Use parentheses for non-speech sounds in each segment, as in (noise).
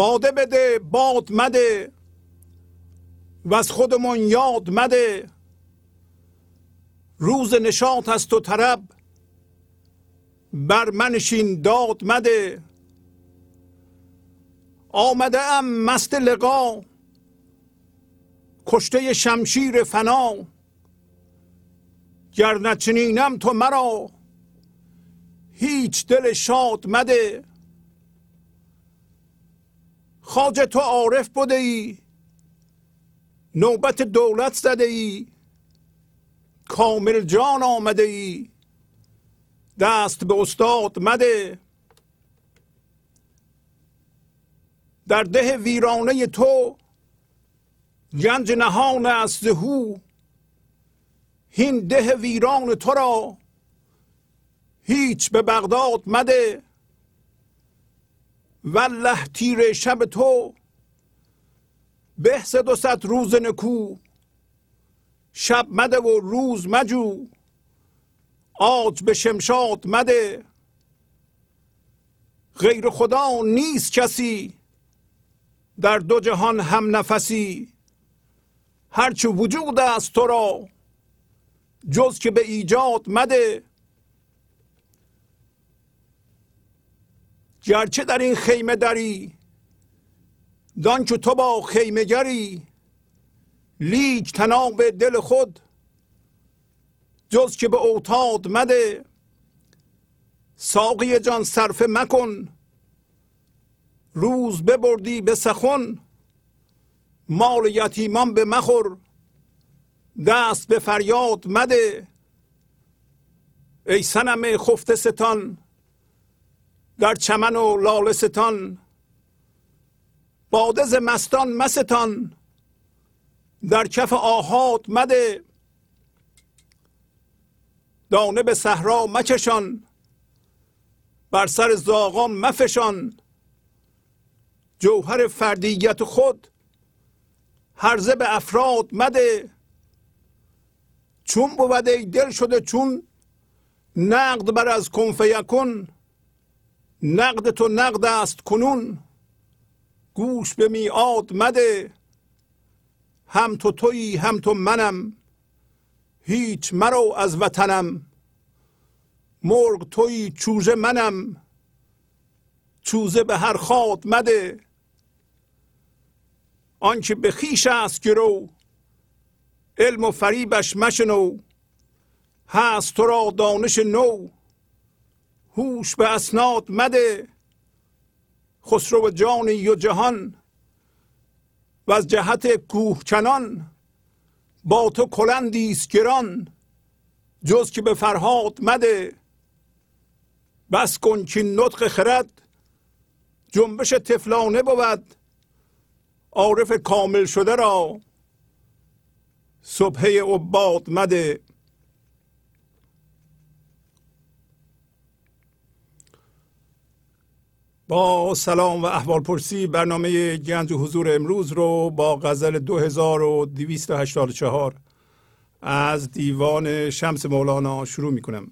باده بده باد مده. و از خودمون یاد مده. روز نشاط است و طرب. بر منشین داد مده. آمده ام مست لقا. کشته شمشیر فنا. گر نچنینم تو مرا. هیچ دل شاد مده. خاج تو عارف بوده ای. نوبت دولت زده ای. کامل جان آمده ای. دست به استاد مده. در ده ویرانه تو گنج نهان است زهو. هین ده ویران تو را هیچ به بغداد مده. والله تیر شب تو به دو صد روز نکو. شب مده و روز مجو. آج به شمشاد مده. غیر خدا نیست کسی در دو جهان هم نفسی. هرچه وجود است تو را جز که به ایجاد مده. گرچه در این خیمه داری دان که تو با خیمه گری. لیک تناب دل خود جز که به اوتاد مده. ساقی جان صرفه مکن روز ببردی به سخن. مال یتیمان به مخور دست به فریاد مده. ای سنم خفته ستان در چمن و لاله ستان باده ز مستان مستان. در کف آهات مده دانه به صحرا مکشان. بر سر زاغان مفشان. جوهر فردیت خود هرزه به افراد مده. چون بود ای دل شده چون نقد بر از کنف یکن نقد تو نقد است کنون. گوش به میعاد مده. هم تو تویی هم تو منم. هیچ مرو از وطنم. مرغ تویی چوزه منم. چوزه به هر خاد مده. آنچه به خیش است گرو. علم و فریبش مشنو. هست تو را دانش نو. هوش به اسناد مده. خسرو جانی و جهان و از جهت کوه کنان با تو کلندی گران جز که به فرهاد مده. بس کن که نطق خرد جنبش تفلانه بود. عارف کامل شده را صبحه عباد مده. با سلام و احوال پرسی برنامه گنج حضور امروز رو با غزل 2284 از دیوان شمس مولانا شروع می کنم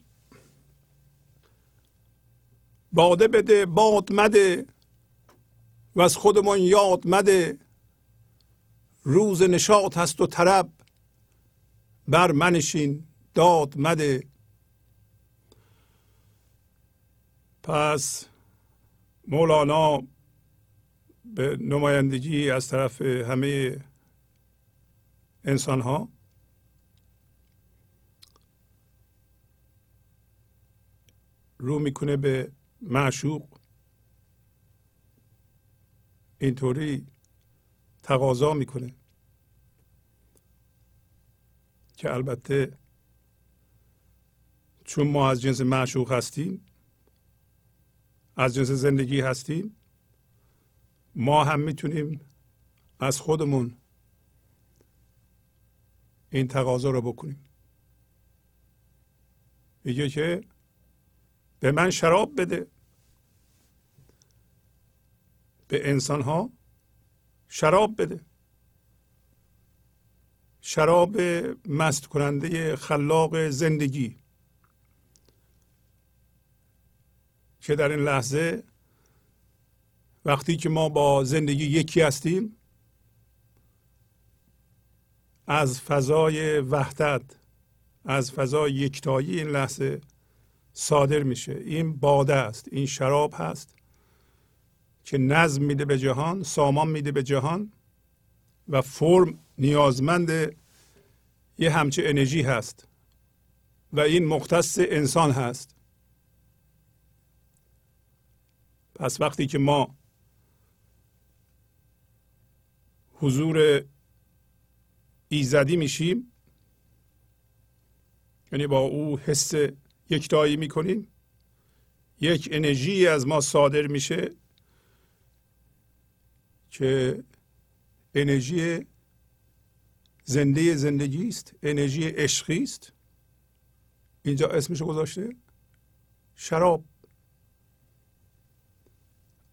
باده بده باد مده و از خودمان یاد مده. روز نشاط هست و طرب بر منشین داد مده. پس مولانا به نمایندگی از طرف همه انسان ها رو می‌کنه به معشوق. اینطوری تقاضا می‌کنه. که البته چون ما از جنس معشوق هستیم از جنس زندگی هستیم. ما هم می‌تونیم از خودمون این تقاضا رو بکنیم. میگه که به من شراب بده. به انسان ها شراب بده. شراب مست کننده خلاق زندگی. که در این لحظه وقتی که ما با زندگی یکی هستیم از فضای وحدت از فضای یکتایی این لحظه صادر میشه. این باده است این شراب هست که نظم میده به جهان سامان میده به جهان و فرم نیازمند یه همچه انرژی هست و این مختص انسان هست. پس وقتی که ما حضور ایزدی میشیم یعنی با او حس یکتایی می‌کنیم یک انرژی از ما صادر میشه که انرژی زنده زندگی است انرژی عشقی است. اینجا اسمش گذاشته. شراب.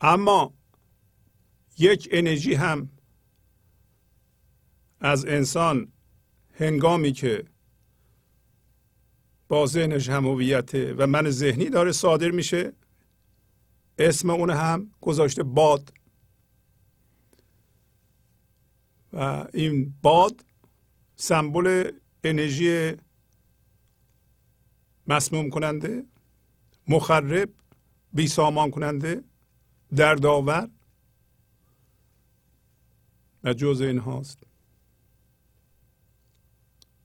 اما یک انرژی هم از انسان هنگامی که با ذهنش هم و من ذهنی داره صادر میشه اسم اون هم گذاشته باد. و این باد سمبل انرژی مسموم کننده مخرب بی سامان کننده. دردآور و جز این هاست.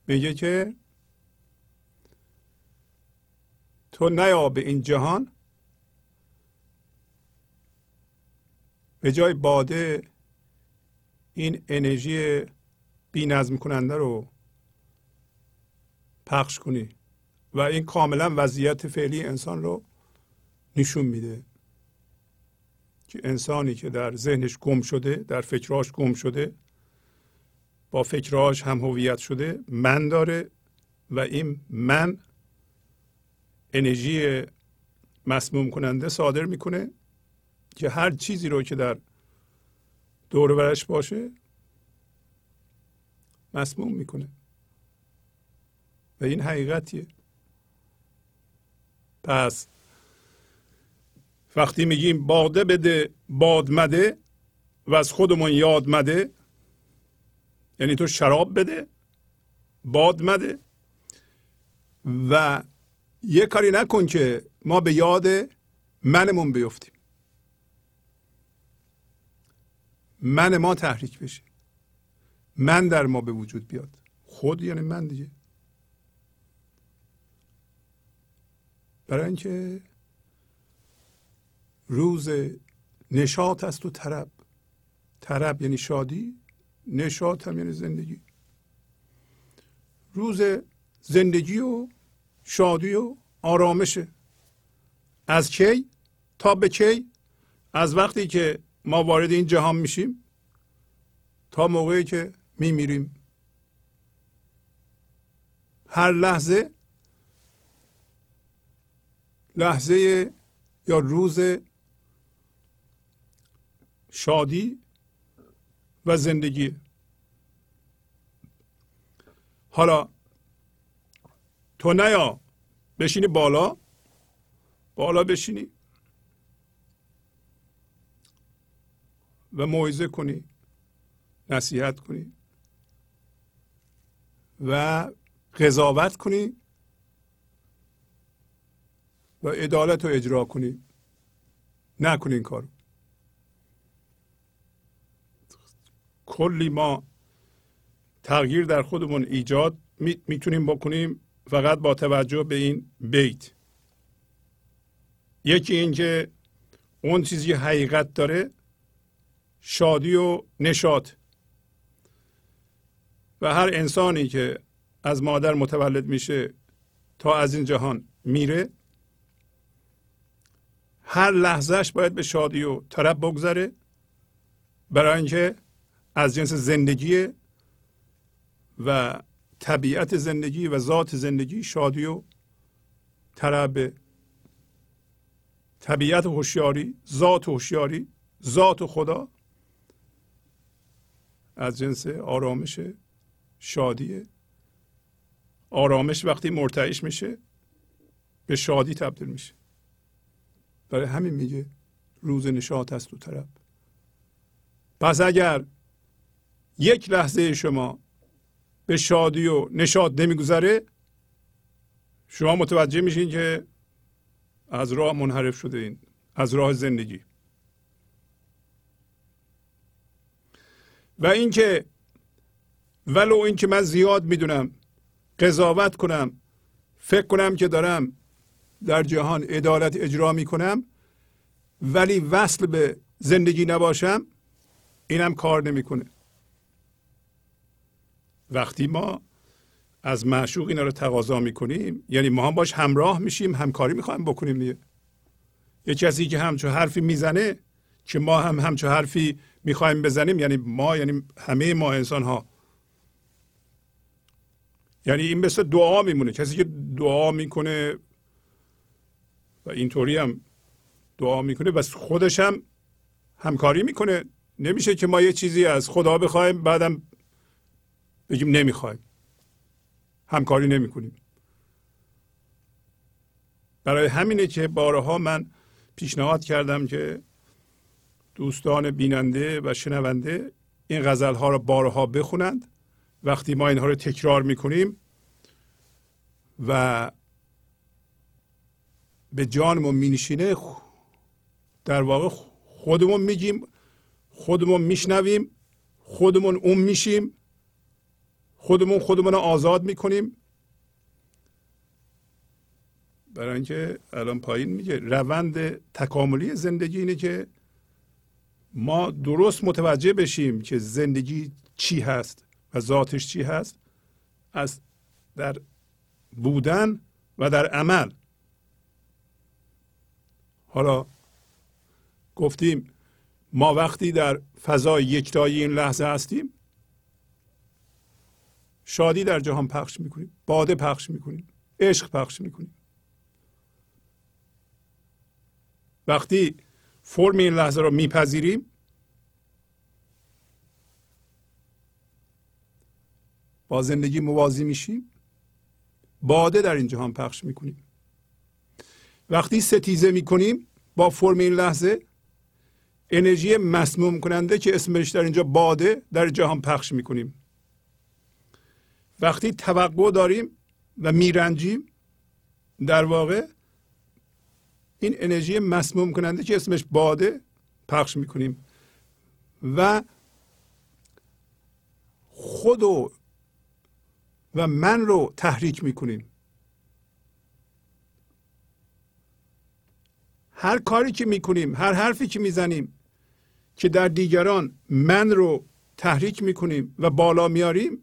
میگه که تو نیا به این جهان به جای باده این انرژی بی نظم کننده رو پخش کنی و این کاملا وضعیت فعلی انسان رو نشون میده. که انسانی که در ذهنش گم شده در فکراش گم شده با فکراش هم هویت شده من داره و این من انرژی مسموم کننده صادر می‌کنه که هر چیزی رو که در دور برش باشه مسموم می‌کنه. و این حقیقتیه. پس وقتی میگیم باده بده باد مده و از خودمون یاد مده یعنی تو شراب بده باد مده و یه کاری نکن که ما به یاد منمون بیفتیم. من ما تحریک بشه. من در ما به وجود بیاد. خود یعنی من دیگه. برای اینکه روز نشاط است و طرب. طرب یعنی شادی نشاط هم یعنی زندگی. روز زندگی و شادی و آرامشه از کی تا به کی؟ از وقتی که ما وارد این جهان میشیم تا موقعی که میمیریم. هر لحظه لحظه یا روز شادی و زندگی. حالا تو نیا بشینی بالا. بالا بشینی. و موعظه کنی نصیحت کنی. و قضاوت کنی. و عدالت رو اجرا کنی. نکنی این کارو. کلی ما تغییر در خودمون ایجاد می‌تونیم بکنیم فقط با توجه به این بیت. یکی اینکه اون چیزی حقیقت داره شادی و نشاط. و هر انسانی که از مادر متولد میشه تا از این جهان میره هر لحظهش باید به شادی و طرب بگذره. برای اینکه از جنس زندگی و طبیعت زندگی و ذات زندگی شادی و طرب طبیعت هوشیاری ذات هوشیاری ذات خدا از جنس آرامش شادیه آرامش وقتی مرتعش میشه به شادی تبدیل میشه. برای همین میگه روز نشاط است و طرب. پس اگر یک لحظه شما به شادی و نشاط نمیگذره. شما متوجه میشین که از راه منحرف شده این از راه زندگی. و اینکه ولو اینکه من زیاد می‌دونم قضاوت کنم فکر کنم که دارم در جهان عدالت اجرا می‌کنم ولی وصل به زندگی نباشم اینم کار نمی‌کنه. وقتی ما از معشوق اینا رو تقاضا می‌کنیم یعنی ما هم باش همراه میشیم همکاری می‌خوایم بکنیم دیگه. یه کسی که همچو حرفی می‌زنه که ما هم همچو حرفی می‌خوایم بزنیم یعنی ما یعنی همه ما انسان ها یعنی این مثل دعا میمونه. کسی که دعا می‌کنه و اینطوری هم دعا می‌کنه بس خودش هم همکاری می‌کنه. نمیشه که ما یه چیزی از خدا بخوایم بعدم بگیم نمی‌خوایم. همکاری نمی‌کنیم. برای همینه که بارها من پیشنهاد کردم که دوستان بیننده و شنونده این غزل ها رو بارها بخونند. وقتی ما اینها رو تکرار می‌کنیم و به جانمون مینشینه در واقع خودمون میگیم خودمون میشنویم خودمون اون میشیم. خودمون خودمون رو آزاد می‌کنیم. برای اینکه الان پایین میگه روند تکاملی زندگی اینه که ما درست متوجه بشیم که زندگی چی هست و ذاتش چی هست. از در بودن و در عمل. حالا گفتیم ما وقتی در فضای یکتایی این لحظه هستیم شادی در جهان پخش می‌کنیم. باده پخش می‌کنیم. عشق پخش می‌کنیم. وقتی فرم این لحظه رو میپذیریم با زندگی موازی میشیم. باده در این جهان پخش می‌کنیم. وقتی ستیزه می‌کنیم با فرم این لحظه انرژی مسموم کننده که اسمش در اینجا باده در جهان پخش می‌کنیم. وقتی توقع داریم و میرنجیم در واقع این انرژی مسموم کننده که اسمش باده پخش می‌کنیم. و خود و, و من رو تحریک می‌کنیم. هر کاری که می‌کنیم هر حرفی که می‌زنیم که در دیگران من رو تحریک می‌کنیم و بالا میاریم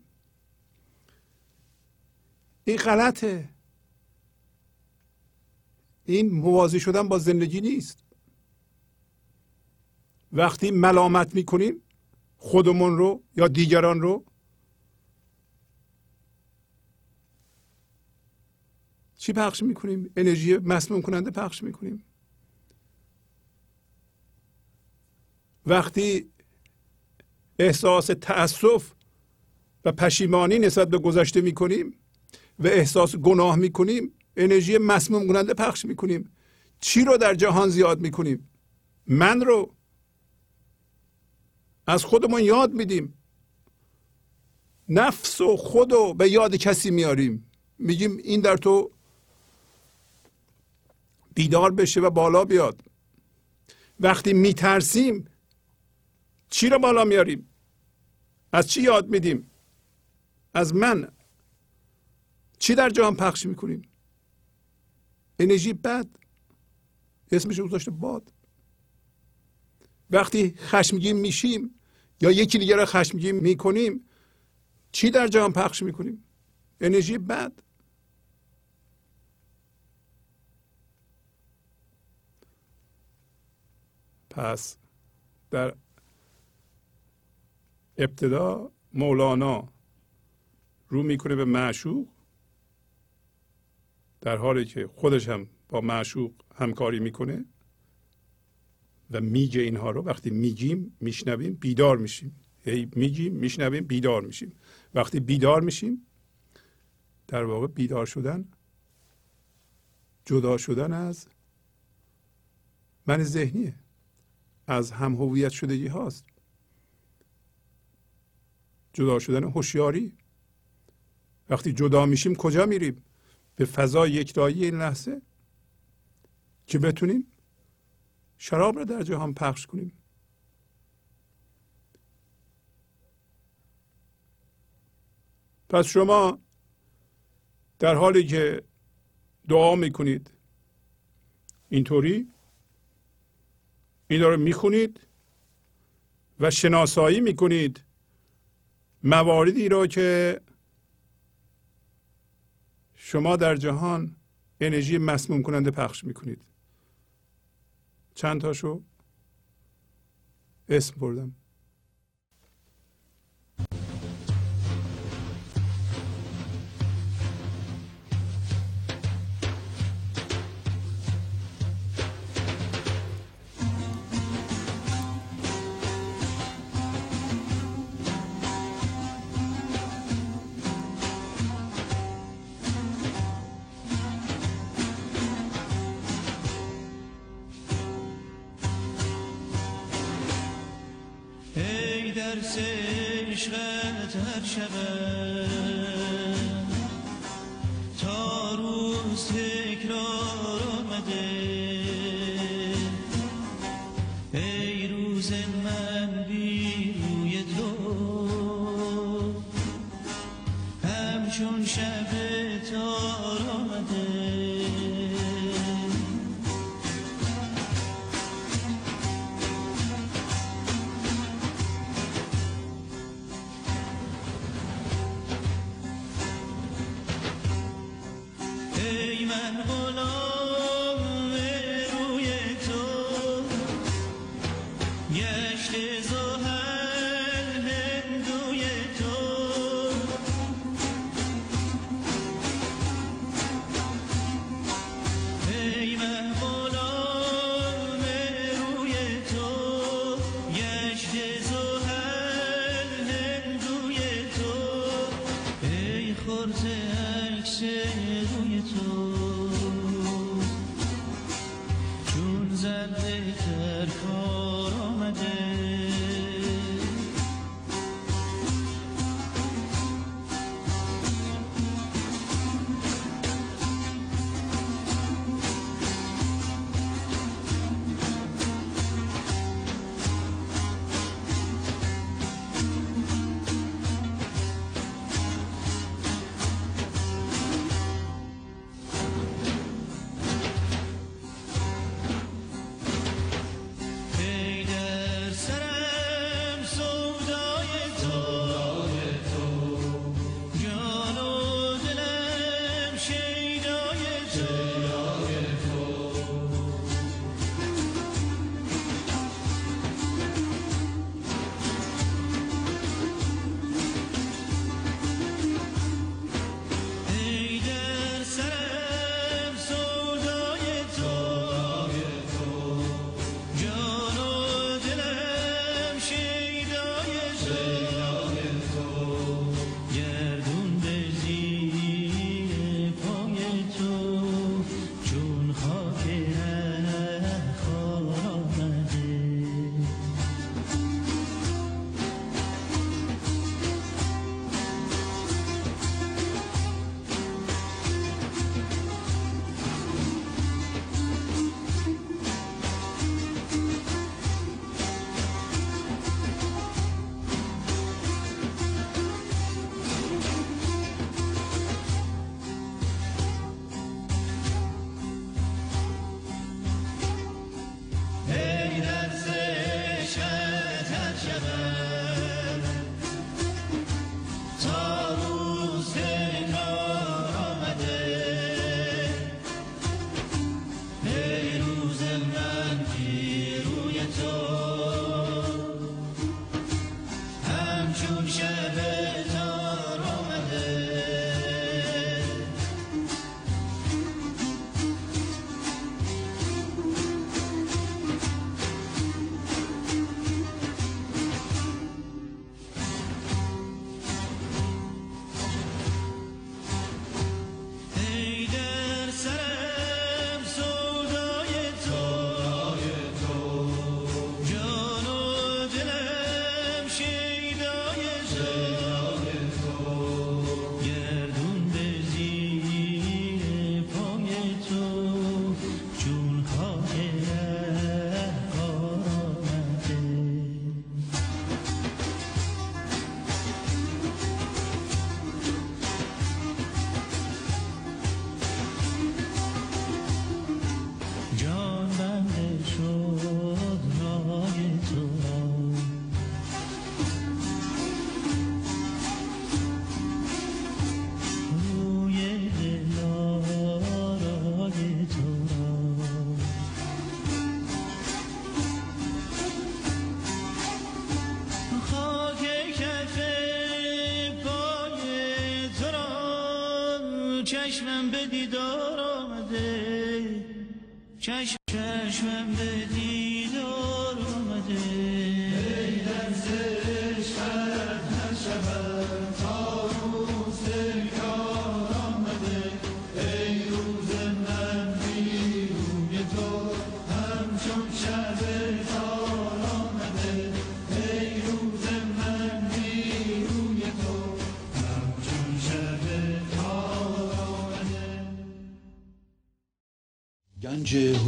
این غلطه. این موازی شدن با زندگی نیست. وقتی ملامت می‌کنیم خودمون رو یا دیگران رو چی پخش می‌کنیم؟ انرژی مسموم کننده پخش می‌کنیم. وقتی احساس تأسف و پشیمانی نسبت به گذشته می‌کنیم و احساس گناه می‌کنیم انرژی مسموم کننده پخش می‌کنیم. چی رو در جهان زیاد می‌کنیم؟ من رو. از خودمون یاد میدیم. نفس و خود رو به یاد کسی میاریم میگیم این در تو بیدار بشه و بالا بیاد. وقتی میترسیم چی رو بالا میاریم از چی یاد میدیم؟ از من. چی در جهان پخش می‌کنیم؟ انرژی بد. اسمش گذاشته باد. وقتی خشمگین میشیم یا یکی دیگه رو خشمگین می‌کنیم چی در جهان پخش می‌کنیم؟ انرژی بد. پس در ابتدا مولانا رو می‌کنه به معشوق در حالی که خودش هم با معشوق همکاری می‌کنه و میگه اینها رو وقتی میگیم میشنویم بیدار میشیم. هی میگیم میشنویم بیدار میشیم. وقتی بیدار میشیم در واقع بیدار شدن جدا شدن از من ذهنیه. از هم هویت شدگی هاست. جدا شدن هوشیاری. وقتی جدا میشیم کجا میریم؟ به فضای یکتایی این لحظه که بتونیم شراب را در جهان پخش کنیم. پس شما در حالی که دعا می‌کنید اینطوری این رو می‌خونید و شناسایی می‌کنید مواردی را که شما در جهان انرژی مسموم کننده پخش می‌کنید. چند تاشو؟ اسم بردم. من چشم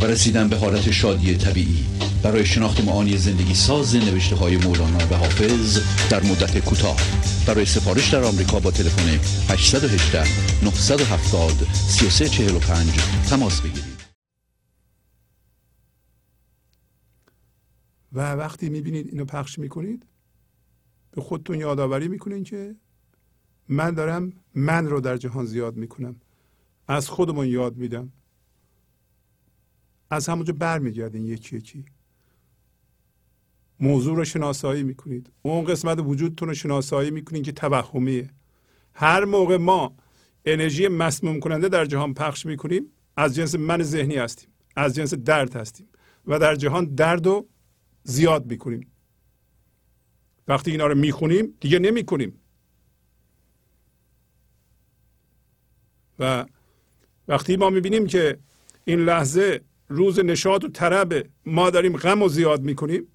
و رسیدن به حالت شادی طبیعی. برای شناخت معانی زندگی ساز نوشته های مولانا و حافظ در مدت کوتاه. برای سفارش در آمریکا با تلفن 818 970 3345 تماس بگیرید. و وقتی می‌بینید اینو پخش می‌کنید به خودتون یادآوری می‌کنین که من دارم من رو در جهان زیاد می‌کنم. از خودمون یاد میدم. از همونجا برمیگردین یکی یکی. موضوع رو شناسایی می‌کنید. اون قسمت وجودتون رو شناسایی می‌کنید که توهمیه. هر موقع ما انرژی مسموم کننده در جهان پخش می‌کنیم از جنس من ذهنی هستیم از جنس درد هستیم و در جهان درد رو زیاد می‌کنیم. وقتی اینا رو می‌خونیم دیگه نمی‌کنیم. و وقتی ما می‌بینیم که این لحظه روز نشاط و طرب ما داریم غم و زیاد می‌کنیم.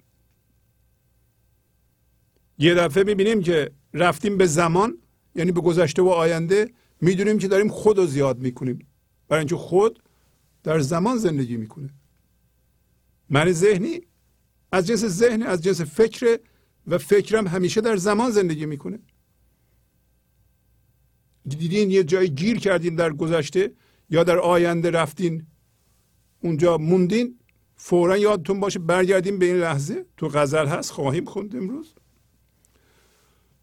یه دفعه می‌بینیم که رفتیم به زمان یعنی به گذشته و آینده می‌دونیم که داریم خود رو زیاد می‌کنیم. برای اینکه خود در زمان زندگی می‌کنه. من ذهنی از جنس ذهن از جنس فکر و فکرم همیشه در زمان زندگی می‌کنه. دیدین یه جایی گیر کردین در گذشته یا در آینده رفتین. اونجا موندین فورا یادتون باشه برگردیم به این لحظه. تو غزل هست خواهیم خوند امروز.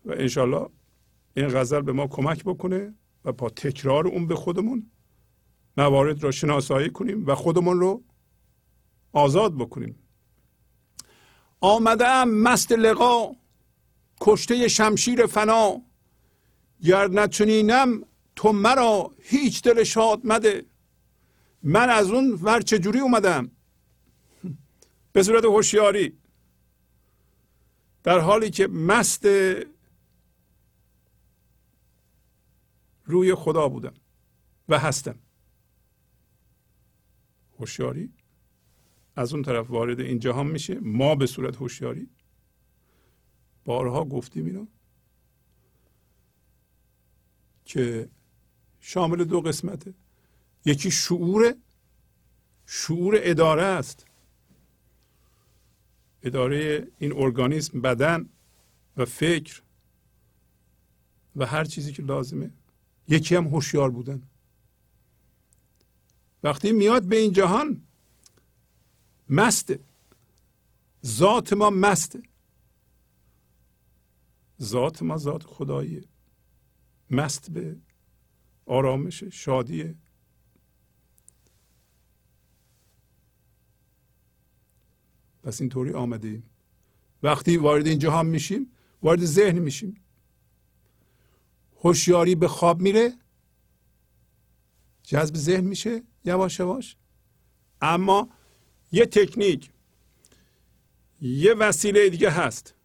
و انشالله این غزل به ما کمک بکنه و با تکرار اون به خودمون موارد را شناسایی کنیم و خودمون رو آزاد بکنیم. آمده ام مست لقا کشته شمشیر فنا. گر نچنینم تو مرا هیچ دل شاد مده. من از اون ور چجوری اومدم؟ (laughs) به صورت هوشیاری. در حالی که مست روی خدا بودم و هستم. هوشیاری از اون طرف وارد این جهان میشه. ما به صورت هوشیاری. بارها گفتیم اینو که شامل دو قسمته. یکی شعور شعور اداره است. اداره این ارگانیسم بدن و فکر و هر چیزی که لازمه. یکی هم هوشیار بودن. وقتی میاد به این جهان مسته. ذات ما مسته. ذات ما ذات خداییه. مست به آرامش شادیه. پس اینطوری آمده ایم وقتی وارد این جهان میشیم وارد ذهن میشیم. هوشیاری به خواب میره جذب ذهن میشه یواش یواش. اما یه تکنیک یه وسیله دیگه هست.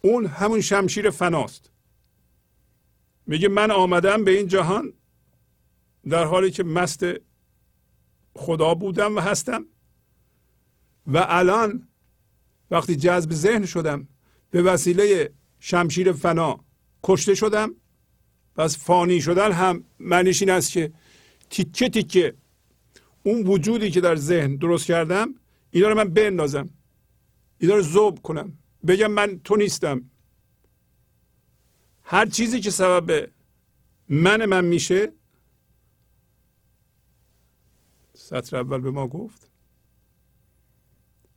اون همون شمشیر فناست. میگه من آمدم به این جهان در حالی که مست خدا بودم و هستم. و الان وقتی جذب ذهن شدم به وسیله شمشیر فنا کشته شدم پس فانی شدن هم معنیش این است که تیکه تیکه اون وجودی که در ذهن درست کردم اینا رو من بندازم. اینا رو زوب کنم. بگم من تو نیستم. هر چیزی که سبب من من میشه سطر اول به ما گفت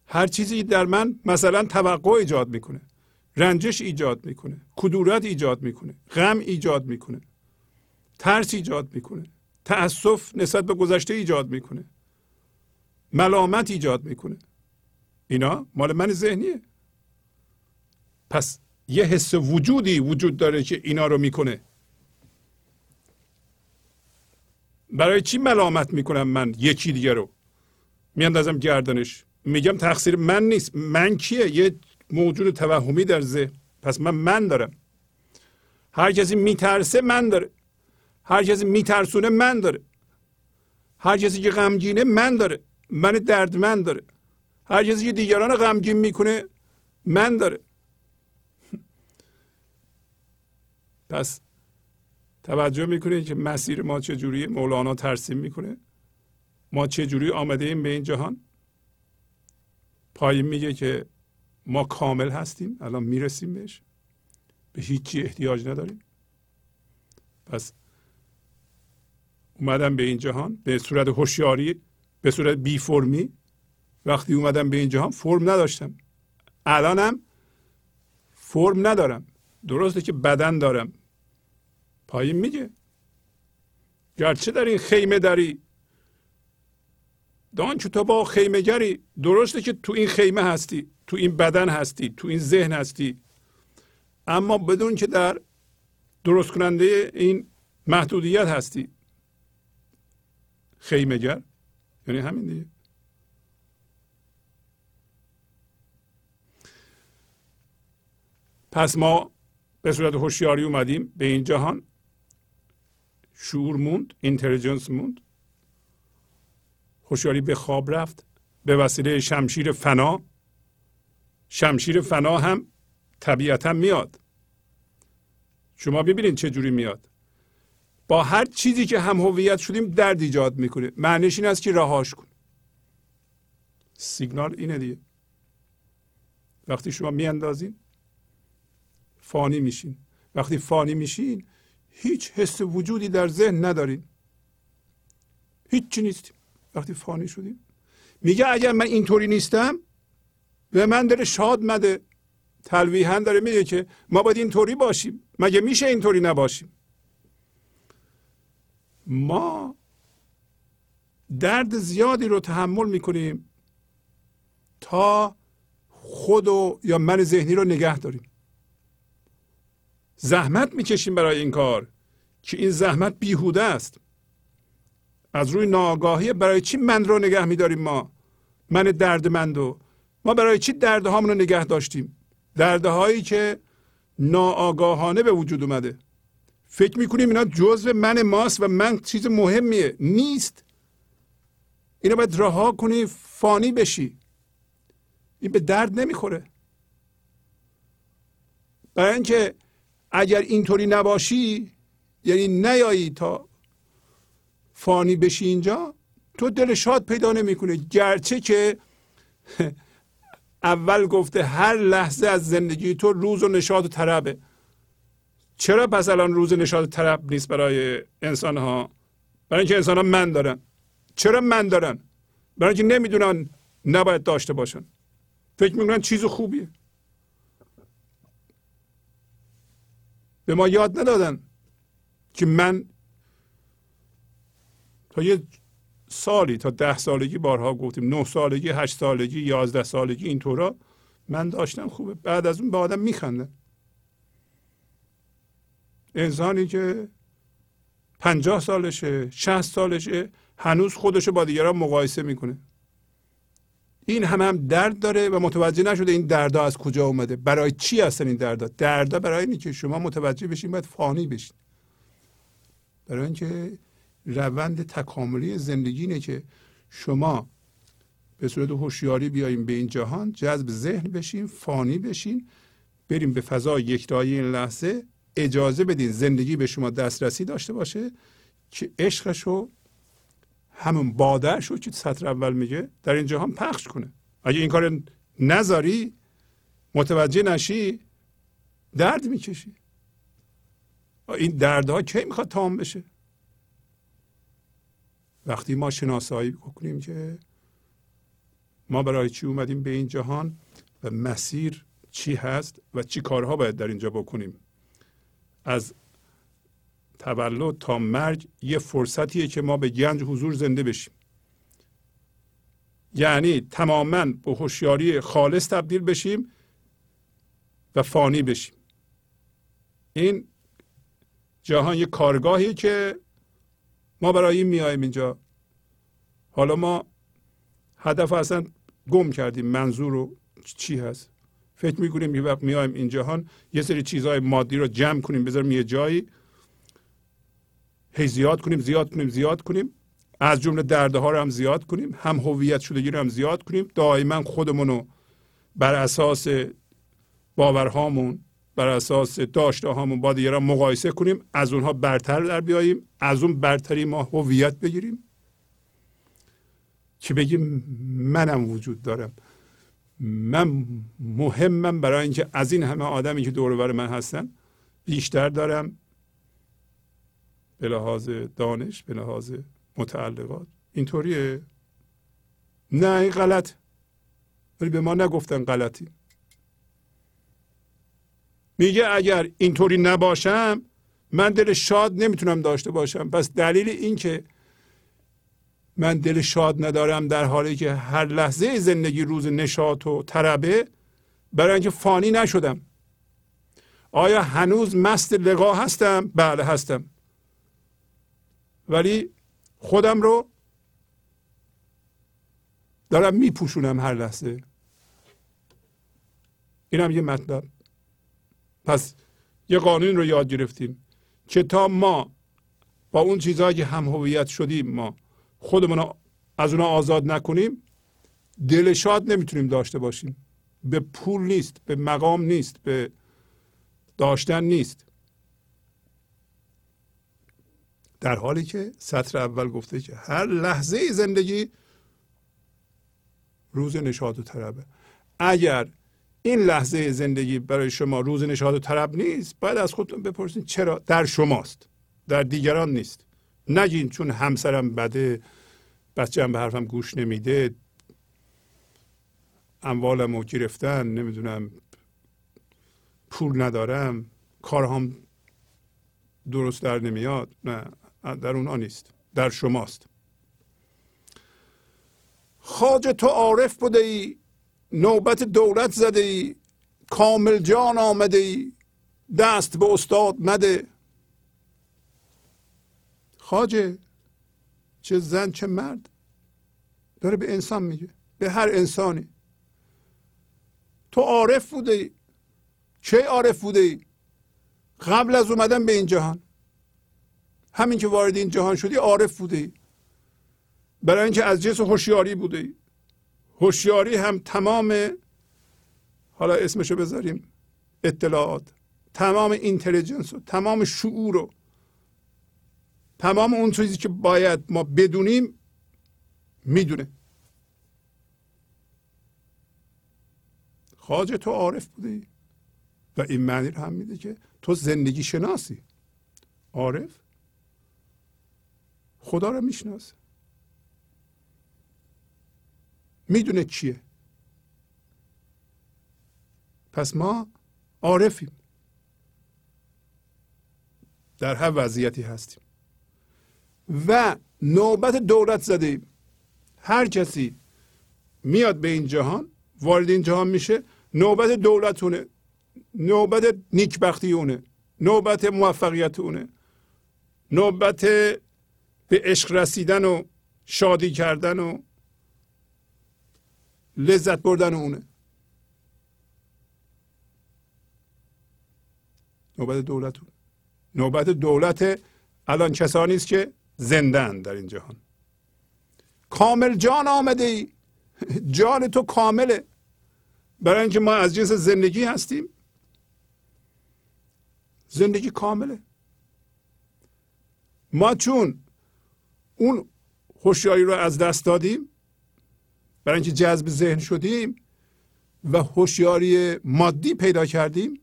هر چیزی در من مثلا توقع ایجاد می‌کنه رنجش ایجاد می‌کنه کدورت ایجاد می‌کنه غم ایجاد می‌کنه ترس ایجاد می‌کنه تاسف نسبت به گذشته ایجاد می‌کنه ملامت ایجاد می‌کنه. اینا مال من ذهنیه. پس یه حس وجودی وجود داره که اینا رو می‌کنه. برای چی ملامت می‌کنم من یکی دیگه رو؟ میاندازم گردنش. میگم تقصیر من نیست. من کیه؟ یه موجود توهمی در ذهن پس من من دارم. هر کسی میترسه من داره. هر کسی میترسونه من داره. هر کسی که غمگینه من داره. من دردمند داره. هر کسی که دیگران غمگین می‌کنه من داره. (laughs) پس توجه می‌کنید که مسیر ما چجوری مولانا ترسیم می‌کنه. ما چجوری آمده ایم به این جهان؟ پایین میگه که ما کامل هستیم الان می‌رسیم بهش. به هیچی احتیاج نداریم. پس اومدم به این جهان به صورت هوشیاری به صورت بی فرمی. وقتی اومدم به این جهان فرم نداشتم. الانم فرم ندارم. درسته که بدن دارم. پایین میگه. گرچه در این خیمه داری دان تو با خیمه گری درسته که تو این خیمه هستی تو این بدن هستی تو این ذهن هستی. اما بدون که در درست کننده این محدودیت هستی. خیمه گر یعنی همین دیگه. پس ما به صورت هوشیاری اومدیم به این جهان. شعور موند اینتلیجنس موند. هوشیاری به خواب رفت به وسیله شمشیر فنا. شمشیر فنا هم طبیعتا میاد. شما ببینید چه جوری میاد. با هر چیزی که هم هویت شدیم درد ایجاد می‌کنه. معنیش این است که رهاش کن. سیگنال اینه دیگه. وقتی شما میاندازین فانی میشین. وقتی فانی میشین هیچ حس وجودی در ذهن ندارین. هیچی نیستیم. وقتی فانی شدیم. میگه اگر من اینطوری نیستم به من داره شاد مده تلویحا داره میگه که ما باید اینطوری باشیم. مگه میشه اینطوری نباشیم؟ ما درد زیادی رو تحمل می‌کنیم تا خود و یا من ذهنی رو نگه داریم. زحمت می‌کشیم برای این کار که این زحمت بیهوده است. از روی ناآگاهی برای چی من رو نگه میداریم ما؟ من دردمند و ما برای چی دردهامون رو نگه داشتیم؟ دردهایی که ناآگاهانه به وجود اومده. فکر می‌کنیم اینا جزء من ماست و من چیز مهمیه. نیست. اینو باید رها کنی فانی بشی. این به درد نمی‌خوره. برای اینکه اگر اینطوری نباشی یعنی نیایی تا فانی بشی اینجا تو دل شاد پیدا نمی‌کنه گرچه که (laughs) اول گفته هر لحظه از زندگی تو روز و نشاد و طربه. چرا پس الان روز نشاد و طرب نیست برای انسان ها برای اینکه انسان ها من دارن. چرا من دارن؟ برای اینکه نمی‌دونن نباید داشته باشن. فکر می‌کنن چیز خوبیه. به ما یاد ندادن که من تا یه سالی تا ده سالگی بارها گفتیم نه سالگی هشت سالگی یازده سالگی اینطورا. من داشتم خوبه. بعد از اون به آدم میخندن انسانی که پنجاه سالشه شهست سالشه هنوز خودشو با دیگران مقایسه می‌کنه. این هم هم درد داره و متوجه نشده این دردا از کجا اومده. برای چی هستن این دردا؟ دردا برای اینه که شما متوجه بشین باید فانی بشین. برای اینکه روند تکاملی زندگی اینه که شما به صورت هوشیاری بیاییم به این جهان جذب ذهن بشین فانی بشین بریم به فضای یکتایی این لحظه اجازه بدین زندگی به شما دسترسی داشته باشه که عشقشو همون بادرش رو که سطر اول میگه در این جهان پخش کنه. اگه این کار نذاری متوجه نشی درد می‌کشی. این دردها کی می‌خواد تمام بشه؟ وقتی ما شناسایی کنیم که ما برای چی اومدیم به این جهان و مسیر چی هست و چی کارها باید در اینجا بکنیم. از تولد تا مرگ یه فرصتیه که ما به گنج حضور زنده بشیم. یعنی تماما به هوشیاری خالص تبدیل بشیم و فانی بشیم. این جهان یه کارگاهی که ما برای این میایم اینجا. حالا ما هدف اصلا گم کردیم. منظور رو چی هست؟ فکر می‌کنیم یه وقت میایم این جهان یه سری چیزهای مادی رو جمع کنیم بذاریم یه جایی. هی زیاد کنیم زیاد کنیم زیاد کنیم. از جمله درده ها رو هم زیاد کنیم. هم هویت شدگی رو هم زیاد کنیم. دائما خودمون رو بر اساس باورهامون بر اساس داشته هامون با دیگران مقایسه کنیم از اونها برتر در بیاییم از اون برتری ما هویت بگیریم. که بگیم؟ منم وجود دارم. من مهمم برای اینکه از این همه آدمی که دور بر من هستن بیشتر دارم. به لحاظ دانش به لحاظ متعلقات. اینطوریه؟ نه این غلط. ولی به ما نگفتن غلطی. میگه اگر اینطوری نباشم من دل شاد نمی‌تونم داشته باشم. پس دلیل این که من دل شاد ندارم در حالی که هر لحظه زندگی روز نشاط و طربه برای اینکه فانی نشدم. آیا هنوز مست لقا هستم؟ بله هستم. ولی خودم رو دارم میپوشونم هر لحظه. اینم یه مطلب. پس یه قانون رو یاد گرفتیم که تا ما با اون چیزهایی که هم هویت شدیم ما خودمون از اونا آزاد نکنیم دل شاد نمی‌تونیم داشته باشیم. به پول نیست به مقام نیست به داشتن نیست. در حالی که سطر اول گفته که هر لحظه زندگی روز نشاط و طربه اگر این لحظه زندگی برای شما روز نشاط و طرب نیست باید از خودتون بپرسید چرا در شماست در دیگران نیست. نگین چون همسرم بده بچه به حرفم گوش نمیده. اموالم رو گرفتن نمی‌دونم پول ندارم کارهام درست در نمیاد. نه در اونها نیست در شماست. خاج تو عارف بوده ای؟ نوبت دولت زده ای. کامل جان آمده ای. دست به استاد مده خاجه چه زن چه مرد. داره به انسان میگه. به هر انسانی. تو عارف بوده ای. چه عارف بوده ای؟ قبل از اومدن به این جهان. همین که وارد این جهان شدی عارف بوده ای. برای اینکه از جنس هوشیاری بوده ای. هوشیاری هم تمام حالا اسمشو بذاریم اطلاعات تمام اینتلیجنس و تمام شعور و تمام اون چیزی که باید ما بدونیم می‌دونه. خاج تو عارف بودی و این معنی رو هم میده که تو زندگی شناسی. عارف؟ خدا رو می‌شناسه می‌دونه چیه. پس ما عارفیم. در هر وضعیتی هستیم. و نوبت دولت زده ایم هر کسی میاد به این جهان وارد این جهان میشه نوبت دولتونه نوبت نیکبختی اونه نوبت موفقیت اونه نوبت به عشق رسیدن و شادی کردن و لذت بردن اونه. نوبت دولت. نوبت دولت الان کسانی است که زندن در این جهان. کامل جان آمده ای. جان تو کامله. برای اینکه ما از جنس زندگی هستیم. زندگی کامله. ما چون اون هوشیاری رو از دست دادیم برای اینکه جذب ذهن شدیم و هوشیاری مادی پیدا کردیم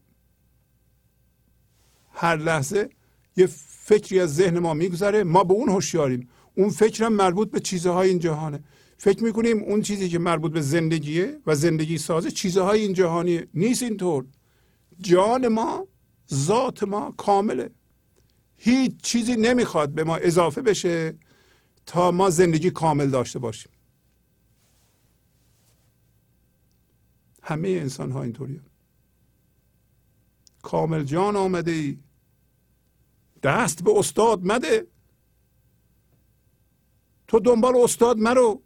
هر لحظه یه فکری از ذهن ما میگذره ما به اون هوشیاریم. اون فکرم مربوط به چیزهای این جهانه. فکر می‌کنیم اون چیزی که مربوط به زندگیه و زندگی سازه چیزهای این جهانیه نیست اینطور. جان ما ذات ما کامله. هیچ چیزی نمی‌خواد به ما اضافه بشه تا ما زندگی کامل داشته باشیم. همه انسان ها اینطوری کامل جان آمده ای. دست به استاد مده. تو دنبال استاد مرو.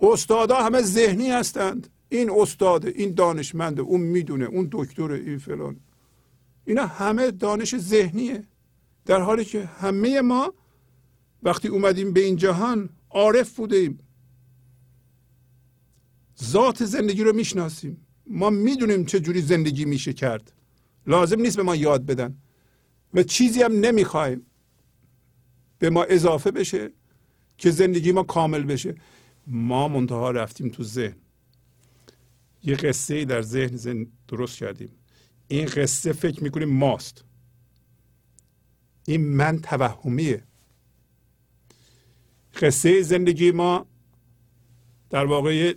استادا همه ذهنی هستند. این استاد این دانشمنده اون می‌دونه اون دکتر این فلان. اینا همه دانش ذهنیه. در حالی که همه ما وقتی اومدیم به این جهان عارف بودیم. ذات زندگی رو می‌شناسیم. ما می‌دونیم چه جوری زندگی میشه کرد. لازم نیست به ما یاد بدن. و چیزی هم نمی‌خوایم. به ما اضافه بشه که زندگی ما کامل بشه. ما منتها رفتیم تو ذهن. یه قصه در ذهن, ذهن درست کردیم. این قصه فکر می‌کنیم ماست. این من توهمیه. قصه زندگی ما در واقع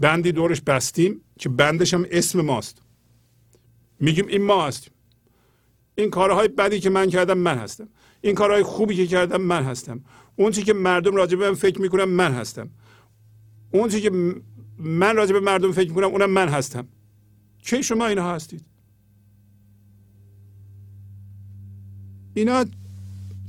بندی دورش بستیم که بندش هم اسم ماست. میگیم این ما هستیم. این کارهای بدی که من کردم من هستم. این کارهای خوبی که کردم من هستم. اون چی که مردم راجع به من فکر می‌کنم من هستم. اون چی که من راجع به مردم فکر می‌کنم اونم من هستم. چه شما اینا هستید؟ اینا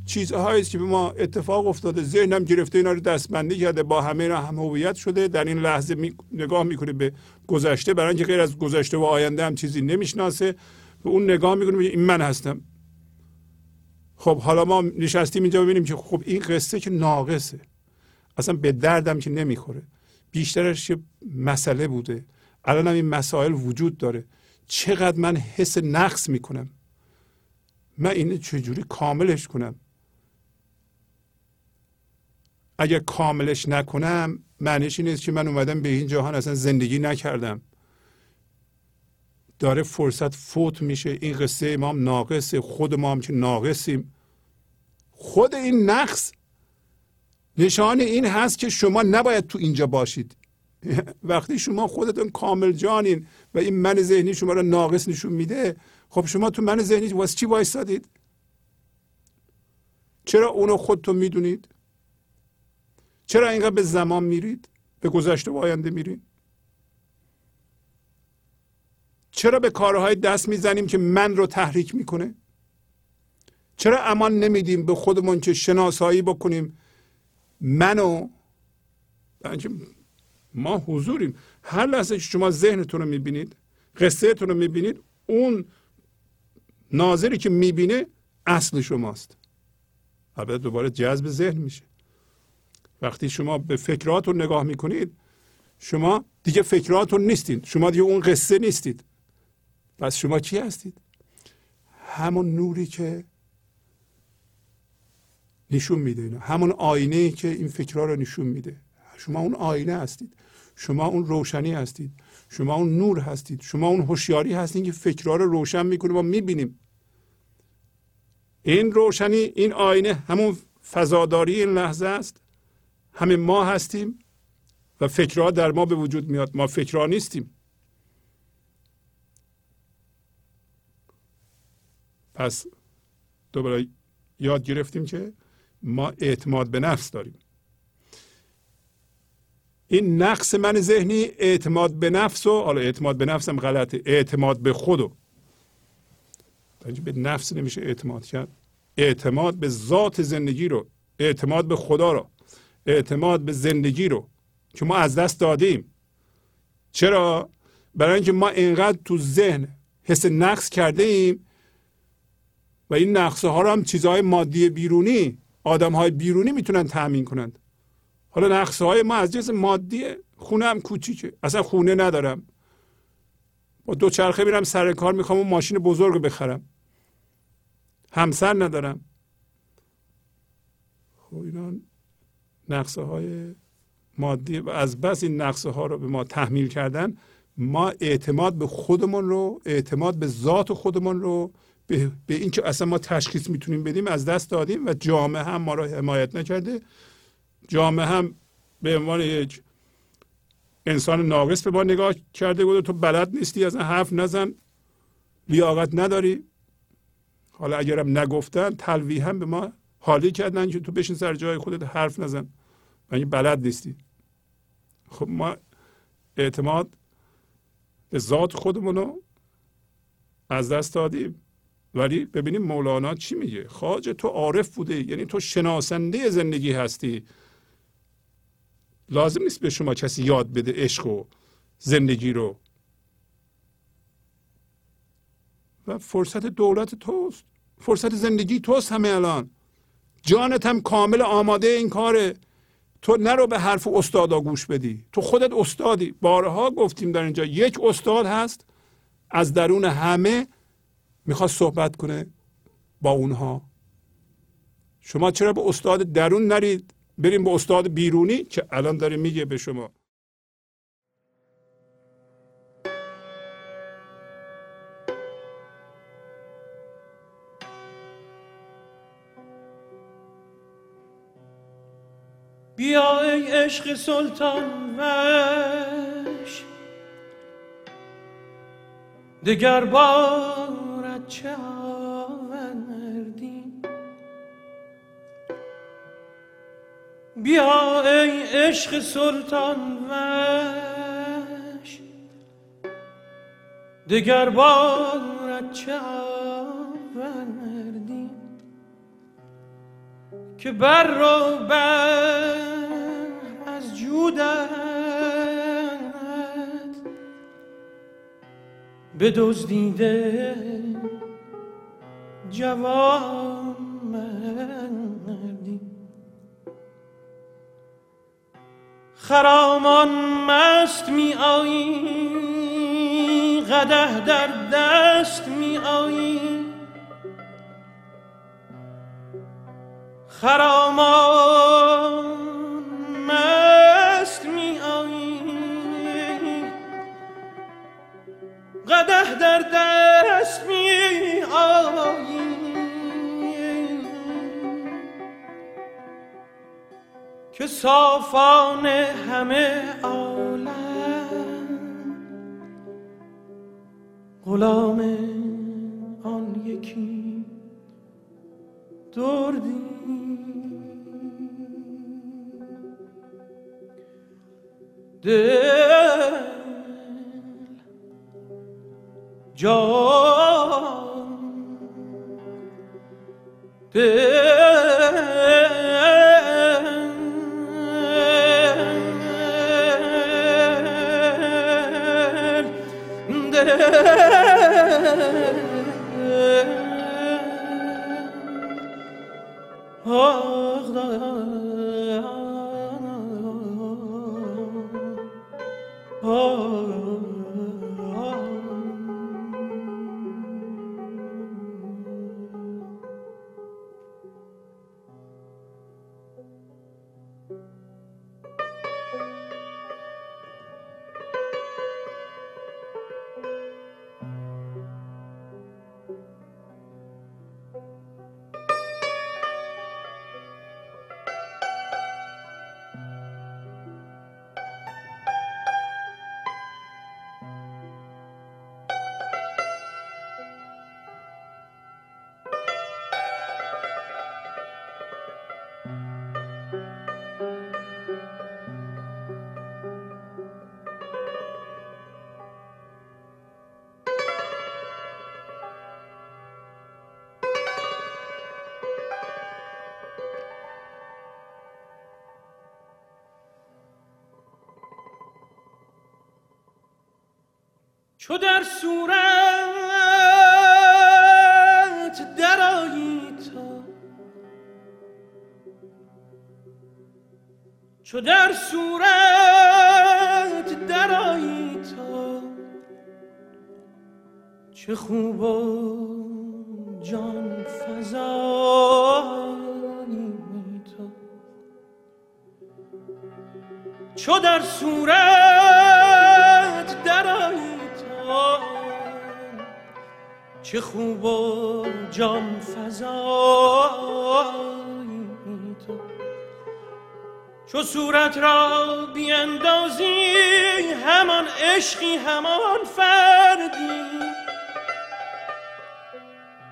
چیزهایی که به ما اتفاق افتاده ذهنم گرفته اینا رو دستبندی کرده با همه اینا هم هویت شده در این لحظه می... نگاه می‌کنه به گذشته برای اینکه غیر از گذشته و آینده هم چیزی نمی‌شناسه به اون نگاه می‌کنه این من هستم. خب حالا ما نشستیم اینجا ببینیم که خب این قصه که ناقصه. اصلا به دردم که نمی‌خوره. بیشترش یه مسئله بوده. الان هم این مسائل وجود داره. چقدر من حس نقص می‌کنم؟ من این چجوری کاملش کنم؟ اگر کاملش نکنم معنیش این که من اومدم به این جهان اصلا زندگی نکردم. داره فرصت فوت میشه. این قصه ما هم ناقصه. خود ما هم که ناقصیم. خود این نقص نشان این هست که شما نباید تو اینجا باشید. (laughs) وقتی شما خودتون کامل جانین و این من ذهنی شما رو ناقص نشون میده خب شما تو من ذهنی واسه چی وایستادید چرا اونو خودتون می‌دونید؟ چرا اینقدر به زمان میرید؟ به گذشته و آینده میرید؟ چرا به کارهای دست می‌زنیم که من رو تحریک می‌کنه؟ چرا امان نمیدیم به خودمون که شناسایی بکنیم؟ منو ما حضوریم. هر لحظه که شما ذهنتون رو می‌بینید قصهتون رو می‌بینید اون ناظری که می‌بینه اصل شماست. البته دوباره جذب ذهن میشه. وقتی شما به فکراتون نگاه می‌کنید شما دیگه فکراتون نیستید شما دیگه اون قصه نیستید. پس شما چی هستید؟ همون نوری که نشون میده همون آینه که این فکرها رو نشون میده. شما اون آینه هستید. شما اون روشنی هستید. شما اون نور هستید. شما اون هوشیاری هستید که فکرها رو روشن می‌کنه. ما می‌بینیم. این روشنی این آینه همون فضاداری این لحظه است. همه ما هستیم و فکرها در ما به وجود میاد. ما فکرها نیستیم. پس دوباره یاد گرفتیم که ما اعتماد به نفس داریم. این نقص من ذهنی اعتماد به نفس و حالا اعتماد به نفسم غلطه. اعتماد به خودو به نفس نمیشه اعتماد کرد. اعتماد به ذات زندگی رو. اعتماد به خدا رو. اعتماد به زندگی رو که ما از دست دادیم. چرا؟ برای اینکه ما اینقدر تو ذهن حس نقص کرده ایم و این نقصه ها رو هم چیزهای مادی بیرونی آدم های بیرونی می‌تونن تأمین کنند. حالا نقصه های ما از جنس مادی خونه هم کوچیکه. اصلا خونه ندارم. با دو چرخه میرم سر کار می‌خوام اون ماشین بزرگ بخرم. همسر ندارم. خب اینا نقصه های مادی و از بس این نقصه ها رو به ما تحمیل کردن ما اعتماد به خودمون رو اعتماد به ذات خودمون رو به, به این که اصلا ما تشخیص می‌تونیم بدیم از دست دادیم و جامعه هم ما را حمایت نکرده. جامعه هم به عنوان یک انسان ناقص به ما نگاه کرده بود تو بلد نیستی از حرف نزن لیاقت نداری. حالا اگرم نگفتن هم به ما حالی کردن که تو بشین سر جای خودت حرف نزن. و بلد نیستی؟ خب ما اعتماد به ذات خودمونو از دست دادیم. ولی ببینیم مولانا چی میگه؟ خواجه تو عارف بوده یعنی تو شناسنده زندگی هستی. لازم نیست به شما کسی یاد بده عشق و زندگی رو. و فرصت دولت توست. فرصت زندگی توست همه الان. جانت هم کامل آماده این کاره. تو نرو به حرف استادا گوش بدی. تو خودت استادی. بارها گفتیم در اینجا یک استاد هست از درون همه می‌خواد صحبت کنه با اونها. شما چرا به استاد درون نرید؟ بریم به استاد بیرونی؟ که الان داره میگه به شما. بیا ای عشق سلطان وش. دگر بارت چه آوردی. بیا ای عشق سلطان وش. دگر بارت چه آوردی. که بر رو از جودت به دزدیده جوان مردی. خرامان مست می آیی قده در دست می آیی. خرامان مست می آیی قده در دست می آیی که صافان همه عالم غلام آن یکی دردی دل جان دل چو در صورت درایی تا چو در صورت درایی تا چه خوب و جان فزایی تا چو در صورت چه خوب و جان فضایی تو. چو صورت را بیندازی همان عشقی همان فردی.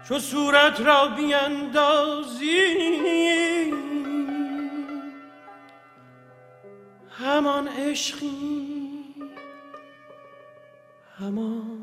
چو صورت را بیندازی همان عشقی همان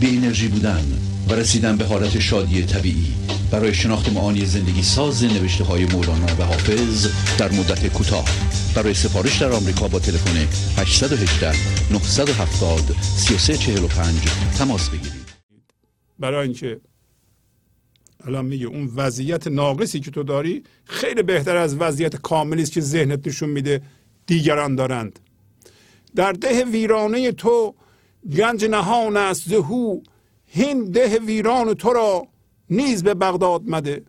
بی انرژی بودن و رسیدن به حالت شادی طبیعی. برای شناخت معانی زندگی ساز نوشته های مولانا و حافظ در مدت کوتاه. برای سفارش در آمریکا با تلفن 818 970 3345 تماس بگیرید. برای اینکه الان میگه اون وضعیت ناقصی که تو داری خیلی بهتر از وضعیت کاملی است که ذهنت نشون میده. دیگران دارند. در ده ویرانه تو گنج نهان است زهو هین ده ویران تو را نیز به بغداد مده.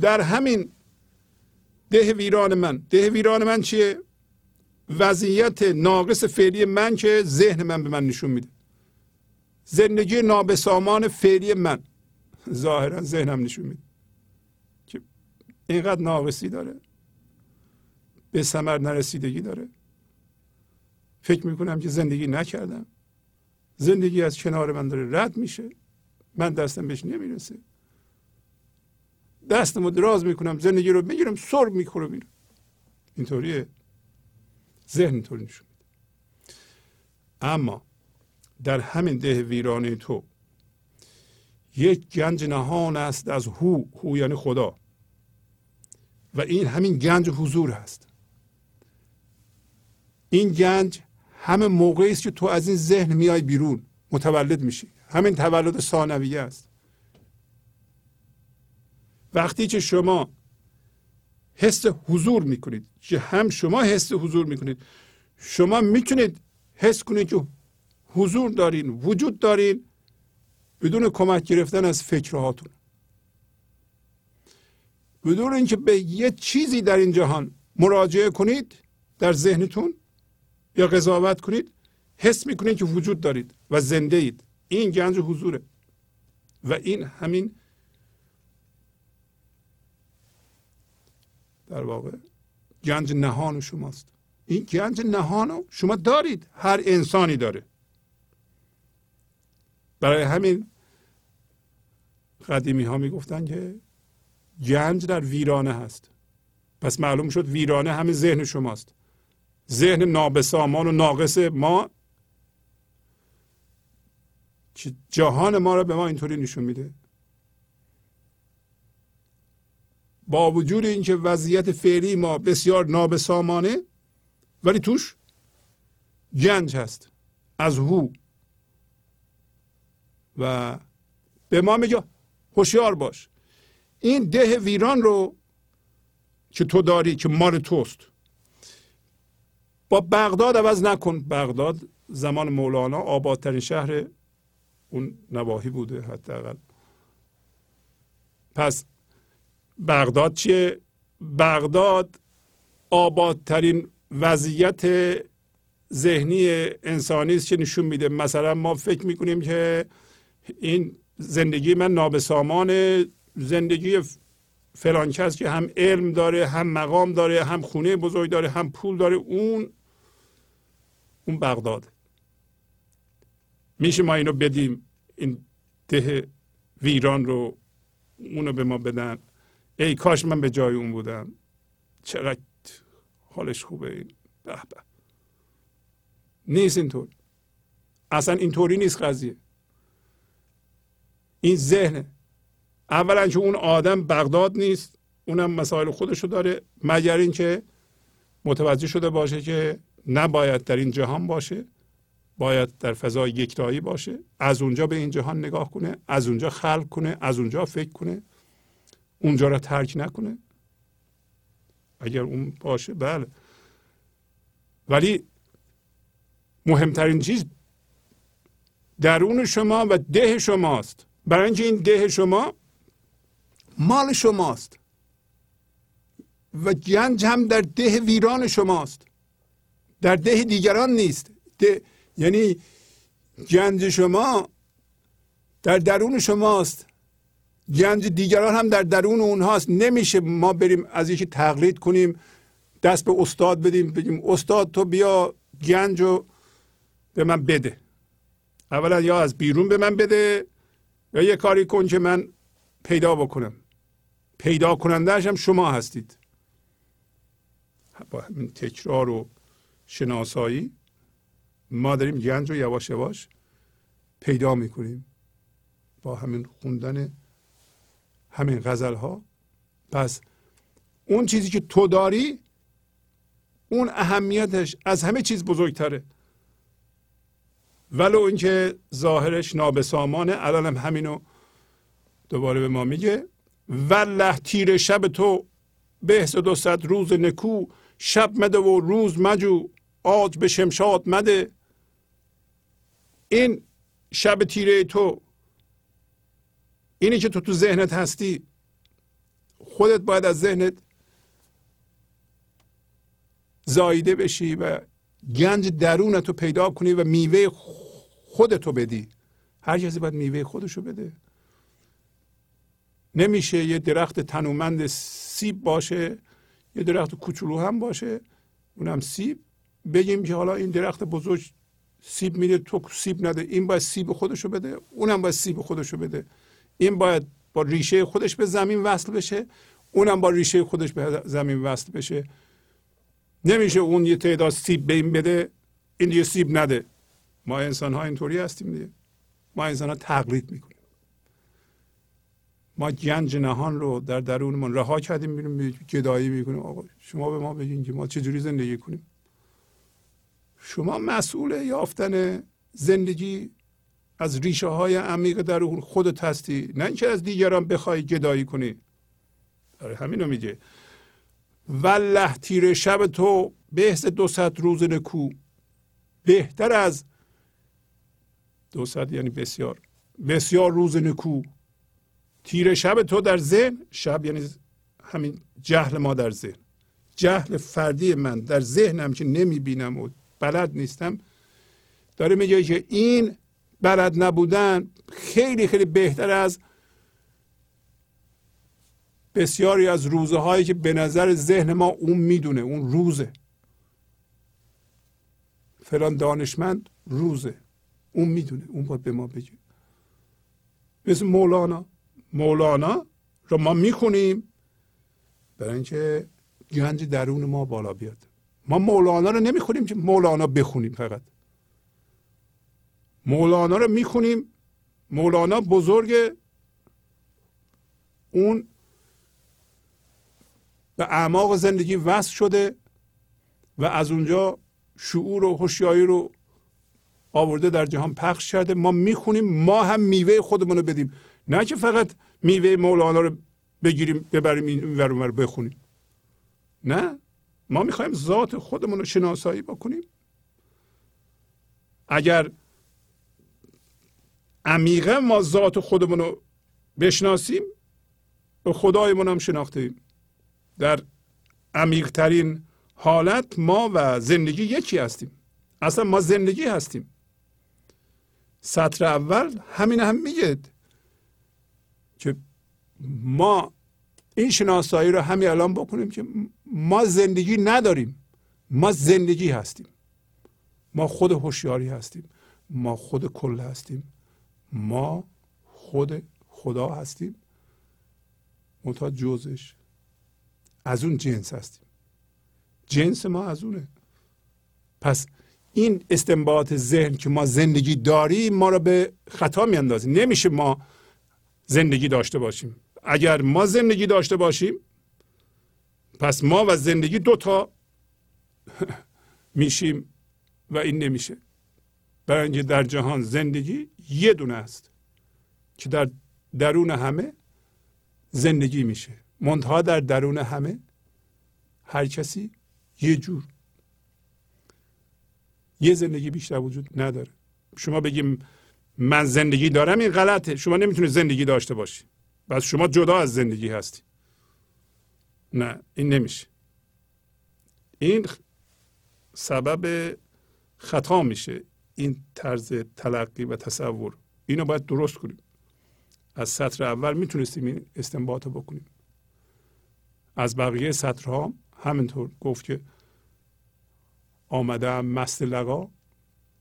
در همین ده ویران من ده ویران من چیه؟ وضعیت ناقص فعلی من که ذهن من به من نشون میده. زندگی نابسامان فعلی من (laughs) ظاهرا ذهنم نشون میده. که اینقدر ناقصی داره به ثمر نرسیدگی داره. فکر می‌کنم که زندگی نکردم. زندگی از کنار من داره رد میشه. من دستم بهش نمی‌رسه. دستم دراز می‌کنم زندگی رو بگیرم سر می‌کنم میرم اینطوریه. ذهن اینطوری نشون اما در همین ده ویرانه تو یک گنج نهان است از هو. هو یعنی خدا. و این همین گنج حضور هست این گنج همه موقعی است که تو از این ذهن میای بیرون متولد میشی. همین تولد ثانویه است. وقتی که شما حس حضور می‌کنید که هم شما حس حضور می‌کنید شما می‌تونید حس کنید که حضور دارین وجود دارین بدون کمک گرفتن از فکرهاتون. بدون اینکه به یه چیزی در این جهان مراجعه کنید در ذهنتون یا قضاوت کنید حس می‌کنید که وجود دارید و زنده اید. این گنج حضوره. و این همین در واقع گنج نهان شماست. این گنج نهان شما دارید. هر انسانی داره. برای همین قدیمی ها می‌گفتن که گنج در ویرانه هست. پس معلوم شد ویرانه همه ذهن شماست. ذهن نابسامان و ناقص ما. که جهان ما را به ما اینطوری نشون میده. با وجود اینکه وضعیت فعلی ما بسیار نابسامانه ولی توش گنج هست. از هو. و به ما میگه هوشیار باش. این ده ویران رو که تو داری که مال توست با بغداد عوض نکن. بغداد زمان مولانا آبادترین شهر اون نواحی بوده حداقل. پس بغداد چیه؟ بغداد آبادترین وضعیت ذهنی انسانی است که نشون میده. مثلا ما فکر می‌کنیم که این زندگی من نابسامان زندگی فلان کس که هم علم داره هم مقام داره هم خونه بزرگ داره هم پول داره اون اون بغداد. میشه ما اینو بدیم این ده ویران رو اونو به ما بدن. ای کاش من به جای اون بودم. چقدر حالش خوبه این. به به. نیست اینطور. اصلا اینطوری نیست قضیه. این ذهن. اولا که اون آدم بغداد نیست. اونم مسائل خودشو داره. مگر اینکه متوجه شده باشه که نباید در این جهان باشه باید در فضای یکتایی باشه از اونجا به این جهان نگاه کنه از اونجا خلق کنه از اونجا فکر کنه اونجا را ترک نکنه. اگر اون باشه بله. ولی مهمترین چیز درون شما و ده شماست. برای اینکه این ده شما مال شماست. و گنج هم در ده ویران شماست. در ده دیگران نیست. ده یعنی گنج شما در درون شماست. گنج دیگران هم در درون اونهاست. نمیشه ما بریم از یکی تقلید کنیم دست به استاد بدیم بگیم استاد تو بیا گنج رو به من بده. اولا یا از بیرون به من بده یا یه کاری کن که من پیدا بکنم. پیدا کنندهش هم شما هستید. با همین تکرار و شناسایی ما داریم گنج رو یواش یواش پیدا می‌کنیم با همین خوندن همین غزل ها پس اون چیزی که تو داری اون اهمیتش از همه چیز بزرگتره. ولو اینکه ظاهرش نابسامانه الان هم همینو دوباره به ما میگه. والله تیر شب تو بهس دو صد روز نکو شب مده و روز مجو. آج به شمشاد مده. این شب تیره تو اینی که تو تو ذهنت هستی خودت باید از ذهنت زایده بشی و گنج درونت رو پیدا کنی و میوه خودتو بدی. هر کسی باید میوه خودشو بده. نمیشه یه درخت تنومند سیب باشه یه درخت کوچولو هم باشه اونم سیب. بگیم که حالا این درخت بزرگ سیب میده تو سیب نده. این باید سیب خودشو بده اونم باید سیب خودشو بده. این باید با ریشه خودش به زمین وصل بشه اونم با ریشه خودش به زمین وصل بشه. نمیشه اون یه تعداد سیب به این بده این یه سیب نده. ما انسان ها اینطوری هستیم دیگه. ما انسان ها تقلید می‌کنیم. ما گنج نهان رو در درونمون رها کردیم میریم گدایی می‌کنیم. آقا شما به ما بگین که ما چجوری زندگی کنیم. شما مسئول یافتن زندگی از ریشه های عمیق درون خودت هستی. نه اینکه از دیگران بخوای گدایی کنی. آره همینو میگه. والله تیر شب تو بهست دو روز نکو بهتر از دو یعنی بسیار. بسیار روز نکو تیر شب تو در ذهن شب یعنی همین جهل ما در ذهن. جهل فردی من در ذهنم که نمی‌بینم و بلد نیستم. داره میگه که این بلد نبودن خیلی خیلی بهتر از بسیاری از روزه هایی که به نظر ذهن ما اون می‌دونه اون روزه. فلان دانشمند روزه. اون می‌دونه اون باید به ما بگه. مثل مولانا. مولانا رو ما می‌خونیم. برای اینکه گنج درون ما بالا بیاد. ما مولانا رو نمی‌خونیم که مولانا بخونیم فقط. مولانا رو می‌خونیم مولانا بزرگ اون به اعماق زندگی وصل شده و از اونجا شعور و هوشیاری رو آورده در جهان پخش کرده. ما می‌خونیم ما هم میوه خودمون رو بدیم. نه که فقط میوه مولانا رو بگیریم ببریم این ور بخونیم. نه. ما می‌خوایم ذات خودمون رو شناسایی بکنیم. اگر عمیقا ما ذات خودمون رو بشناسیم به خدایمون هم شناختیم در عمیقترین حالت ما و زندگی یکی هستیم. اصلا ما زندگی هستیم. سطر اول همین هم میگه که ما این شناسایی رو همین الان بکنیم که ما زندگی نداریم. ما زندگی هستیم. ما خود هوشیاری هستیم. ما خود کل هستیم. ما خود خدا هستیم. منتها جزش از اون جنس هستیم. جنس ما از اونه. پس این استنباط ذهن که ما زندگی داریم ما رو به خطا میاندازه. نمیشه ما زندگی داشته باشیم. اگر ما زندگی داشته باشیم پس ما و زندگی دوتا (laughs) میشیم و این نمیشه. برای اینکه در جهان زندگی یه دونه است که در درون همه زندگی میشه. منتها در درون همه هر کسی یه جور. یه زندگی بیشتر وجود نداره. شما بگیم من زندگی دارم این غلطه. شما نمی‌تونید زندگی داشته باشی. پس شما جدا از زندگی هستی. نه این نمیشه. این سبب خطا میشه این طرز تلقی و تصور. اینو باید درست کنیم. از سطر اول می‌تونستیم این استنباط رو بکنیم. از بقیه سطرها همینطور گفت که آمده مست لقا.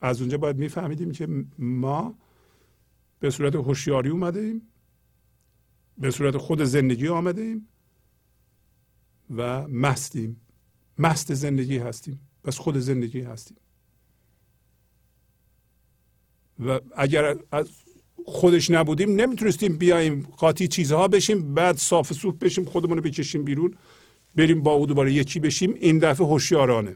از اونجا باید میفهمیدیم که ما به صورت هوشیاری اومده ایم به صورت خود زندگی آمده ایم و مستیم. مست زندگی هستیم. پس خود زندگی هستیم. و اگر از خودش نبودیم نمی‌تونستیم بیایم قاطی چیزها بشیم بعد صاف سوپ بشیم خودمون رو بکشیم بیرون بریم با او دوباره یکی بشیم. این دفعه هوشیارانه.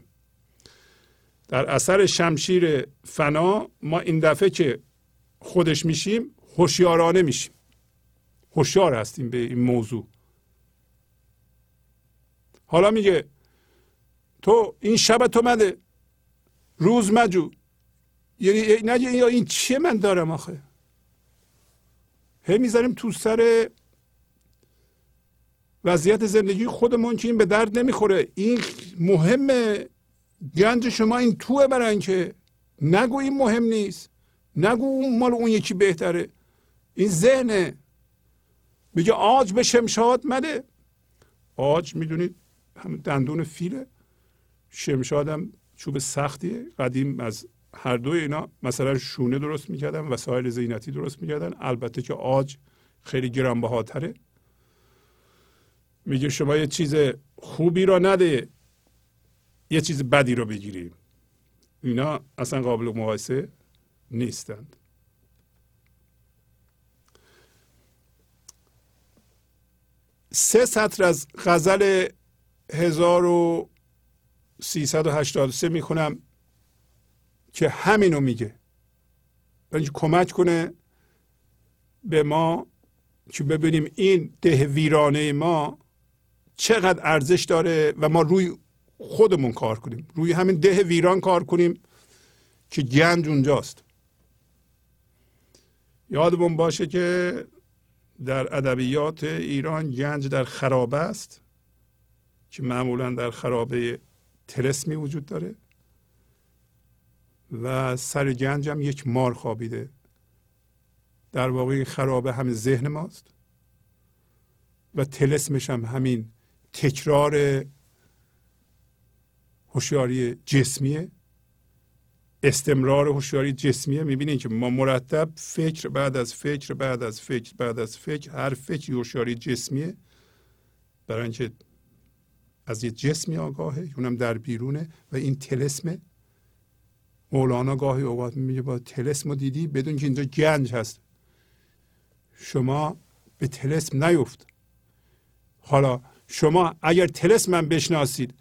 در اثر شمشیر فنا ما این دفعه که خودش میشیم هوشیارانه میشیم. هوشیار هستیم به این موضوع. حالا میگه تو این شب تو مده روز مجو. یعنی نگه یا این چیه من دارم آخه؟ هی می‌ذاریم تو سر وضعیت زندگی خودمون که این به درد نمی‌خوره. این مهمه گنج شما این توه برن که نگو این مهم نیست. نگو اون مال اون یکی بهتره. این ذهنه. میگه آج به شمشاد مده. آج می‌دونید هم دندون فیله. شمشادم چوب سختیه. قدیم از هر دو اینا مثلا شونه درست می‌کردن وسایل زینتی درست می‌کردن. البته که آج خیلی گرانبهاتره. میگه شما یه چیز خوبی را نده یه چیز بدی رو بگیریم اینا اصلا قابل مقایسه نیستند. سه سطر از غزل 1383 می‌خونم که همینو میگه. برای کمک کنه به ما که ببینیم این ده ویرانه ما چقدر ارزش داره و ما روی خودمون کار کنیم. روی همین ده ویران کار کنیم که گنج اونجاست. یادمون باشه که در ادبیات ایران گنج در خرابه است. که معمولا در خرابه تلسمی وجود داره و سر گنج هم یک مار خوابیده. در واقع خرابه همین ذهن ماست و تلسمش هم همین تکرار هوشیاری جسمیه. استمرار هوشیاری جسمیه. می‌بینید که ما مرتب فکر بعد از فکر بعد از فکر بعد از فکر هر فکری هوشیاری جسمیه. برای اینکه از یه جسمی آگاهه اونم در بیرونه و این تلسمه. مولانا گاهی اوقات میگه با تلسم رو دیدی؟ بدون که اینجا گنج هست. شما به تلسم نیفت. حالا شما اگر تلسم من بشناسید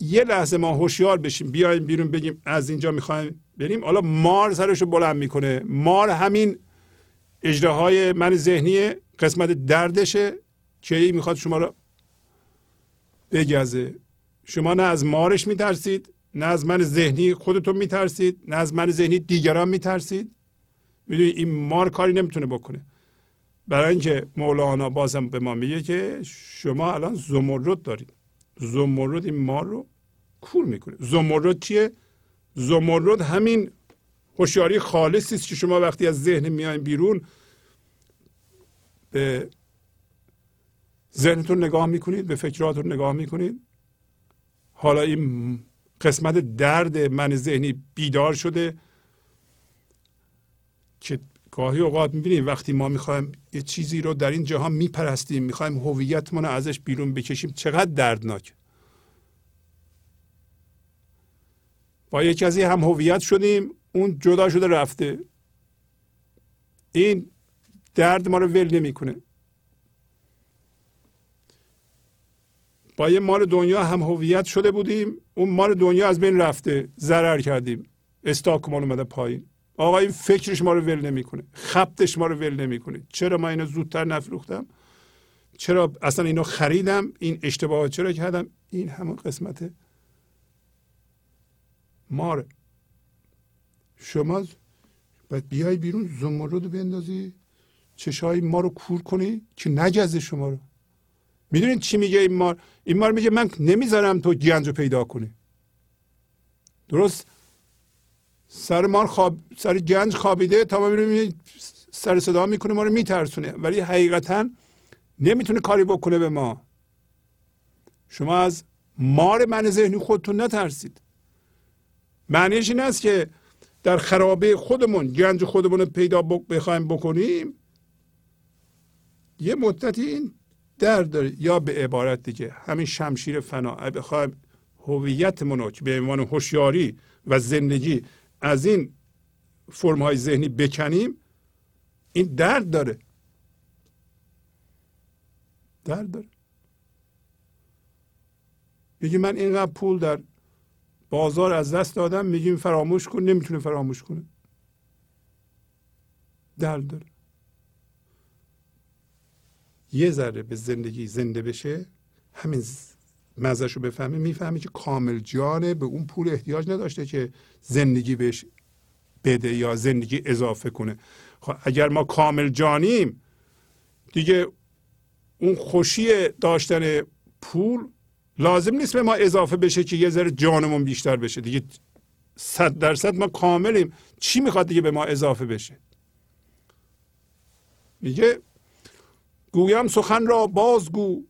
یه لحظه ما هوشیار بشیم بیایم بیرون بگیم از اینجا می‌خوایم بریم. حالا مار سرش رو بلند می‌کنه. مار همین اجراهای من ذهنی قسمت دردشه که می‌خواد شما رو بگزه. شما نه از مارش میترسید نه از من ذهنی خودتون میترسید نه از من ذهنی دیگران میترسید. می‌دونید این مار کاری نمی‌تونه بکنه. برای اینکه مولانا بازم به ما میگه که شما الان زمرد دارید. زمرد این مار رو کور می‌کنه. زمرد چیه؟ زمرد همین هوشیاری خالصی است که شما وقتی از ذهن میاین بیرون به ذهنتون نگاه می‌کنید به فکراتتون نگاه می‌کنید. حالا این قسمت درد من ذهنی بیدار شده که گاهی اوقات می‌بینیم وقتی ما می‌خوایم یه چیزی رو در این جهان میپرستیم می‌خوایم هویتمون رو ازش بیرون بکشیم چقدر دردناک. با یک کسی هم هویت شدیم اون جدا شده رفته. این درد ما رو ول نمی‌کنه. با یه مال دنیا هم هویت شده بودیم اون مال دنیا از بین رفته. ضرر کردیم. استاک مال اومده پایین. آقا این فکرش ما رو ول نمی‌کنه. خبتش ما رو ول نمی‌کنه. چرا من اینو زودتر نفروختم؟ چرا اصلا اینو خریدم؟ این اشتباه چرا کردم؟ این همون قسمت ماره شما باید بیای بیرون زمرد بندازی. چشای ما رو کور کنی که نجزه شما رو. می‌دونید چی میگه این مار؟ این مار میگه من نمی‌ذارم تو گنج رو پیدا کنی. درست؟ سر مار خواب سر گنج خوابیده تا ما سر صدا می‌کنه ما رو میترسونه. ولی حقیقتا نمی‌تونه کاری بکنه به ما. شما از مار من ذهنی خودتون نترسید. معنیش این است که در خرابه خودمون گنج خودمون رو پیدا بخوایم بکنیم یه مدتی این درد داره. یا به عبارت دیگه همین شمشیر فنا. بخوایم هویتمون رو که به عنوان هوشیاری و زندگی از این فرم های ذهنی بکنیم این درد داره. درد داره. میگه من اینقدر پول در بازار از دست دادم میگیم فراموش کن. نمی‌تونه فراموش کنه. درد داره. یه ذره به زندگی زنده بشه همین مزش رو بفهمه می‌فهمه که کامل جانه به اون پول احتیاج نداشته که زندگی بهش بده یا زندگی اضافه کنه. خب اگر ما کامل جانیم دیگه اون خوشی داشتن پول لازم نیست به ما اضافه بشه که یه ذره جانمون بیشتر بشه. دیگه صد درصد ما کاملیم. چی می‌خواد دیگه به ما اضافه بشه؟ میگه گویم سخن را بازگو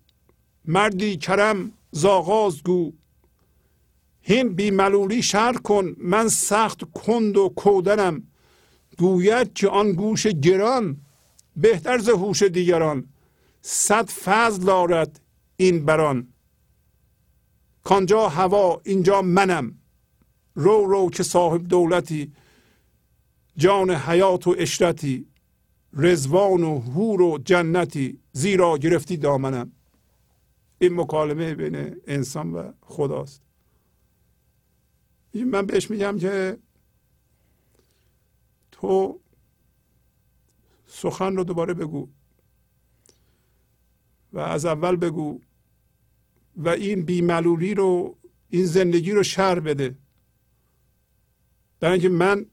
مردی کرم زاغاز گو. هین بی ملولی شر کن من سخت کند و کودنم. گوید که آن گوش گران بهتر ز هوش دیگران. صد فضل دارد این بران. کانجا هوا اینجا منم. رو رو که صاحب دولتی جان حیات و اشرتی رزوان و هور و جنتی زیرا گرفتی دامنم. این مکالمه بین انسان و خداست. من بهش میگم که تو سخن رو دوباره بگو و از اول بگو و این بیملولی رو این زندگی رو شر بده. در اینکه من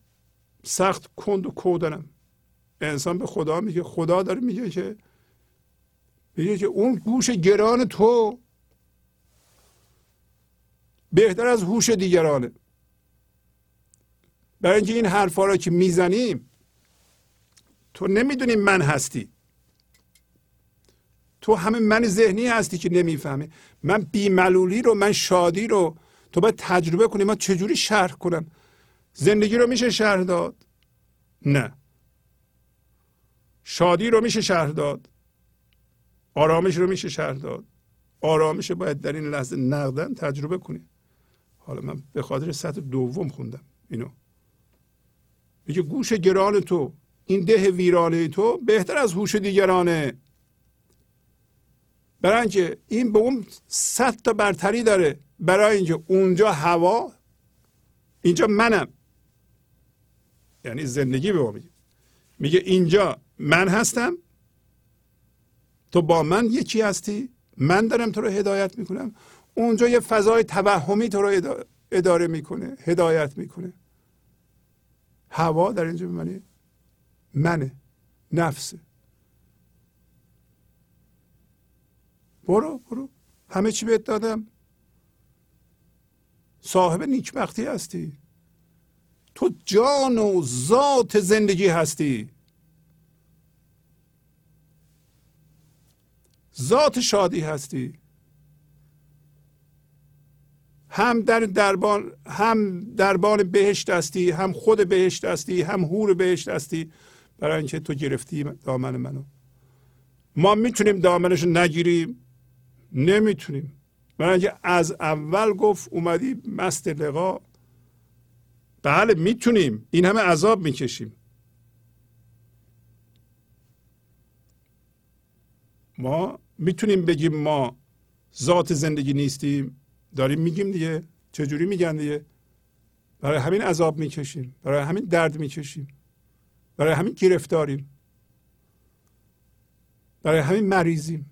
سخت کند و کودنم. انسان به خدا میگه خدا داره میگه که میگه که اون گوش گران تو بهتر از هوش دیگرانه. برای اینکه این حرفا رو که می‌زنیم تو نمی‌دونی من هستی. تو همه من ذهنی هستی که نمی‌فهمی. من بیملولی رو من شادی رو تو باید تجربه کنی من چجوری شرح کنم. زندگی رو میشه شرح داد؟ نه. شادی رو میشه شرح داد. آرامش رو میشه شرح داد. آرامش باید در این لحظه نقدن تجربه کنی حالا من به خاطر سطح دوم خوندم اینو. میگه گوش گران تو این ده ویرانه تو بهتر از هوش دیگرانه. برای اینکه این به اون صد تا برتری داره. برای اینکه اونجا هوا اینجا منم. یعنی زندگی به ما میگه. میگه اینجا من هستم. تو با من یکی هستی. من دارم تو رو هدایت می‌کنم. اونجا یه فضای توهمی تو رو اداره می‌کنه هدایت می‌کنه. هوا در اینجا معنی منه نفسه. برو برو. همه چی بهت دادم. صاحب نیکبختی هستی. تو جان و ذات زندگی هستی. ذات شادی هستی. هم در دربان هم دربان بهشت هستی هم خود بهشت هستی هم هور بهشت هستی. برای اینکه تو گرفتی دامن منو. ما می‌تونیم دامنش نگیریم؟ نمی‌تونیم. برای اینکه از اول گفت اومدی مست لقا. بله می‌تونیم. این همه عذاب می‌کشیم. ما می‌تونیم بگیم ما ذات زندگی نیستیم داریم میگیم دیگه چجوری میگن دیگه؟ برای همین عذاب می‌کشیم برای همین درد می‌کشیم برای همین گرفتاریم برای همین مریضیم.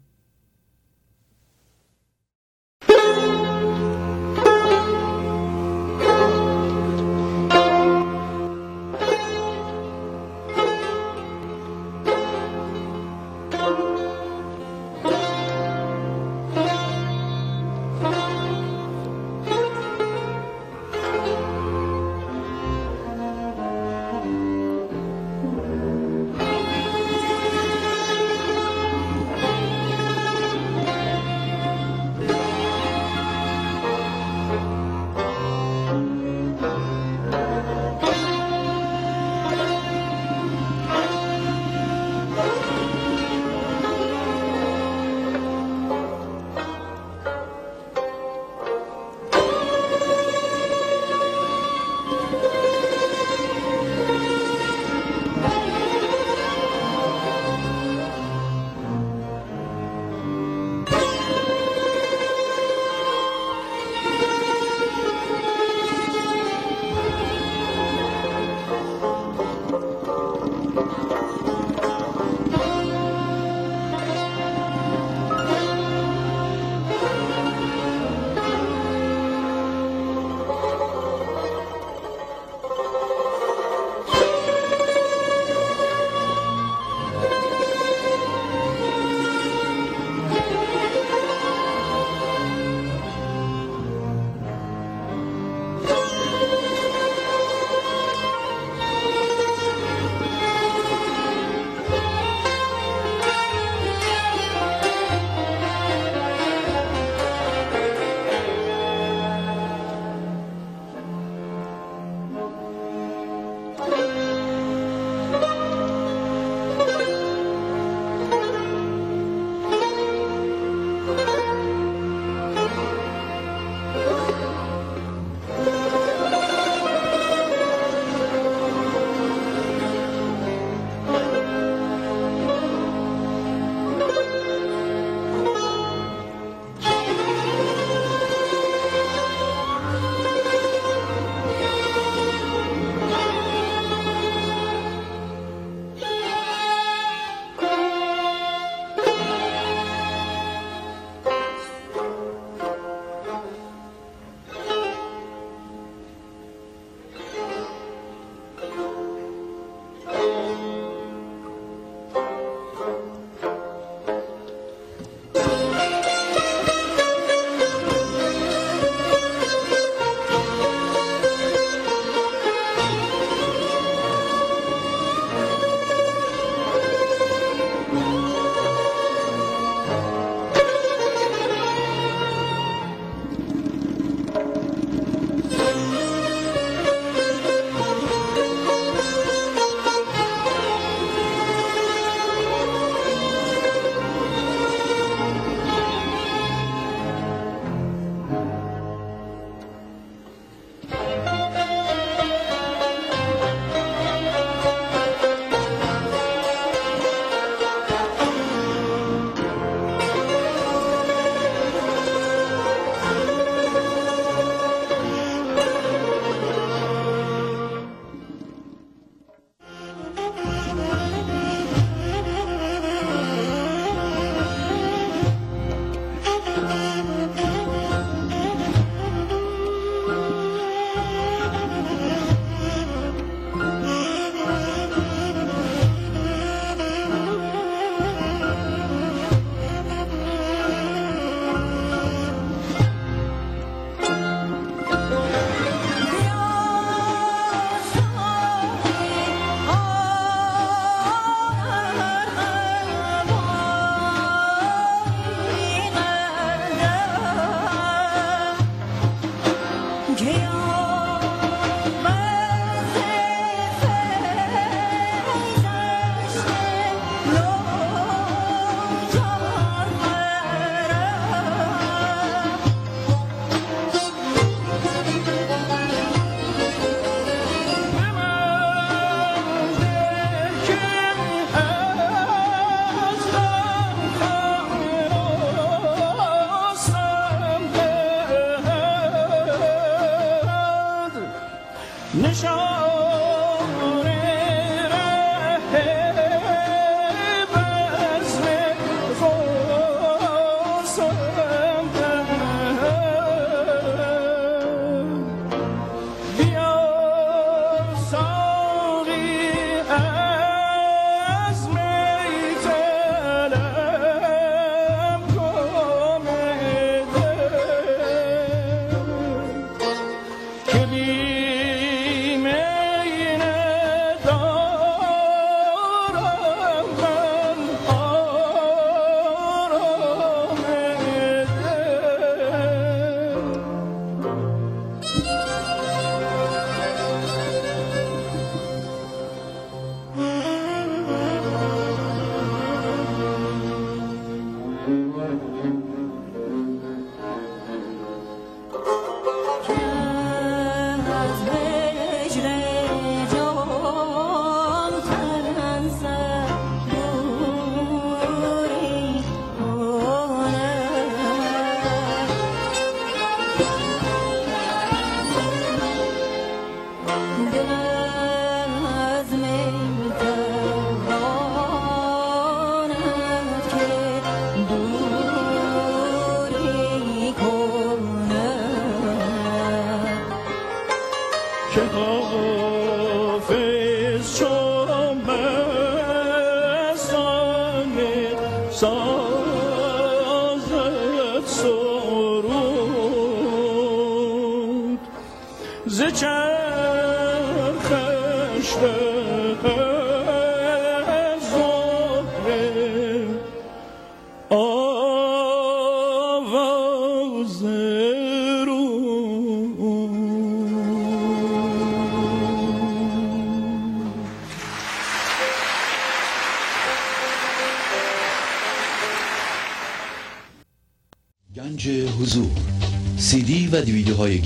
ز چرخش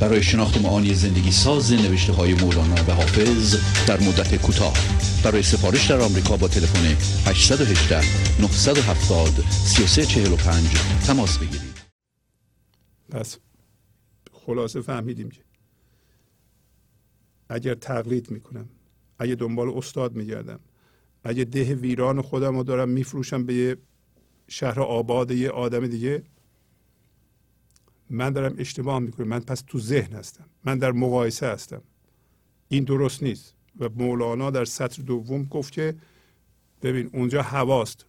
برای شناخت معانی زندگی ساز نوشته های مولانا و حافظ در مدت کوتاه. برای سفارش در آمریکا با تلفن 818 970 3345 تماس بگیرید. پس خلاصه فهمیدیم که اگر تقلید می‌کنم اگه دنبال استاد میگردم اگه ده ویران خودم رو دارم میفروشم به یه شهر آباد یه آدم دیگه من دارم اشتباه می‌کنم. من پس تو ذهن هستم. من در مقایسه هستم. این درست نیست. و مولانا در سطر دوم گفت که ببین اونجا هواست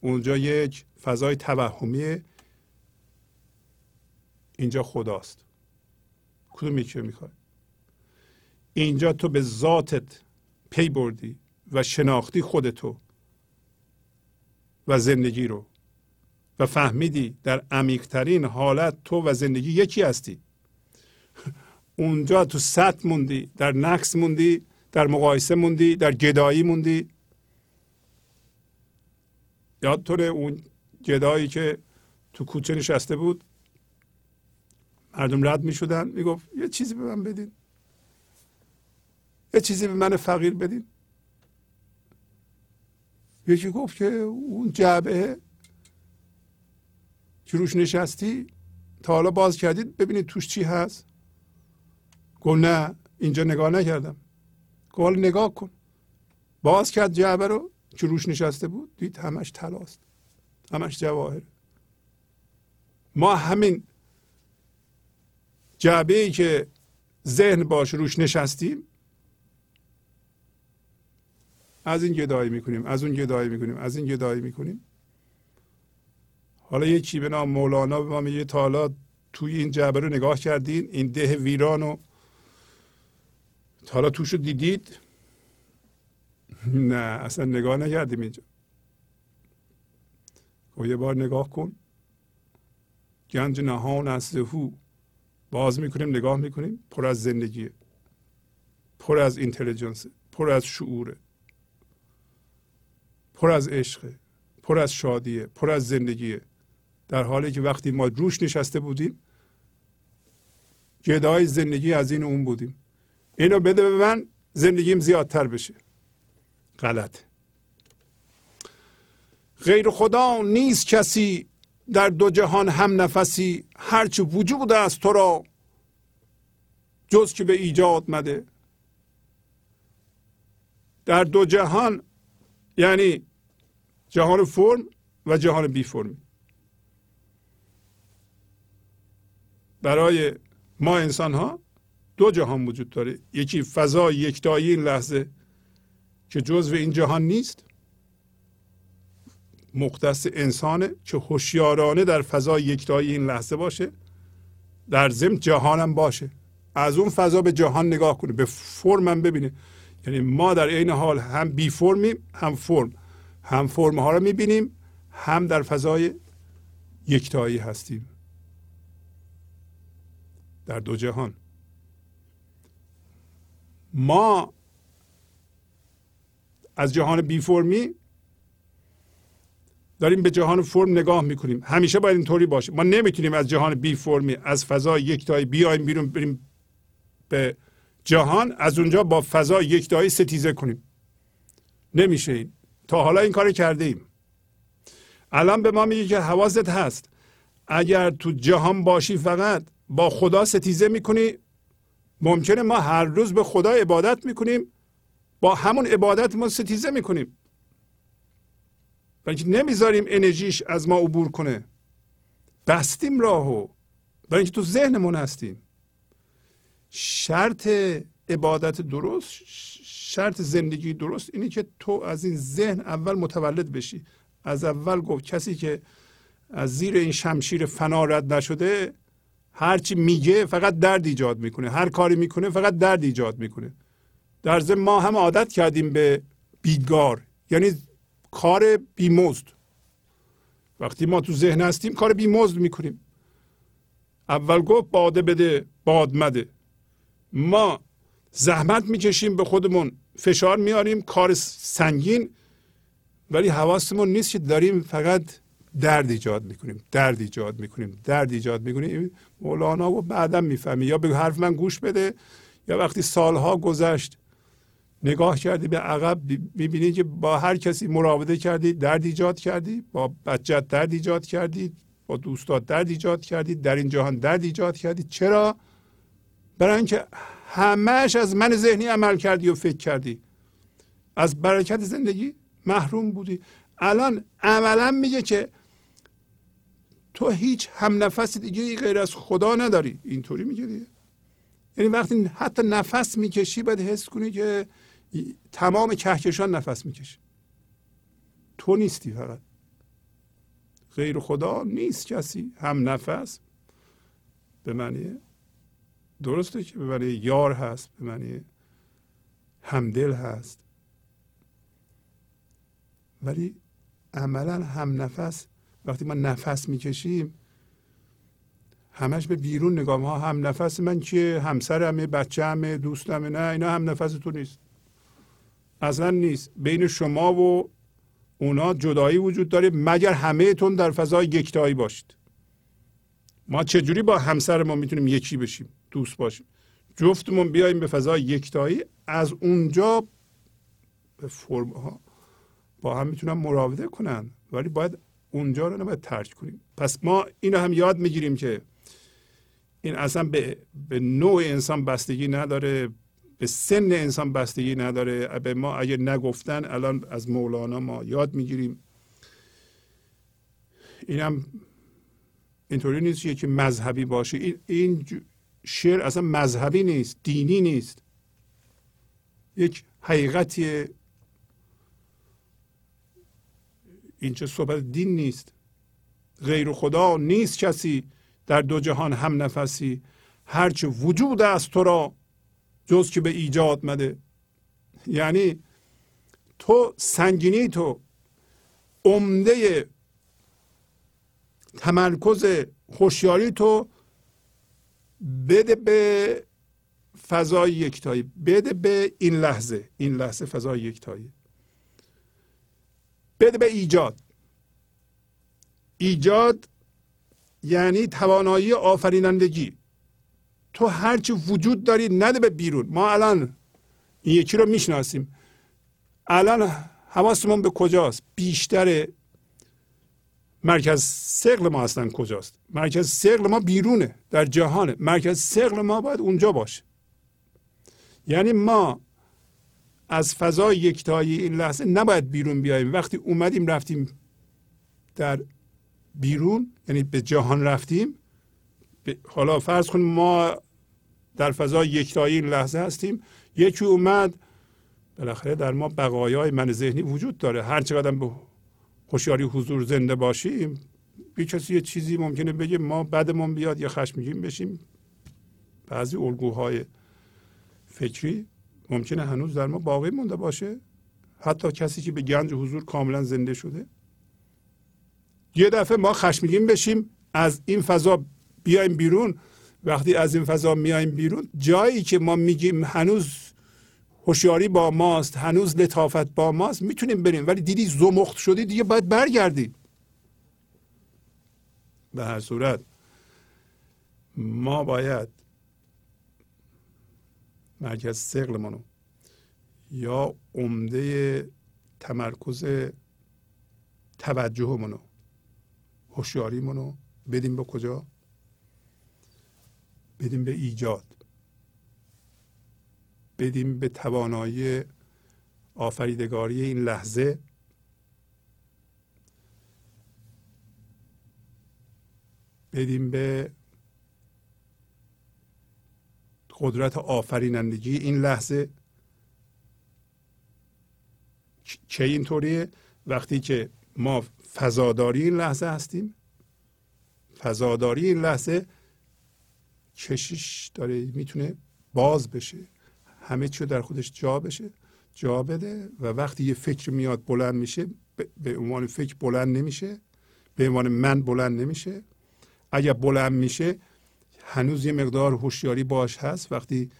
اونجا یک فضای توهمیه. اینجا خداست. کدوم یکی می‌خوای؟ اینجا تو به ذاتت پی بردی و شناختی خودتو و زندگی رو. و فهمیدی در عمیقترین حالت تو و زندگی یکی هستی. اونجا تو سطح موندی در نقص موندی در مقایسه موندی در گدایی موندی. یادتونه اون گدایی که تو کوچه نشسته بود؟ مردم رد می شدن می گفت یه چیزی به من بدین. یه چیزی به من فقیر بدین. یکی گفت که اون جعبه که روش نشستی تا حالا باز کردید ببینید توش چی هست. گفت نه اینجا نگاه نکردم. گفت نگاه کن. باز کرد جعبه رو که روش نشسته بود دید همش تلاست. همش جواهر ما همین جعبه ای که ذهن باش روش نشستیم از این گدایی می‌کنیم از اون گدایی می‌کنیم از این گدایی می‌کنیم. حالا یکی به نام مولانا به ما میگه تا حالا توی این جعبه رو نگاه کردین این ده ویران رو تا حالا توش رو دیدید؟ نه اصلا نگاه نکردیم اینجا. و خب یه بار نگاه کن. گنج نهان از هو باز می‌کنیم نگاه می‌کنیم. پر از زندگیه. پر از اینتلیجنس پر از شعوره. پر از عشقه. پر از شادیه. پر از زندگیه. در حالی که وقتی ما روش نشسته بودیم جدای زندگی از این اون بودیم. اینو بده به من زندگیم زیادتر بشه. غلط. غیر خدا نیست کسی در دو جهان هم نفسی هرچه وجود است تو را جز که به ایجاد مده. در دو جهان یعنی جهان فرم و جهان بی فرمی. برای ما انسان ها دو جهان وجود داره. یکی فضا یکتایی این لحظه که جزو این جهان نیست. مختص انسانه که هوشیارانه در فضا یکتایی این لحظه باشه. در ضمن جهانم باشه. از اون فضا به جهان نگاه کنه به فرمم ببینه. یعنی ما در عین حال هم بی فرمیم هم فرم. هم فرم ها رو می‌بینیم هم در فضای یکتایی هستیم. در دو جهان. ما از جهان بی فرمی داریم به جهان فرم نگاه می‌کنیم. همیشه باید اینطوری باشه. ما نمی‌تونیم از جهان بی فرمی از فضا یکتایی بیایم بیرون بریم به جهان از اونجا با فضا یکتایی ستیزه کنیم. نمیشه این. تا حالا این کار کرده ایم. الان به ما میگه که حواست هست. اگر تو جهان باشی فقط با خدا ستیزه می‌کنی. ممکنه ما هر روز به خدا عبادت می‌کنیم. با همون عبادت ما ستیزه می‌کنیم. اینکه نمی‌ذاریم انرژیش از ما عبور کنه. بستیم راهو. برای اینکه تو ذهنمون هستیم. شرط عبادت درست شرط زندگی درست اینه که تو از این ذهن اول متولد بشی. از اول گفت کسی که از زیر این شمشیر فنا رد نشده هرچی میگه فقط درد ایجاد می‌کنه. هر کاری می‌کنه فقط درد ایجاد می‌کنه. در ضمن ما هم عادت کردیم به بیدگار یعنی کار بیمزد. وقتی ما تو ذهن هستیم کار بیمزد می‌کنیم. اول گفت باده بده باد مده. ما زحمت می‌کشیم به خودمون فشار میاریم کار سنگین ولی حواسمون نیست که داریم فقط درد ایجاد می‌کنیم درد ایجاد می‌کنیم درد ایجاد می‌کنیم. مولانا و بعدا می‌فهمی. یا به حرف من گوش بده. یا وقتی سالها گذشت نگاه کردی به عقب می‌بینی که با هر کسی مراوده کردی درد ایجاد کردی. با بچت درد ایجاد کردی. با دوستات درد ایجاد کردی. در این جهان درد ایجاد کردی. چرا؟ برای اینکه همهش از من ذهنی عمل کردی و فکر کردی. از برکت زندگی محروم بودی. الان عملا میگه که تو هیچ هم نفس دیگه غیر از خدا نداری. اینطوری میگه دیگه. یعنی وقتی حتی نفس می‌کشی باید حس کنی که تمام کهکشان نفس می‌کشی تو نیستی فقط. غیر خدا نیست کسی. هم نفس به معنی درسته که به معنی یار هست به معنی همدل هست. ولی عملا هم نفس وقتی ما نفس می‌کشیم همش به بیرون نگاه ها هم نفس من که همسرمه بچه‌مه دوستمه. نه اینا هم نفس تو نیست. اصلا نیست. بین شما و اونا جدایی وجود داره مگر همه تون در فضای یکتایی باشید. ما چجوری با همسر ما می‌تونیم یکی بشیم دوست باشیم؟ جفتمون بیایم به فضای یکتایی از اونجا به فرم ها با هم می‌تونن مراوده کنن. ولی باید اونجا رو نباید ترک کنیم. پس ما اینو هم یاد می‌گیریم که این اصلا به, به نوع انسان بستگی نداره به سن انسان بستگی نداره. به ما اگر نگفتن الان از مولانا ما یاد می‌گیریم. اینم اینطوری نیست که مذهبی باشه. این, این شعر اصلا مذهبی نیست دینی نیست. یک حقیقتی اینجا صحبت دین نیست. غیر خدا نیست کسی در دو جهان هم نفسی. هرچه وجود است تو را جز که به ایجاد مده. یعنی تو سنگینی تو عمده تمرکز خوشیاری تو بده به فضای یکتایی بده به این لحظه این لحظه فضای یکتایی. بده به ایجاد. ایجاد یعنی توانایی آفرینندگی. تو هرچی وجود داری نده به بیرون. ما الان این یکی رو می‌شناسیم. الان حواسمون به کجاست؟ بیشتر مرکز سقل ما اصلا کجاست؟ مرکز سقل ما بیرونه در جهانه. مرکز سقل ما باید اونجا باشه. یعنی ما از فضای یکتایی این لحظه نباید بیرون بیاییم. وقتی اومدیم رفتیم در بیرون یعنی به جهان رفتیم حالا فرض کنیم ما در فضای یکتایی این لحظه هستیم. یکی اومد بالاخره در ما بقایای من ذهنی وجود داره. هر چقدر به هوشیاری حضور زنده باشیم یه کسی یه چیزی ممکنه بگه ما بدمون بیاد یا خشمگین بشیم. بعضی الگوهای فکری ممکنه هنوز در ما باقی مونده باشه؟ حتی کسی که به گنج حضور کاملا زنده شده؟ یه دفعه ما خشمگین بشیم از این فضا بیایم بیرون. وقتی از این فضا میایم بیرون جایی که ما میگیم هنوز هوشیاری با ماست هنوز لطافت با ماست می‌تونیم بریم. ولی دیدی زمخت شدی دیگه باید برگردیم. به هر صورت ما باید مرکز سقلمانو یا عمده تمرکز توجهمونو هوشیاریمون رو بدیم به کجا؟ بدیم به ایجاد. بدیم به توانایی آفریدگاری این لحظه. بدیم به قدرت آفرینندگی این لحظه چه اینطوریه؟ وقتی که ما فضاداری این لحظه هستیم. فضاداری این لحظه کشش داره می‌تونه باز بشه. همه چی در خودش جا بشه جا بده و وقتی یه فکر میاد بلند میشه به عنوان فکر بلند نمیشه به عنوان من بلند نمیشه. اگر بلند میشه هنوز یه مقدار هوشیاری باش هست. وقتی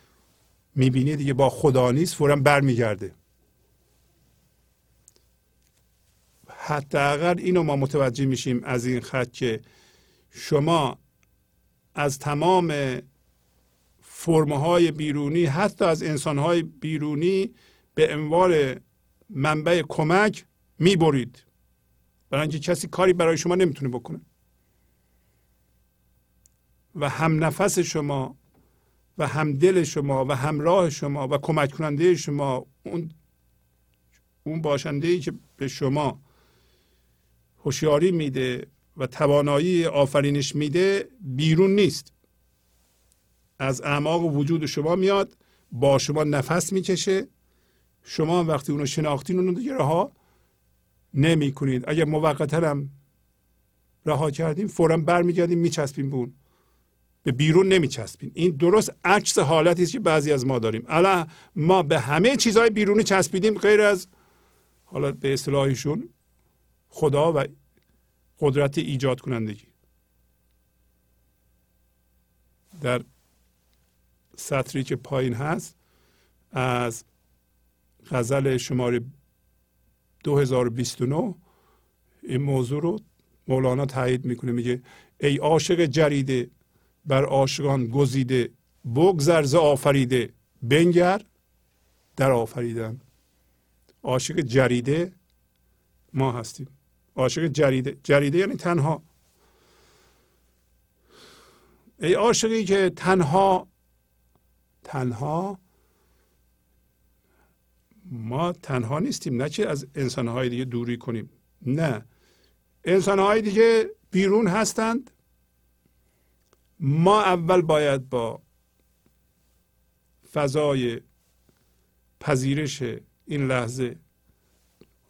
می‌بینی دیگه با خدا نیست فورا برمیگرده. حداقل اینو ما متوجه میشیم از این خط که شما از تمام فرمهای بیرونی حتی از انسانهای بیرونی به عنوان منبع کمک می‌برید. برای اینکه کسی کاری برای شما نمی‌تونه بکنه. و هم نفس شما و هم دل شما و همراه شما و کمک کننده شما اون اون باشنده ای که به شما هوشیاری میده و توانایی آفرینش میده بیرون نیست. از اعماق وجود شما میاد با شما نفس می‌کشه. شما وقتی اونو شناختین اونو دیگه رها نمی کنید اگر موقتا هم رها کردیم فورا برمیگردیم میچسبیم به اون. به بیرون نمیچسبیم این درست عکس حالتی است که بعضی از ما داریم. الان ما به همه چیزهای بیرونی چسبیدیم غیر از حالا به اصطلاحشون خدا و قدرت ایجاد کنندگی در سطری که پایین هست از غزل شماره 2029 این موضوع رو مولانا تایید می‌کنه. میگه ای عاشق جریده بر عاشقان گزیده بگذر ز آفریده بنگر در آفریدن. عاشق جریده ما هستیم. عاشق جریده جریده یعنی تنها. ای عاشقی که تنها تنها ما تنها نیستیم نه که از انسانهای دیگه دوری کنیم. نه. انسانهای دیگه بیرون هستند. ما اول باید با فضای پذیرش این لحظه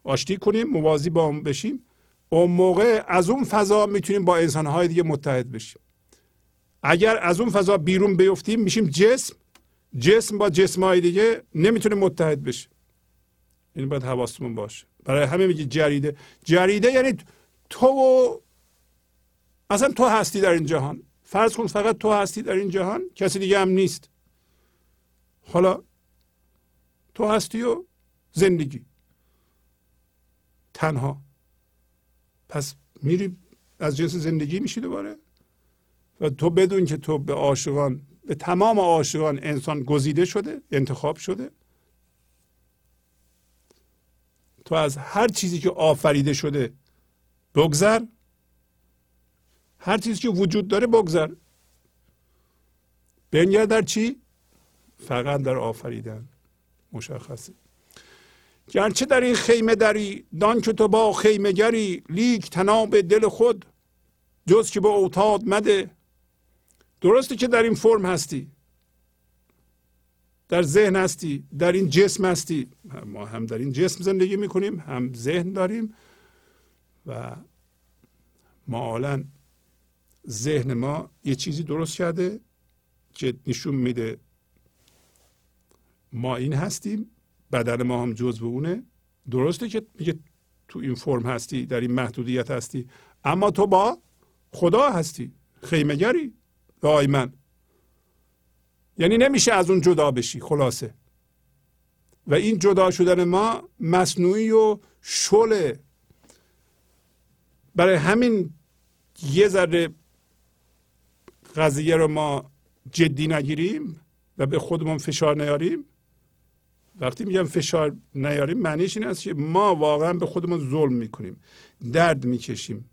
آشتی کنیم موازی با اون بشیم. اون موقع از اون فضا می‌تونیم با انسانهای دیگه متحد بشیم. اگر از اون فضا بیرون بیفتیم میشیم جسم. جسم با جسمهای دیگه نمی‌تونه متحد بشه این باید حواستمون باشه. برای همه میگه جریده. جریده یعنی تو اصلا تو هستی در این جهان. فرض کن فقط تو هستی در این جهان کسی دیگه هم نیست. حالا تو هستی و زندگی. تنها. پس میری از جنس زندگی میشی دوباره؟ و تو بدون که تو به عاشقان به تمام عاشقان انسان گزیده شده انتخاب شده؟ تو از هر چیزی که آفریده شده بگذر. هر چیزی که وجود داره بگذر. بنگر در چی؟ فقط در آفریدن. مشخصه. گرچه در این خیمه دری دان که تو با خیمه گری لیک تناب دل خود جز که به اوتاد مده. درسته که در این فرم هستی. در ذهن هستی. در این جسم هستی. ما هم در این جسم زندگی می‌کنیم هم ذهن داریم و معالا ذهن ما یه چیزی درست کرده که نشون میده ما این هستیم بدن ما هم جزو اونه. درسته که میگه تو این فرم هستی در این محدودیت هستی اما تو با خدا هستی خیمگری دائما یعنی نمیشه از اون جدا بشی خلاصه. و این جدا شدن ما مصنوعی و شله برای همین یه ذره قضیه رو ما جدی نگیریم و به خودمون فشار نیاریم. وقتی میگم فشار نیاریم معنیش این است که ما واقعا به خودمون ظلم می‌کنیم درد می‌کشیم.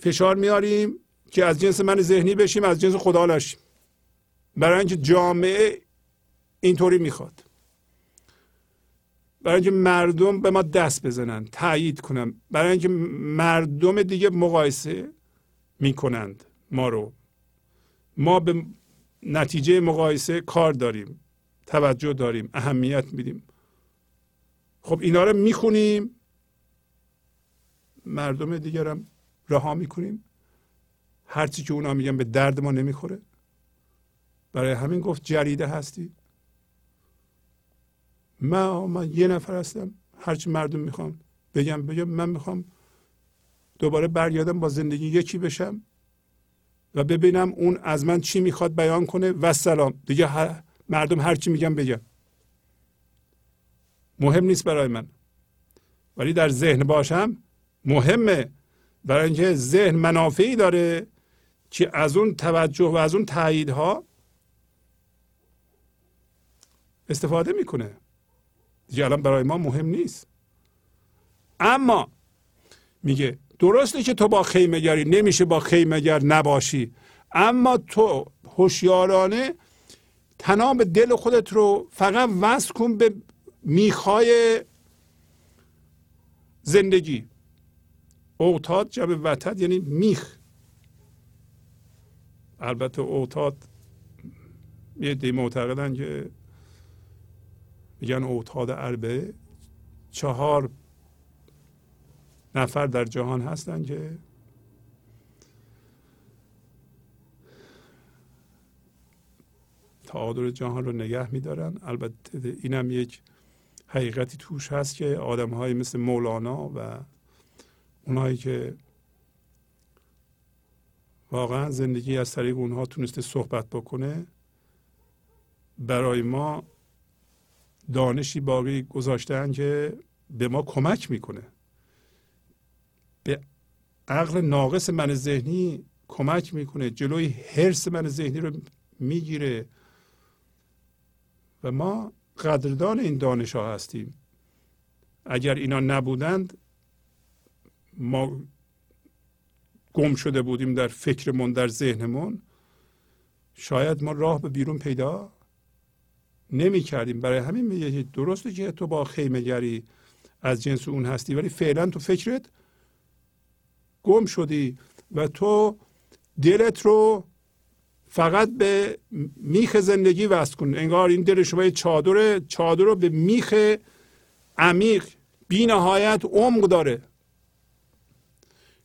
فشار میاریم که از جنس من ذهنی بشیم از جنس خدا نشیم. برای اینکه جامعه اینطوری می‌خواد. برای اینکه مردم به ما دست بزنن تایید کنن. برای اینکه مردم دیگه مقایسه می‌کنند. ما رو. ما به نتیجه مقایسه کار داریم توجه داریم اهمیت میدیم. خب اینا رو می‌خونیم مردم دیگرم رها می‌کنیم. هرچی که اونا میگن به درد ما نمی‌خوره. برای همین گفت جریده هستی. من, من یه نفر هستم. هرچی مردم می‌خوام بگم بگم من می‌خوام دوباره برگردم با زندگی یکی بشم. و ببینم اون از من چی می‌خواد بیان کنه. و سلام دیگه هر مردم هر چی میگم بگم مهم نیست برای من. ولی در ذهن باشم مهمه. برای اینکه ذهن منافعی داره که از اون توجه و از اون تاییدها استفاده می‌کنه. دیگه الان برای ما مهم نیست. اما میگه درسته که تو با خیمهگری نمیشه با خیمهگر نباشی اما تو هوشیارانه تناب دل خودت رو فقط وصل کن به میخای زندگی. اوتاد جمع وتد یعنی میخ. البته اوتاد یه دی معتقدن که میگن اوتاد اربعه چهار نفر در جهان هستن که تعادل جهان رو نگه میدارن. البته اینم یک حقیقتی توش هست که آدم های مثل مولانا و اونایی که واقعا زندگی از طریق اونها تونسته صحبت بکنه برای ما دانشی باقی گذاشتن که به ما کمک می‌کنه. به عقل ناقص من ذهنی کمک می‌کنه جلوی حرس من ذهنی رو می‌گیره. و ما قدردان این دانش ها هستیم. اگر اینا نبودند ما گم شده بودیم در فکرمون در ذهنمون. شاید ما راه به بیرون پیدا نمی کردیم برای همین میگه درسته که تو با خیمه گری از جنس اون هستی ولی فعلا تو فکرت گم شدی و تو دلت رو فقط به میخ زندگی وصل کن. انگار این دل شما چادر چادر رو به میخ عمیق بی نهایت عمق داره.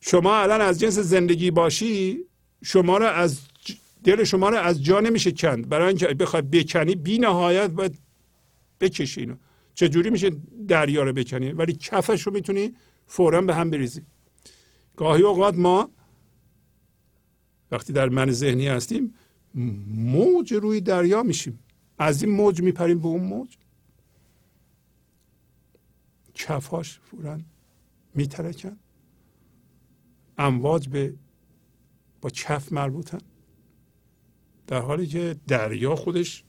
شما الان از جنس زندگی باشی شما رو از دل شما رو از جا نمیشه کند. برای اینکه بخوای بکنی بی نهایت باید بکشی چجوری میشه دریا رو بکنی؟ ولی کفش رو می‌تونی فورا به هم بریزی. گاهی اوقات ما وقتی در من ذهنی هستیم موج روی دریا میشیم. از این موج میپریم به اون موج. کفاش فورا میترکن. امواج به با کف مربوطن. در حالی که دریا خودش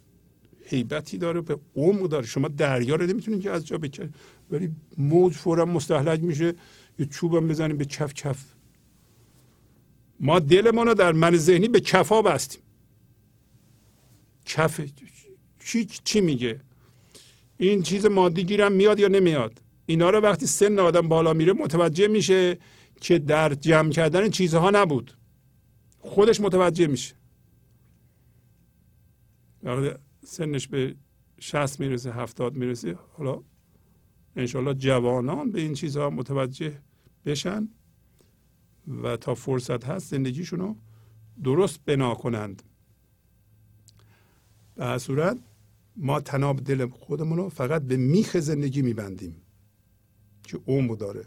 حیبتی داره به عمق داره. شما دریا رو نمی‌تونید که از جا بکنید ولی موج فورا مستحلک میشه. یه چوبم بزنیم به کف کف ما دلمون رو در من ذهنی به کفا بستیم. کف چی, چی میگه؟ این چیز مادی گیرم میاد یا نمیاد؟ اینا رو وقتی سن آدم بالا میره متوجه میشه که در جمع کردن چیزها نبود. خودش متوجه میشه. وقتی سنش به شست می‌رسه هفتاد می‌رسه. حالا انشالله جوانان به این چیزها متوجه بشن و تا فرصت هست زندگیشونو درست بنا کنند. به صورت ما تناب دل خودمون رو فقط به میخ زندگی میبندیم که عمق داره.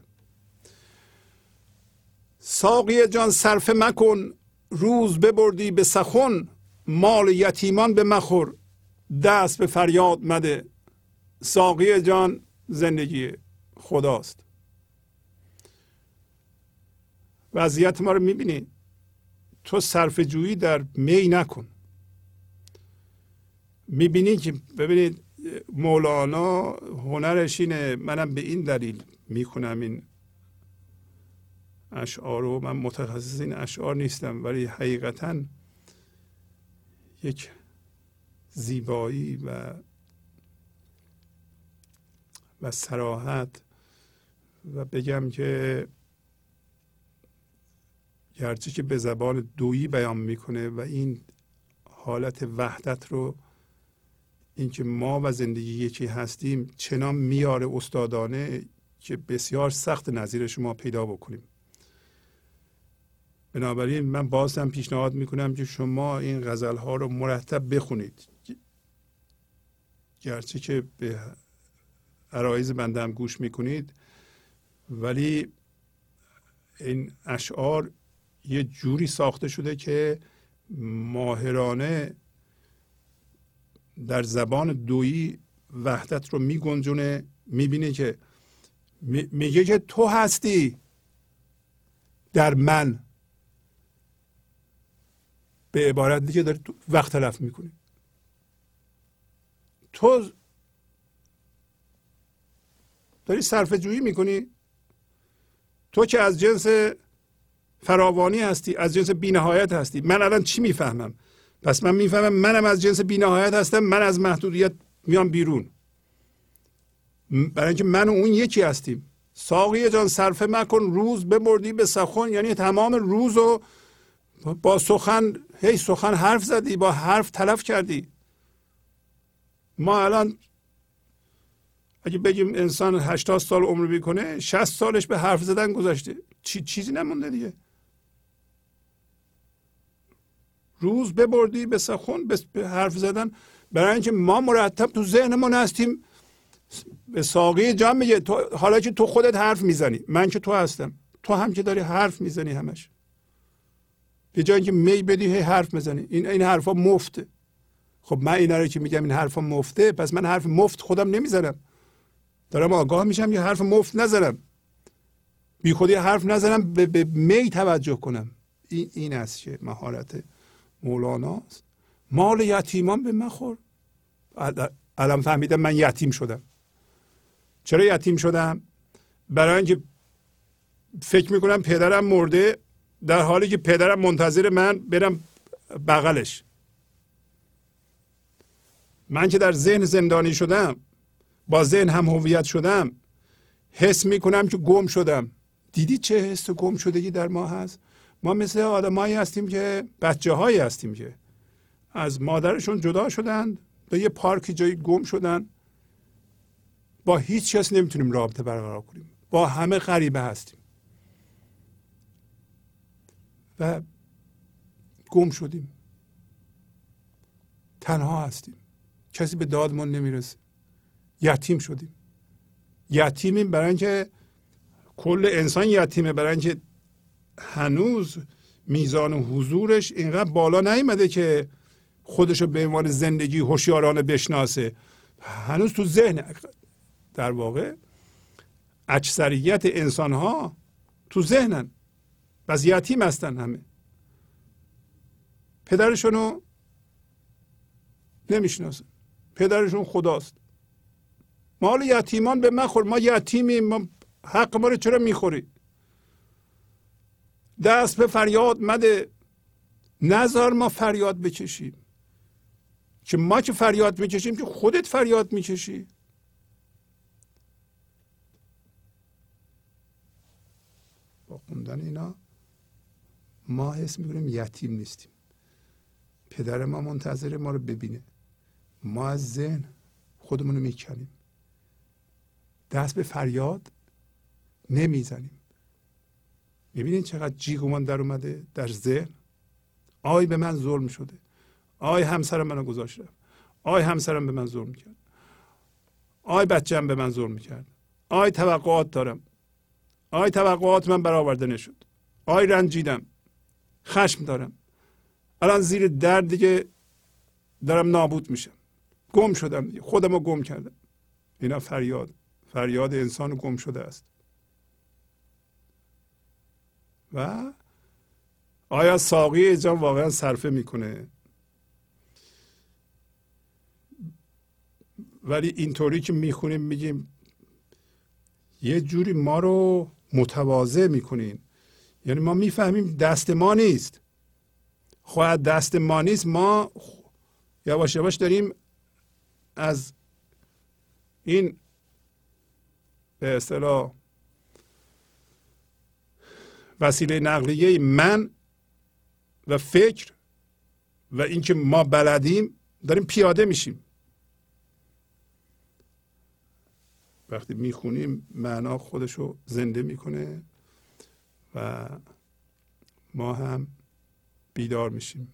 ساقی جان صرفه مکن روز ببردی به سخن مال یتیمان به مخور دست به فریاد مده. ساقی جان زندگی خداست. وضعیت ما رو می‌بینی. تو صرف جویی در می نکن. می‌بینی که ببینید مولانا هنرش اینه منم به این دلیل می‌کنم این اشعار رو. من متخصص این اشعار نیستم ولی حقیقتا یک زیبایی و و سراحت و بگم که گرچه که به زبان دویی بیان می‌کنه و این حالت وحدت رو اینکه ما و زندگی یکی هستیم چنان میاره استادانه که بسیار سخت نظیر شما پیدا بکنیم. بنابراین من باز هم پیشنهاد می‌کنم که شما این غزل ها رو مرتب بخونید. گرچه که به عرایز بنده هم گوش می‌کنید. ولی این اشعار یه جوری ساخته شده که ماهرانه در زبان دویی وحدت رو میگنجونه می‌بینه که میگه که تو هستی در من. به عبارت دیگه داری وقت تلف می‌کنی تو داری صرف جویی می‌کنی؟ تو که از جنس فراوانی هستی از جنس بینهایت هستی. من الان چی می‌فهمم؟ پس من می‌فهمم منم از جنس بینهایت هستم من از محدودیت میام بیرون. برای اینکه من و اون یکی هستیم. ساقی جان صرفه مکن روز ببردی به سخن. یعنی تمام روز رو با سخن هی سخن حرف زدی با حرف تلف کردی. ما الان اگه بگیم انسان 80 سال عمر می‌کنه 60 سالش به حرف زدن گذاشته چی چیزی نمونده دیگه. روز ببردی به سخن به حرف زدن. برای اینکه ما مرتب تو ذهنمون هستیم. به ساقی جان میگه تو حالا که تو خودت حرف می‌زنی. من که تو هستم. تو هم که داری حرف می‌زنی همش. به جای اینکه می بدی هی حرف می‌زنی. این این حرفا مفته. خب من اینا رو که میگم این حرفا مفته. پس من حرف مفت خودم نمی‌زنم. دارم آگاه میشم یه حرف مفت نزنم بی خودی حرف نزنم به, به می توجه کنم. این این است که مهارت مولاناست؟ مال یتیمان به مخور الان فهمیدم من یتیم شدم. چرا یتیم شدم؟ برای اینکه فکر می‌کنم پدرم مرده در حالی که پدرم منتظر من برم بغلش. من که در ذهن زندانی شدم با ذهن هم هویت شدم حس می‌کنم که گم شدم. دیدی چه حس گم شدگی در ما هست؟ ما مثل آدمایی هستیم که بچه هایی هستیم که از مادرشون جدا شدن به یه پارک جایی گم شدن. با هیچ کس نمی‌تونیم رابطه برقرار کنیم. با همه غریبه هستیم. و گم شدیم. تنها هستیم. کسی به دادمون نمی‌رسه. یتیم شدیم. یتیمیم برای اینکه کل انسان یتیمه برای اینکه هنوز میزان حضورش اینقدر بالا نیومده که خودش رو به عنوان زندگی هوشیارانه بشناسه. هنوز تو ذهن در واقع اکثریت انسان ها تو ذهنن. بس یتیم هستن همه. پدرشونو نمی‌شناسن. پدرشون خداست. مال یتیمان به مخور ما یتیمیم ما حق ما رو چرا می‌خوری؟ دست به فریاد مده. نظر ما فریاد بکشیم. که ما که فریاد می‌کشیم که خودت فریاد می‌کشی. با خوندن اینا ما حس می‌کنیم یتیم نیستیم. پدر ما منتظر ما رو ببینه. ما از ذهن خودمون رو می‌کنیم. دست به فریاد نمی‌زنیم. ببینید چقدر جیغمان در اومده در ذهن. آی به من ظلم شده. آی همسرم منو گذاشت آی همسرم به من ظلم کرد. آی بچم به من ظلم کرد آی توقعات دارم. آی توقعات من برآورده نشد. آی رنجیدم. خشم دارم. الان زیر درد دیگه دارم نابود میشم. گم شدم دیگه. خودم رو گم کردم. اینا فریاد. فریاد انسان گم شده است. و آیا ساقی جان واقعا صرفه می‌کنه؟ ولی اینطوری که می‌خونیم میگیم یه جوری ما رو متواضع می‌کنین. یعنی ما می‌فهمیم دست ما نیست. خواهد دست ما نیست ما یواش یواش داریم از این به اصطلاح وسیله نقلیه من و فکر و اینکه ما بلدیم داریم پیاده میشیم. وقتی می‌خونیم معنا خودشو زنده می‌کنه و ما هم بیدار میشیم.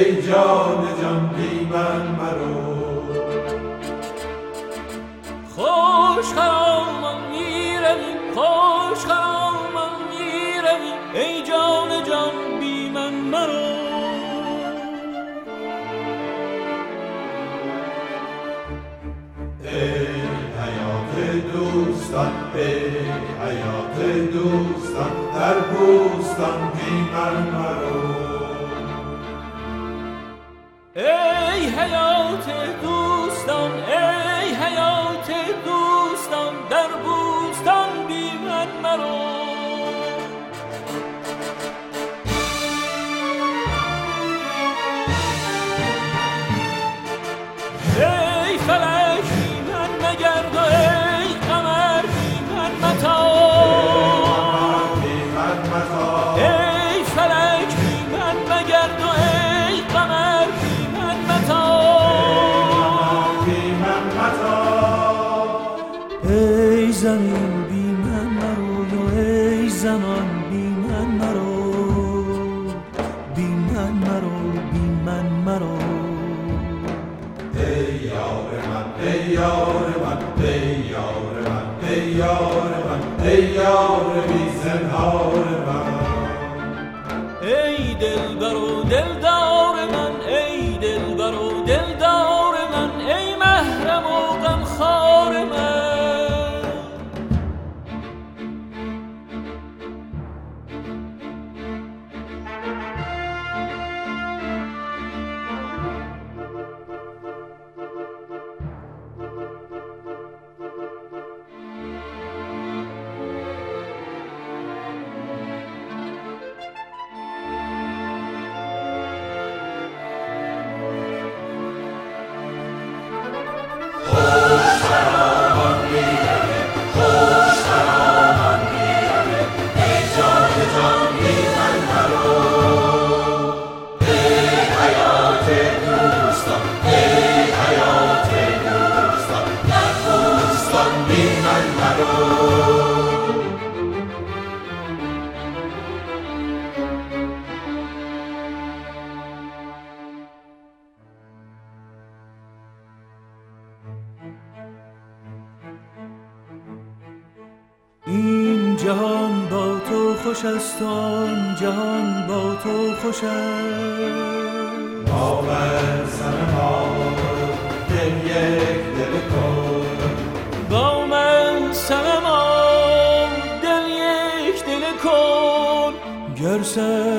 ای جان جان بی من مرو. خوش خرامان می‌روی خوش خرامان می‌روی. ای جان جان بی من مرو. ای حیات دوستان ای حیات دوستان در بوستان بی من مرو. ای حیات دوستان ای حیات دوستان در بوستان بی من بی زنهار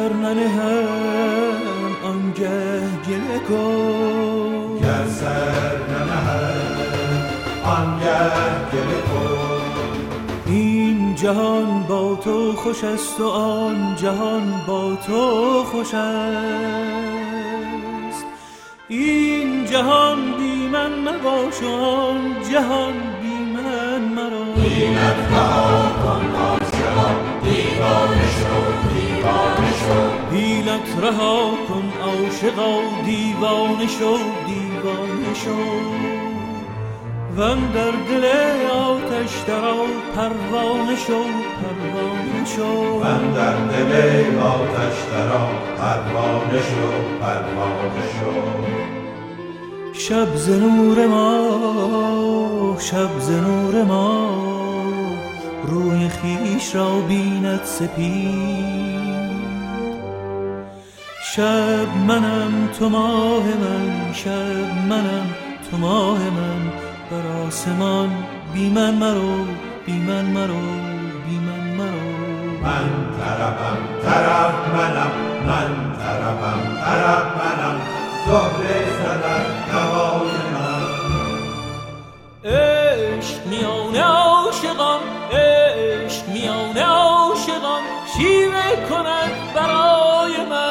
سر ننهم آنگه گله کن. گر سر ننهم آنگه گله کن. این جهان با تو خوش است و آن جهان با تو خوش است. این جهان بی من مباش و آن جهان بی من مرا. حیلت رها کن عاشقا دیوانه شو دیوانه شو. و در دل آتش درا پروانه شو پروانه شو. من در دل آتش درا پروانه شو پروانه شو. شب ز نور ما شب ز نور ما. روی خیش را بیند سپید. شب منم تو ماه من. شب منم تو ماه من. بر آسمان بی من مرو بی من مرو بی من مرو. من طربم طرب منم. من طربم طرب منم. زهره زدن نوای من. عشق میان عاشقان عشق میان عاشقان. شیوه کند برای من.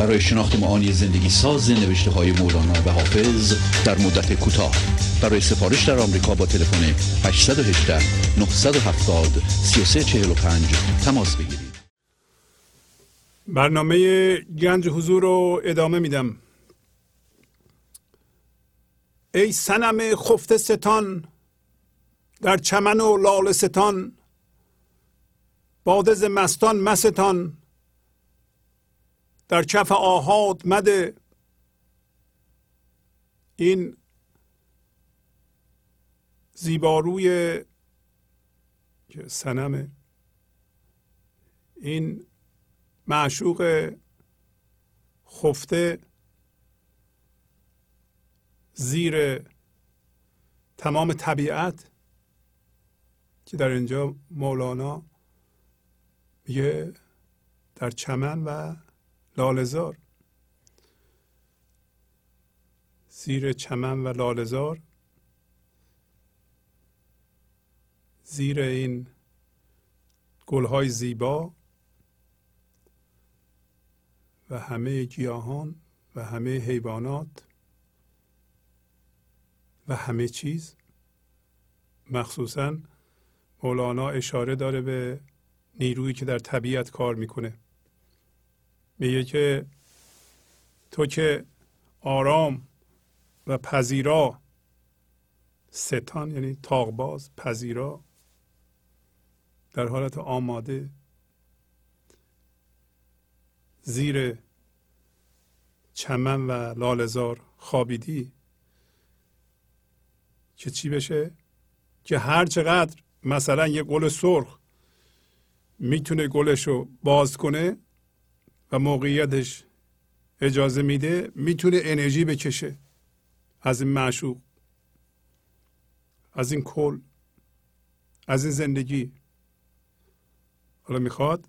برای شناخت معانی زندگی ساز نوشته های مولانا و حافظ در مدت کوتاه. برای سفارش در آمریکا با تلفن 818 970 3345 تماس بگیرید. برنامه گنج حضور رو ادامه میدم. ای سنم خفته ستان در چمن و لاله ستان باده ز مستان مستان در کف آهات مده. این زیباروی که سنمه این معشوق خفته زیر تمام طبیعت که در اینجا مولانا میگه در چمن و لالزار زیر چمن و لالزار زیر این گلهای زیبا. و همه گیاهان و همه حیوانات. و همه چیز. مخصوصا مولانا اشاره داره به نیرویی که در طبیعت کار می‌کنه. میگه که تو که آرام و پذیرا ستان یعنی تاغباز پذیرا در حالت آماده زیر چمن و لالزار خوابیدی که چی بشه؟ که هر چقدر مثلا یه گل سرخ می‌تونه گلش رو باز کنه و موقعیتش اجازه میده می‌تونه انرژی بکشه از این معشوق از این کل از این زندگی. حالا می‌خواد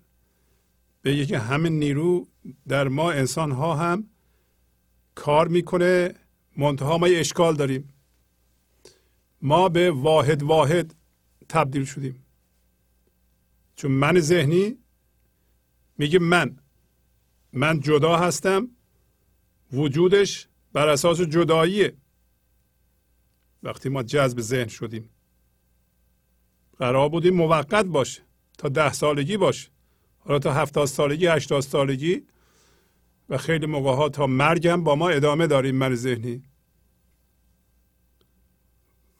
بگه که همین نیرو در ما انسان ها هم کار می‌کنه منتها ما یه اشکال داریم. ما به واحد واحد تبدیل شدیم. چون من ذهنی میگه من. من جدا هستم وجودش بر اساس جداییه. وقتی ما جذب ذهن شدیم قرار بودیم موقت باشه تا ده سالگی باشه. حالا تا هفتاد سالگی هشتاد سالگی و خیلی موقع ها تا مرگم با ما ادامه داریم من ذهنی.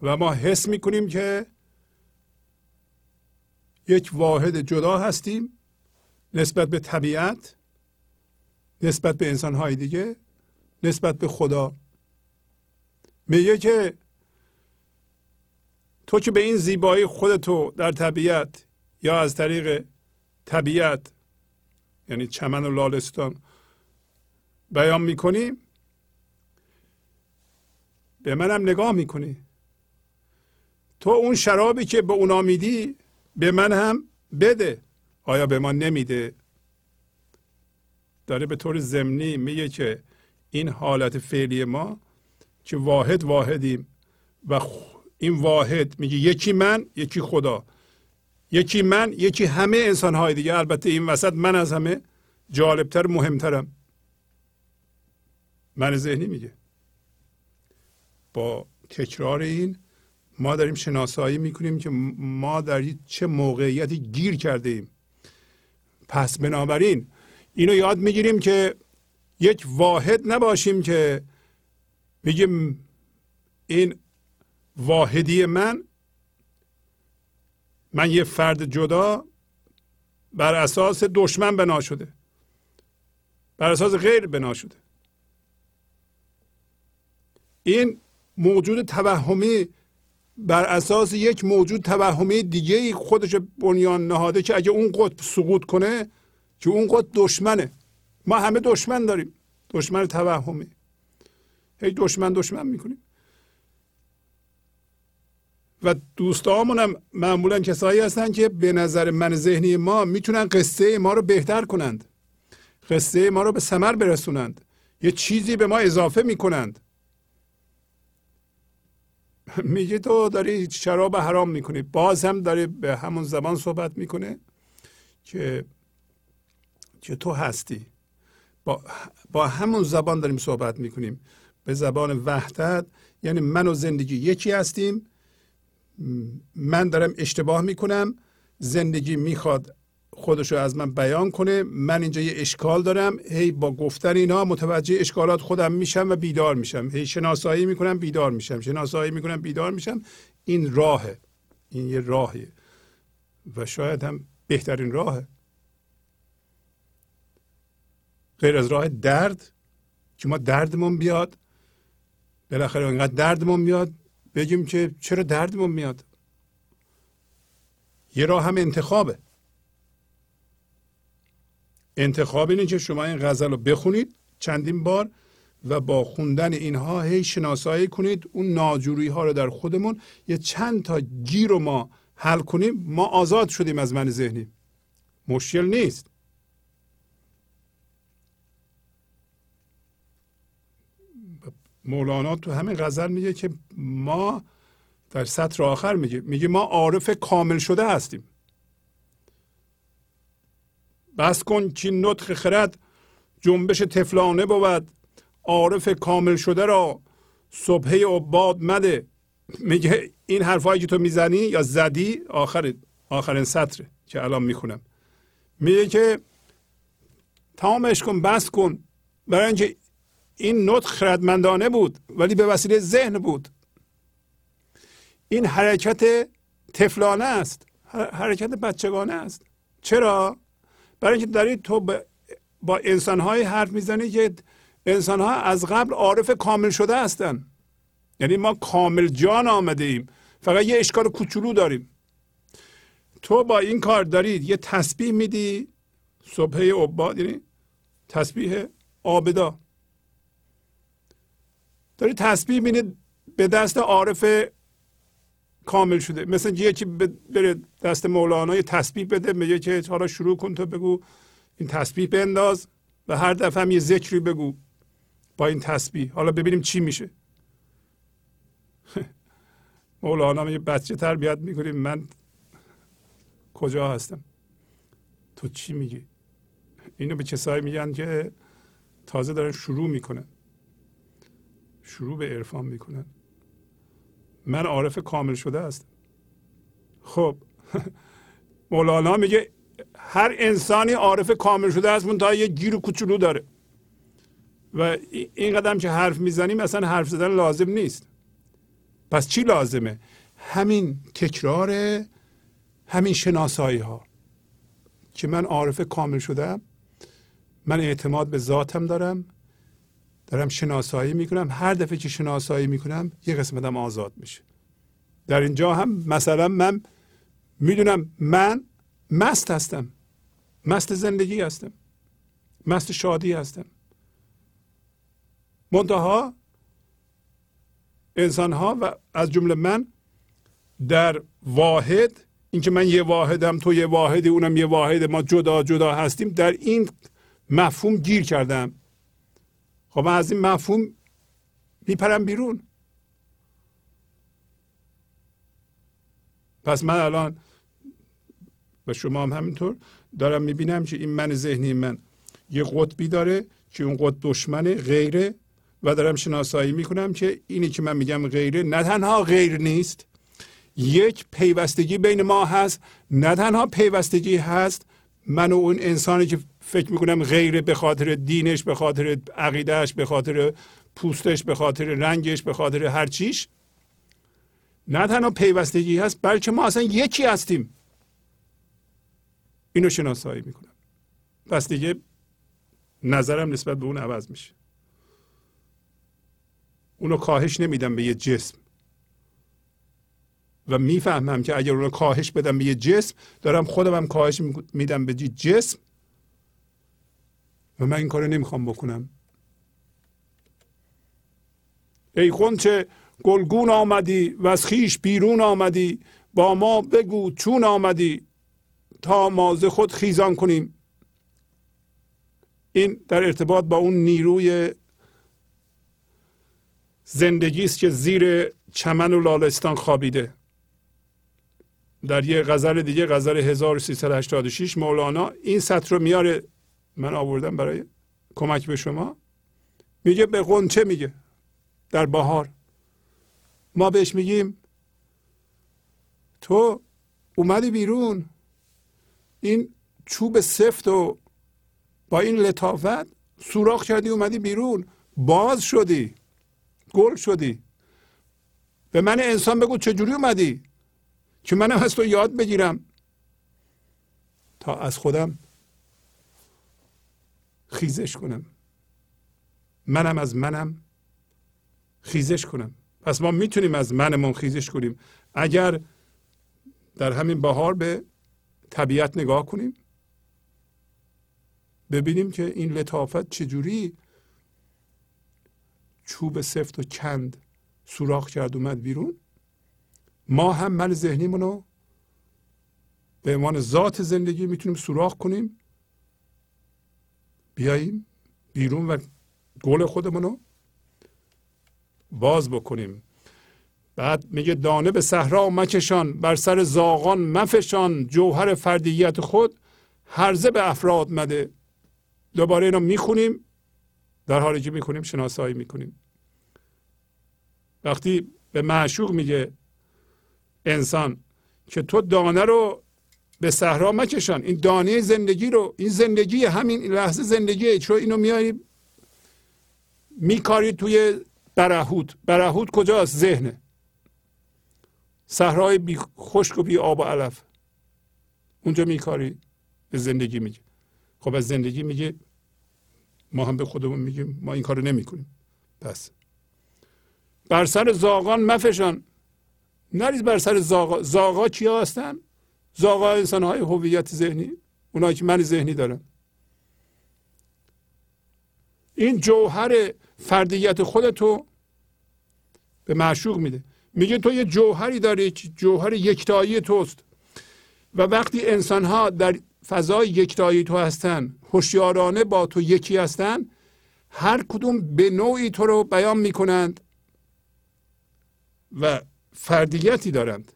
و ما حس می‌کنیم که یک واحد جدا هستیم نسبت به طبیعت. نسبت به انسان های دیگه نسبت به خدا. میگه که تو که به این زیبایی خودتو در طبیعت یا از طریق طبیعت یعنی چمن و لالستان بیان می‌کنی به منم نگاه می‌کنی. تو اون شرابی که به اونا میدی به من هم بده. آیا به ما نمیده؟ داره به طور ضمنی میگه که این حالت فعلی ما که واحد واحدیم و این واحد میگه یکی من یکی خدا. یکی من یکی همه انسان های دیگه. البته این وسط من از همه جالبتر مهمترم. من ذهنی میگه. با تکرار این ما داریم شناسایی می‌کنیم که ما در چه موقعیتی گیر کرده ایم پس بنابراین اینو یاد می‌گیریم که یک واحد نباشیم که میگیم این واحدی من من یه فرد جدا بر اساس دشمن بنا شده بر اساس غیر بنا شده. این موجود توهمی بر اساس یک موجود توهمی دیگه خودش بنیان نهاده که اگه اون قطب سقوط کنه که اون قطب دشمنه. ما همه دشمن داریم. دشمن توهمی هی دشمن دشمن می‌کنیم. و دوستامون هم معمولا کسایی هستن که به نظر من ذهنی ما می‌تونن قصه ما رو بهتر کنند. قصه ما رو به ثمر برسونند. یه چیزی به ما اضافه می‌کنند. میگه تو داری شراب حرام می‌کنی. باز هم داری به همون زبان صحبت می‌کنه که که تو هستی؟ با, با همون زبان داریم صحبت می‌کنیم. به زبان وحدت یعنی من و زندگی یکی هستیم. من دارم اشتباه می‌کنم. زندگی می‌خواد خودش رو از من بیان کنه. من اینجا یه اشکال دارم. هی با گفتن اینا متوجه اشکالات خودم میشم و بیدار میشم. هی شناسایی می‌کنم بیدار میشم. شناسایی می‌کنم بیدار میشم. این راهه. این یه راهیه. و شاید هم بهترین راهه. غیر از راه درد که ما دردمون بیاد بالاخره انقدر دردمون میاد بگیم که چرا دردمون میاد؟ یه راه هم انتخابه. انتخاب اینه که شما این غزل رو بخونید چندین بار و با خوندن اینها هی شناسایی کنید. اون ناجوری ها رو در خودمون یه چند تا گیر رو ما حل کنیم. ما آزاد شدیم از من ذهنی. مشکل نیست. مولانا تو همین غزل میگه که ما در سطر آخر میگه میگه ما عارف کامل شده هستیم. بس کن که نطق خرد جنبش تفلانه بود. عارف کامل شده را صبحه عباد مده. میگه این حرفایی که تو می‌زنی یا زدی آخر آخرین سطره که الان می‌خونم. میگه که تمامش کن بس کن. برای اینکه این نطق خردمندانه بود ولی به وسیله ذهن بود. این حرکت تفلانه است حرکت بچگانه است. چرا؟ برای اینکه دارید تو با انسانهای حرف می‌زنی که انسانها از قبل عارف کامل شده هستن. یعنی ما کامل جان آمده ایم. فقط یه اشکال کوچولو داریم. تو با این کار دارید یه تسبیح میدی صبحه عباد یعنی تسبیح آبدا. داری تسبیح میدی به دست عارف کامل شده. مثل یکی بره دست مولانا یه تسبیح بده میگه که حالا شروع کن تو بگو این تسبیح بنداز و هر دفعه هم یه ذکری بگو با این تسبیح. حالا ببینیم چی میشه. (laughs) مولانا یه بچه تربیت می‌کنیم من کجا هستم؟ تو چی میگی؟ اینو به کسایی میگن که تازه دارن شروع می‌کنن. شروع به عرفان می‌کنن. من عارف کامل شده هستم. خب (laughs) مولانا میگه هر انسانی عارف کامل شده است تا یه گیر کوچولو داره. و این قدم که حرف می‌زنیم اصلا حرف زدن لازم نیست. پس چی لازمه؟ همین تکرار همین شناسایی ها که من عارف کامل شدم من اعتماد به ذاتم دارم دارم شناسایی می‌کنم. هر دفعه که شناسایی می‌کنم یه قسمتم آزاد میشه. در اینجا هم مثلا من می‌دونم من مست هستم. مست زندگی هستم. مست شادی هستم. منتها انسان ها و از جمله من در واحد اینکه من یه واحدم تو یه واحدی اونم یه واحد ما جدا جدا هستیم در این مفهوم گیر کردم. خب من از این مفهوم میپرم بیرون. پس من الان و شما هم همینطور دارم می‌بینم که این من ذهنی من یه قطبی داره که اون قطب دشمن غیره و دارم شناسایی می‌کنم که اینی که من میگم غیره نه تنها غیر نیست یک پیوستگی بین ما هست نه تنها پیوستگی هست من و اون انسانی که فکر می‌کنم غیره به خاطر دینش به خاطر عقیدهش به خاطر پوستش به خاطر رنگش به خاطر هر چیش. نه تنها پیوستگی هست بلکه ما اصلا یکی هستیم. اینو شناسایی می‌کنم. پس دیگه نظرم نسبت به اون عوض میشه. اونو کاهش نمیدم به یه جسم. و می‌فهمم که اگر اونو کاهش بدم به یه جسم دارم خودم هم کاهش میدم به جسم. و من این کارو نمی‌خوام بکنم. ای خونچه گلگون آمدی و از خیش بیرون آمدی با ما بگو چون آمدی تا مازه خود خیزان کنیم. این در ارتباط با اون نیروی زندگی است که زیر چمن و لالستان خوابیده. در یه غزل دیگه غزل 1386 مولانا این سطر رو میاره من آوردم برای کمک به شما. میگه به قنچه میگه؟ در بهار. ما بهش میگیم تو اومدی بیرون این چوب سفت و با این لطافت سوراخ کردی اومدی بیرون باز شدی گل شدی. به من انسان بگو چجوری اومدی؟ که منم از تو یاد بگیرم. تا از خودم خیزش کنم. منم از منم خیزش کنم. پس ما می‌تونیم از منمون خیزش کنیم. اگر در همین بهار به طبیعت نگاه کنیم ببینیم که این لطافت چجوری چوب سفت و کند سوراخ کرد اومد بیرون. ما هم من ذهنیمون رو به عنوان ذات زندگی می‌تونیم سوراخ کنیم. بیاییم بیرون و گل خودمون رو باز بکنیم. بعد میگه دانه به صحرا مکشان بر سر زاغان مفشان جوهر فردیت خود هرزه به افراد مده. دوباره اینو می‌خونیم در حالی که می‌کنیم شناسایی می‌کنیم. وقتی به معشوق میگه انسان که تو دانه رو به صحرا مکشان. این دانه زندگی رو این زندگی همین لحظه زندگی چون اینو میاری میکاری توی برهوت؟ برهوت کجاست؟ ذهنه. صحرای بی خشک و بی آب و علف. اونجا میکاری به زندگی میگه. خب از زندگی میگه ما هم به خودمون میگیم ما این کارو نمی‌کنیم. پس. بر سر زاغان مفشان. نریز بر سر زاغا زاغا کیا هستن؟ زاغا انسان های هویت ذهنی اونایی که من ذهنی دارن این جوهر فردیت خودتو به معشوق میده. میگه تو یه جوهری داری که جوهر یکتایی توست. و وقتی انسان ها در فضای یکتایی تو هستن هوشیارانه با تو یکی هستن هر کدوم به نوعی تو رو بیان می‌کنند و فردیتی دارند.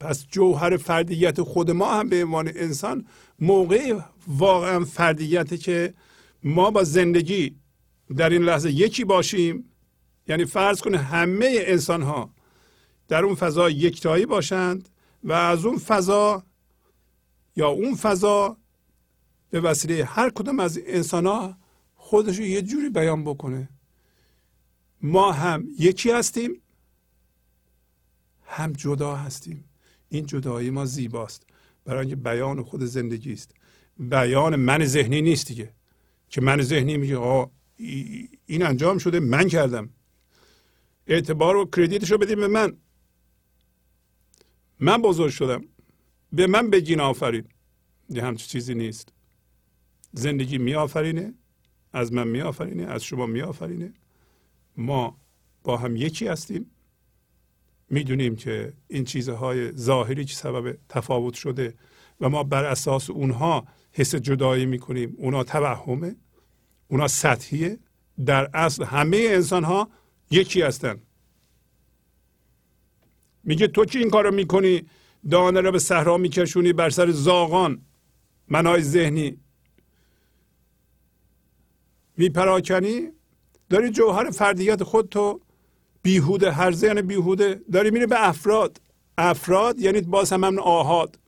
پس جوهر فردیت خود ما هم به عنوان انسان موقع واقعا فردیته که ما با زندگی در این لحظه یکی باشیم. یعنی فرض کنه همه انسان ها در اون فضا یکتایی باشند و از اون فضا یا اون فضا به وسیله هر کدوم از انسان ها خودش رو یه جوری بیان بکنه. ما هم یکی هستیم هم جدا هستیم. این جدایی ما زیباست. برای اینکه بیان خود زندگی است. بیان من ذهنی نیست دیگه. که من ذهنی میگه آقا این انجام شده من کردم. اعتبار و کردیتش رو بدیم به من. من بزرگ شدم. به من بگین آفرین. یه همچه چیزی نیست. زندگی می آفرینه از من می آفرینه از شما می آفرینه ما با هم یکی هستیم. می‌دونیم که این چیزهای ظاهری که سبب تفاوت شده و ما بر اساس اونها حس جدایی می‌کنیم. اونا توهمه اونا سطحیه. در اصل همه انسان ها یکی هستن. میگه تو که این کارو می‌کنی؟ دانه را به صحرا میکشونی بر سر زاغان منای ذهنی. میپراکنی؟ داری جوهر فردیت خود تو بیهوده هر یعنی بیهوده داری میره به افراد. افراد یعنی باز هم, هم آهاد.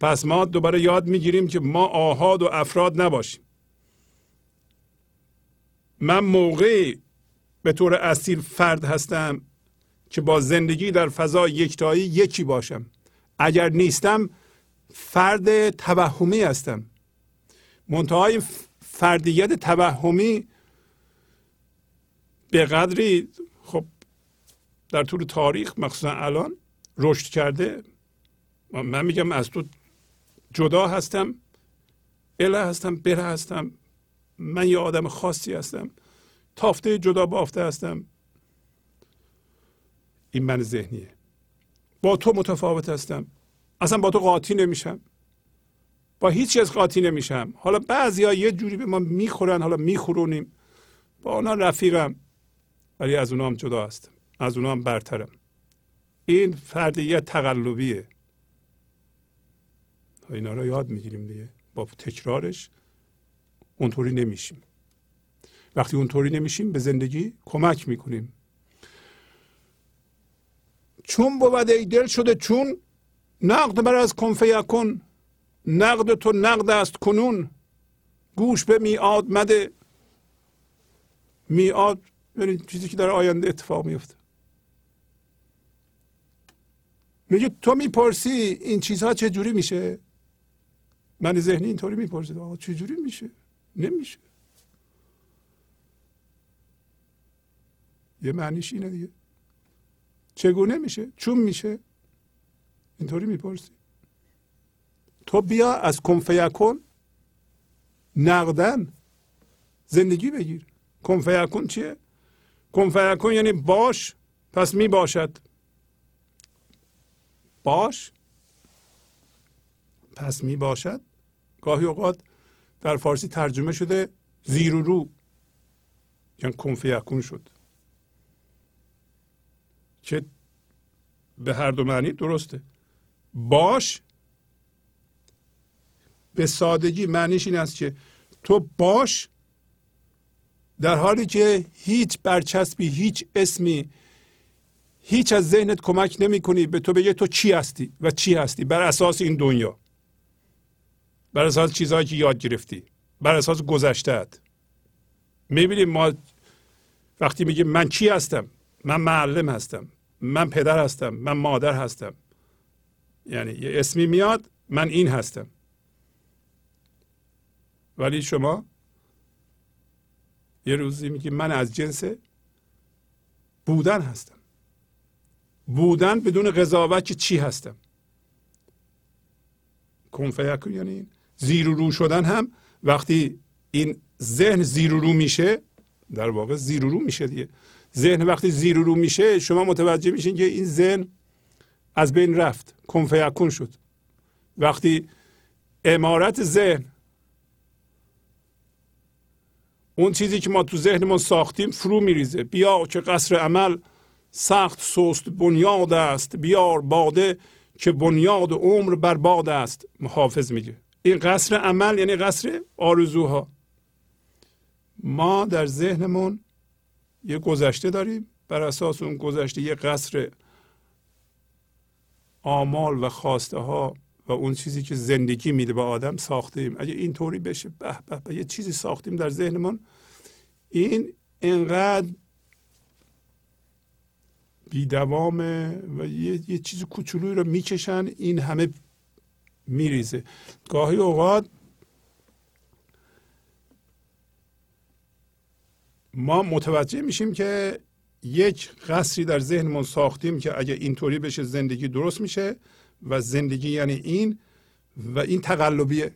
پس ما دوباره یاد می‌گیریم که ما آهاد و افراد نباشیم. من موقعی به طور اصیل فرد هستم که با زندگی در فضا یکتایی یکی باشم. اگر نیستم فرد توهمی هستم. منتهای فردیت توهمی به قدری خب در طول تاریخ مخصوصا الان رشد کرده. من میگم از تو جدا هستم اله هستم بره هستم من یه آدم خاصی هستم تافته جدا بافته هستم. این من ذهنیه. با تو متفاوت هستم. اصلا با تو قاطی نمیشم. با هیچ چیز قاطی نمیشم. حالا بعضی ها یه جوری به ما می‌خورن حالا میخورونیم. با اونا رفیقم. ولی از اونا هم جدا هستم. از اونا هم برترم. این فردیت تقلبیه. اینا رو یاد می‌گیریم دیگه. با تکرارش اونطوری نمیشیم. وقتی اونطوری نمیشیم به زندگی کمک می‌کنیم. چون بود ای دل شده چون نقد بر از کنفه یکن نقد تو نقد است کنون. گوش به میاد مده. میاد یعنی چیزی که در آینده اتفاق میفته میگه تو می‌پرسی این چیزها چه جوری میشه من ذهنی اینطوری می‌پرسید آقا چه جوری میشه نمیشه یه معنیش اینه دیگه چگونه میشه چون میشه اینطوری می‌پرسی تو بیا از کنفیکن نقدن زندگی بگیر کنفیکن چیه کنفیکن یعنی باش پس می باشد. باش؟ پس می باشد. گاهی اوقات در فارسی ترجمه شده زیر و رو یعنی کنفیکون شد. که به هر دو معنی درسته. باش به سادگی معنیش این است که تو باش در حالی که هیچ برچسبی هیچ اسمی هیچ از ذهنت کمک نمی کنی به تو بگه تو چی هستی و چی هستی؟ بر اساس این دنیا. بر اساس چیزهایی که یاد گرفتی. بر اساس گذشتهت می‌بینیم ما وقتی میگیم من چی هستم؟ من معلم هستم. من پدر هستم. من مادر هستم. یعنی یه اسمی میاد من این هستم. ولی شما یه روزی میگی من از جنس بودن هستم. بودن بدون قضاوت که چی هستم؟ کنفیکون یعنی زیر و رو شدن هم وقتی این ذهن زیر و رو میشه در واقع زیر و رو میشه دیگه. ذهن وقتی زیر و رو میشه شما متوجه میشین که این ذهن از بین رفت. کنفیکون شد. وقتی امارت ذهن اون چیزی که ما تو ذهنمون ساختیم فرو میریزه. بیا که قصر عمل سخت سست بنیاد است. بیار باده که بنیاد عمر باد است محافظ میگه. این قصر عمل یعنی قصر آرزوها. ما در ذهنمون یه گذشته داریم. بر اساس اون گذشته یه قصر آمال و خواسته ها و اون چیزی که زندگی میده به آدم ساختیم. اگه اینطوری بشه به به به یه چیزی ساختیم در ذهنمون. این انقدر بیدوامه و یه, یه چیز کوچولویی رو می‌کشن این همه میریزه. گاهی اوقات ما متوجه میشیم که یک قصری در ذهنمون ساختیم که اگه اینطوری بشه زندگی درست میشه. و زندگی یعنی این و این تقلبیه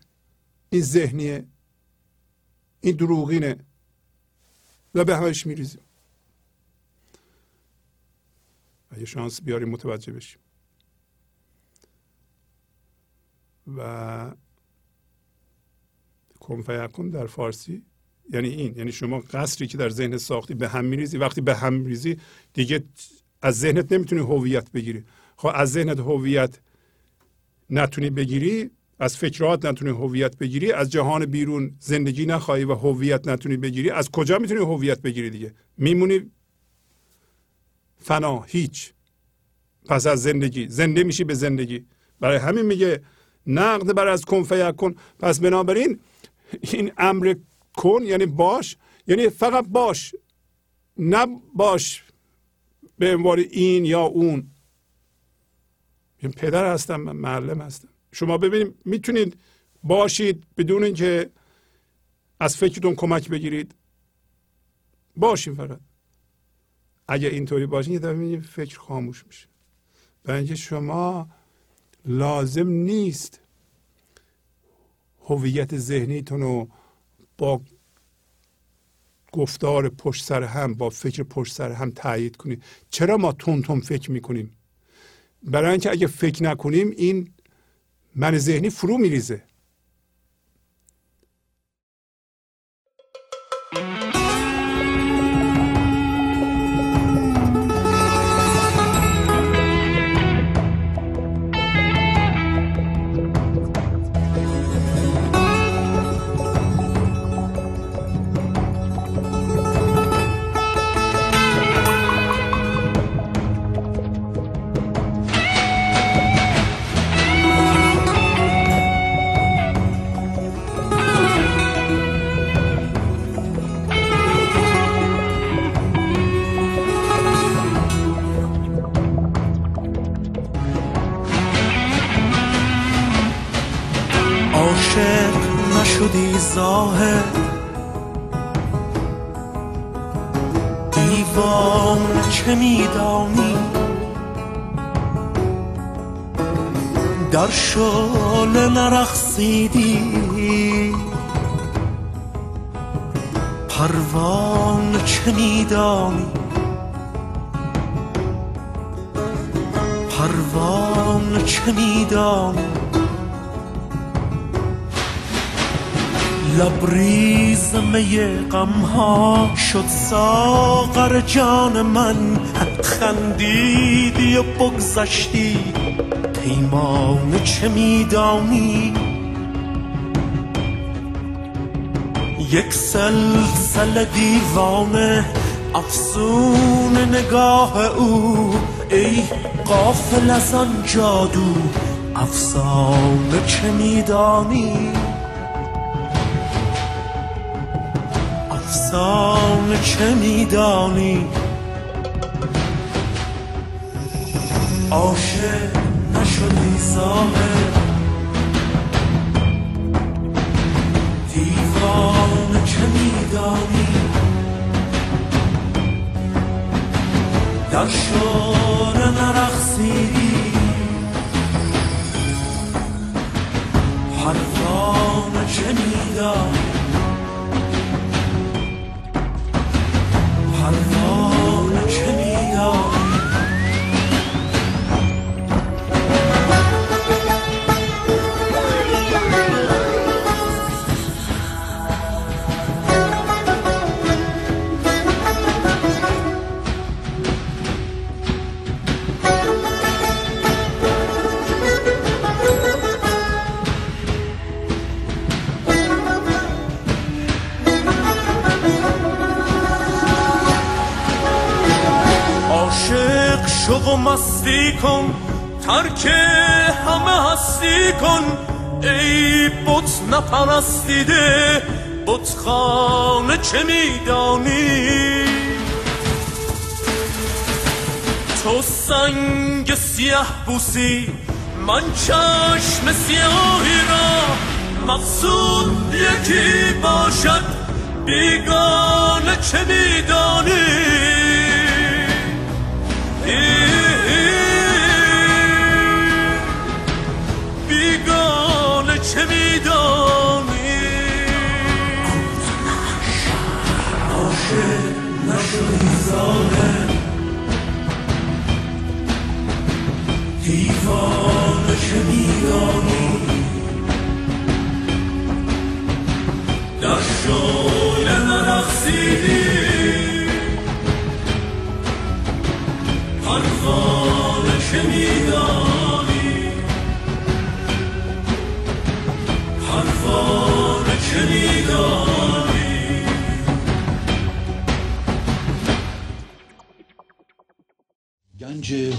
این ذهنیه این دروغینه و به همش میریزیم. اگه شانس بیاریم متوجه بشیم. و کنفیکون در فارسی یعنی این یعنی شما قصری که در ذهن ساختی به هم میریزی. وقتی به هم میریزی دیگه از ذهنت نمی‌تونی هویت بگیری. خب از ذهنت هویت نتونی بگیری از فکرات نتونی هویت بگیری از جهان بیرون زندگی نخواهی و هویت نتونی بگیری. از کجا می‌تونی هویت بگیری دیگه؟ میمونی فنا هیچ. پس از زندگی. زنده میشی به زندگی. برای همین میگه نقد بر از کن کن. پس بنابراین این امر کن یعنی باش یعنی فقط باش. نه باش به عنوان این یا اون. پدر هستم من معلم هستم. شما ببینید می‌تونید باشید بدون اینکه از فکرتون کمک بگیرید. باشین فقط. اگه اینطوری باشین یه دفعه فکر خاموش میشه. و اینکه شما لازم نیست هویت ذهنیتون رو با گفتار پشت سر هم با فکر پشت سر هم تایید کنید. چرا ما تون تون فکر می‌کنیم؟ برای اینکه اگه فکر نکنیم این من ذهنی فرو میریزه. شد ساغر جان من. خندیدی و بگذشتی. پیمانه چه میدانی؟ یک سلسل دیوانه افسون نگاه او. ای قافل از آن جادو افسانه چه میدانی؟ افسانه چه میدانی؟ عاشق نشدی زاهد دیوانه چه میدانی؟ در شور نرخصیدی حرفان چه میدانی؟ حرفان چه میدانی عاشق کن ترک همه هستی کن. ای بت نپرستیده بتخانه چه میدانی؟ تو سنگ سیه بوسی من چشم سیاهی را مقصود یکی باشد. بیگانه چه میدانی؟ زاده دیوانه چه میدانی در شعله نرخصیدی حرفان چه میدانی حرفان چه میدانی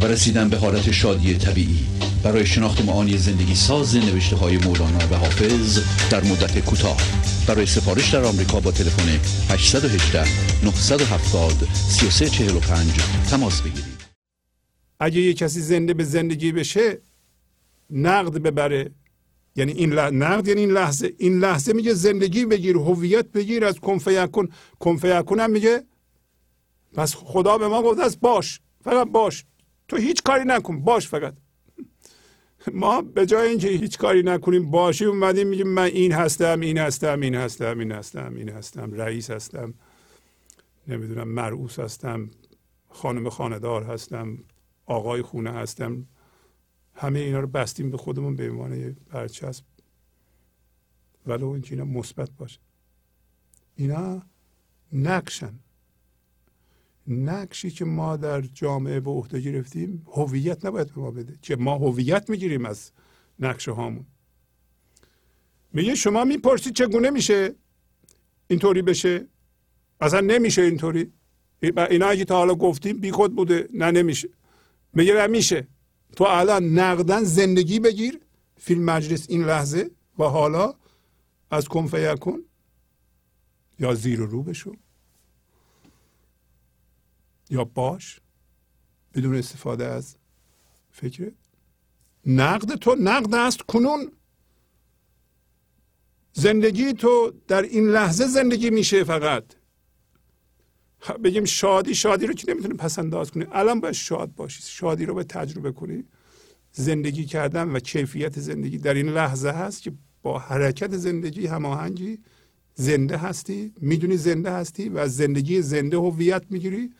و رسیدن به حالت شادی طبیعی. برای شناخت معانی زندگی ساز نوشته های مولانا و حافظ در مدت کوتاه. برای سفارش در آمریکا با تلفن 818 970 3345 تماس بگیرید. اگه یه کسی زنده به زندگی بشه نقد ببره. یعنی این لح... نقد یعنی این لحظه این لحظه میگه زندگی بگیر هویت بگیر از کنفیکون کنفیکون هم میگه پس خدا به ما گفته است باش فقط باش. تو هیچ کاری نکن باش فقط. ما به جای اینکه هیچ کاری نکنیم باشی اومدیم میگیم من این هستم این هستم این هستم این هستم این هستم رئیس هستم نمی‌دونم مرعوس هستم خانم خاندار هستم آقای خونه هستم. همه اینا رو بستیم به خودمون به عنوان برچسب. ولو اینکه اینا مثبت باشه. اینا نقشن. نقشی که ما در جامعه به عهده گرفتیم هویت نباید به ما بده. که ما هویت می‌گیریم از نقشه هامون. میگه شما می‌پرسید چگونه میشه اینطوری بشه؟ اصلا نمیشه اینطوری. اینا اگه تا حالا گفتیم بیخود بوده. نه نمیشه. میگه میشه. تو الان نقدن زندگی بگیر. فیلم مجلس این لحظه و حالا از کن یا زیر و رو بشو. یا باش بدون استفاده از فکر نقد تو نقد است کنون. زندگی تو در این لحظه زندگی میشه فقط. بگیم شادی شادی رو که نمی‌تونه پس انداز کنی الان باید شاد باشی. شادی رو به تجربه کنی. زندگی کردن و کیفیت زندگی در این لحظه هست که با حرکت زندگی هماهنگی زنده هستی می‌دونی زنده هستی و زندگی زنده هویت می‌گیری.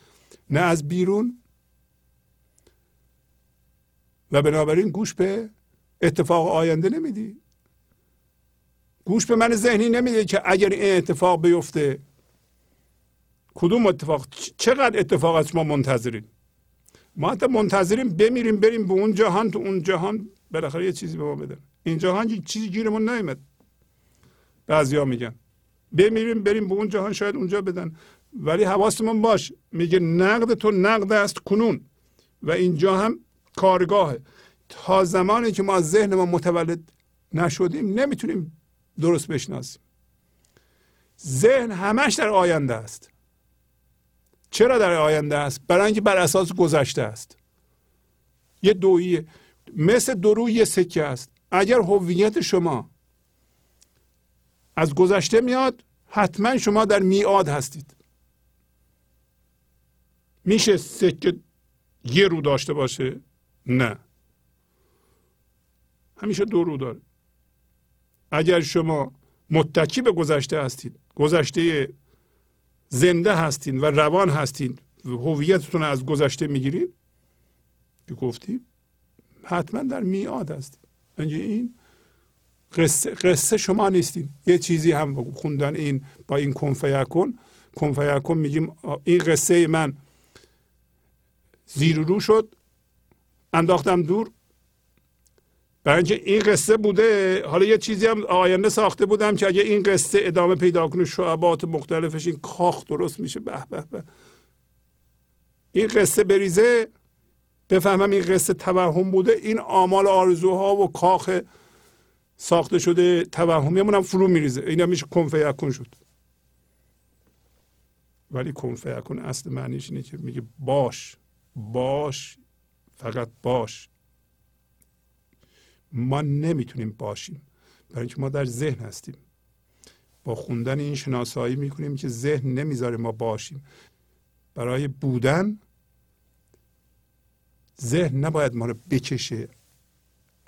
نه از بیرون. و بنابراین گوش به اتفاق آینده نمیدی. گوش به من ذهنی نمیده که اگر این اتفاق بیفته کدوم اتفاق؟ چقدر اتفاق از ما منتظرین ما حتی منتظریم بمیریم بریم به اون جهان تو اون جهان بالاخره یه چیزی به ما بدن. این جهان چیزی گیرمون نیومد. بعضیا میگن. بمیریم بریم به اون جهان شاید اونجا بدن. ولی حواستمون باش میگه نقد تو نقد است کنون. و اینجا هم کارگاهه. تا زمانی که ما از ذهن ما متولد نشدیم نمی‌تونیم درست بشناسیم. ذهن همش در آینده است. چرا در آینده است؟ برای اینکه بر اساس گذشته است. یه دوییه. مثل درو یه سکه است. اگر هویت شما از گذشته میاد حتما شما در میاد هستید. میشه سکه یه رو داشته باشه؟ نه. همیشه دو رو داره. اگر شما متکی به گذشته هستید گذشته زنده هستین و روان هستین هویتتون از گذشته می‌گیرید؟ که گفتیم حتما در میاد هستید. این قصه, قصه شما نیستین. یه چیزی هم خوندن این با این کنفیکن کنفیکن میگیم این قصه من زیر رو شد. انداختم دور. برای اینکه این قصه بوده حالا یه چیزی هم آینده ساخته بودم که اگه این قصه ادامه پیدا کنه شعبات مختلفش این کاخ درست میشه. به به به. این قصه بریزه. بفهمم این قصه توهم بوده. این آمال آرزوها و کاخ ساخته شده توهمی هم فرو میریزه. این هم میشه کنفه یکون شد. ولی کنفه یکون اصل معنیش اینه که میگه باش. باش فقط باش. ما نمی‌تونیم باشیم. برای اینکه ما در ذهن هستیم. با خوندن این شناسایی می‌کنیم که ذهن نمی‌ذاره ما باشیم. برای بودن ذهن نباید ما رو بکشه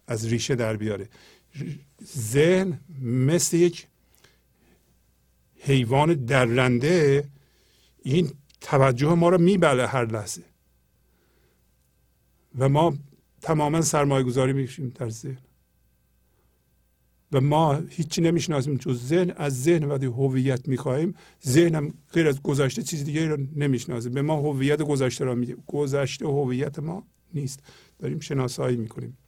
از ریشه در بیاره. ذهن مثل یک حیوان درنده این توجه ما رو میبله هر لحظه. و ما تماما سرمایه گذاری می‌کشیم در ذهن. و ما هیچی نمی‌شناسیم جز ذهن از ذهن وقتی هویت می‌خواهیم ذهن هم غیر از گذشته چیز دیگه رو نمی‌شناسیم به ما هویت گذشته را میگه. گذشته هویت ما نیست. داریم شناسایی می‌کنیم.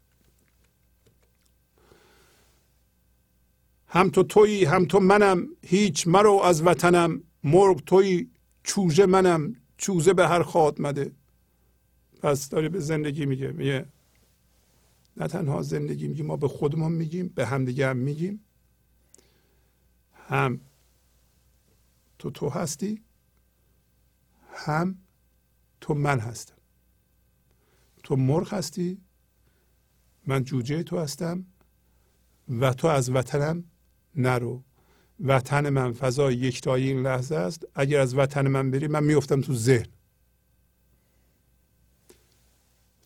هم تو تویی هم تو منم. هیچ مرو از وطنم. مرغ تویی چوزه منم. چوزه به هر خاط مده. پس داره به زندگی میگه میگه نه تنها زندگی میگیم ما به خودمون میگیم به همدیگه هم میگیم. هم تو تو هستی هم تو من هستم. تو مرغ هستی من جوجه تو هستم و تو از وطنم نرو. وطن من فضای یکتایی این لحظه است. اگر از وطن من بری من میفتم تو ذهن.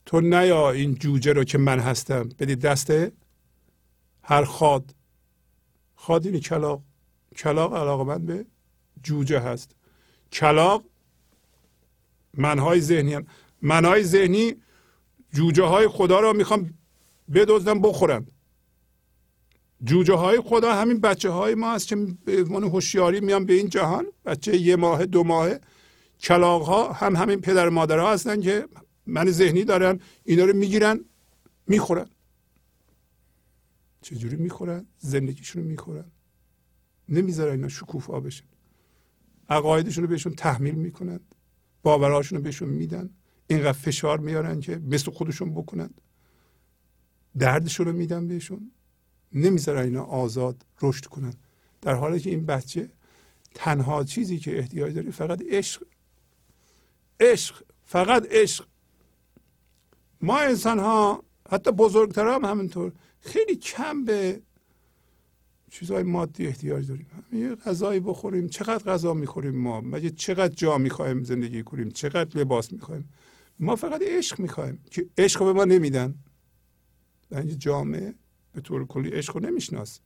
تو نیا این جوجه رو که من هستم. بدی دست هر خاد. خاد این کلاق کلاق علاقه من به جوجه هست. کلاق منهای ذهنی هم. منهای ذهنی جوجه های خدا رو می‌خوام بدزدن بخورن جوجه های خدا همین بچه های ما هست که به عنوان هوشیاری میان به این جهان. بچه یه ماه دو ماه کلاق ها هم همین پدر مادر ها هستن که من ذهنی دارن اینا رو می‌گیرن می‌خورن. چجوری می‌خورن؟ زندگیشون رو می‌خورن. نمی‌ذارن اینا شکوفا بشن. عقایدشون رو بهشون تحمیل می‌کنن. باورهاشون رو بهشون میدن. اینقدر فشار میارن که مثل خودشون بکنن. دردشون رو میدن بهشون. نمی‌ذارن اینا آزاد رشد کنن. در حالی که این بچه تنها چیزی که احتیاج داره فقط عشق. عشق. فقط عشق. ما انسان ها حتی بزرگتر هم همینطور. خیلی کم به چیزهای مادی احتیاج داریم. یه غذایی بخوریم. چقدر غذا می‌خوریم ما؟ مگه چقدر جا می‌خوایم زندگی کنیم؟ چقدر لباس می‌خوایم؟ ما فقط عشق می‌خوایم که عشق به ما نمیدن. اینجا جامعه به طور کلی عشق رو نمیشناس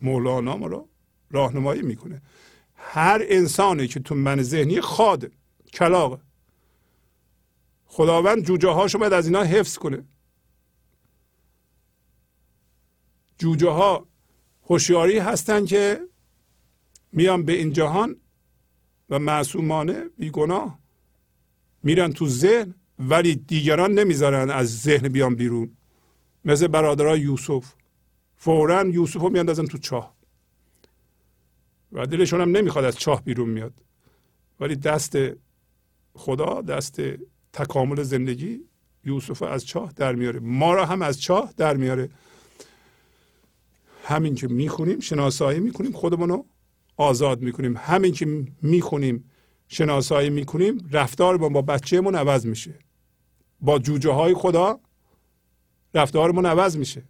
مولانا ما رو راهنمایی می‌کنه. هر انسانی که تو من ذهنی خاد کلاق خداوند جوجه هاشو باید از اینا حفظ کنه. جوجه ها هوشیاری هستن که میان به این جهان و معصومانه بیگناه میرن تو ذهن ولی دیگران نمی‌ذارن از ذهن بیان بیرون. مثل برادرای یوسف. فورا یوسف رو میاندازن تو چاه. و دلشون هم نمی‌خواد از چاه بیرون میاد. ولی دست خدا دست تکامل زندگی یوسف از چاه در میاره. ما را هم از چاه در میاره. همین که می‌خونیم شناسایی می‌کنیم خودمون رو آزاد می‌کنیم. همین که می‌خونیم شناسایی می‌کنیم رفتار با بچهمون عوض میشه. با جوجه های خدا رفتارمون عوض میشه.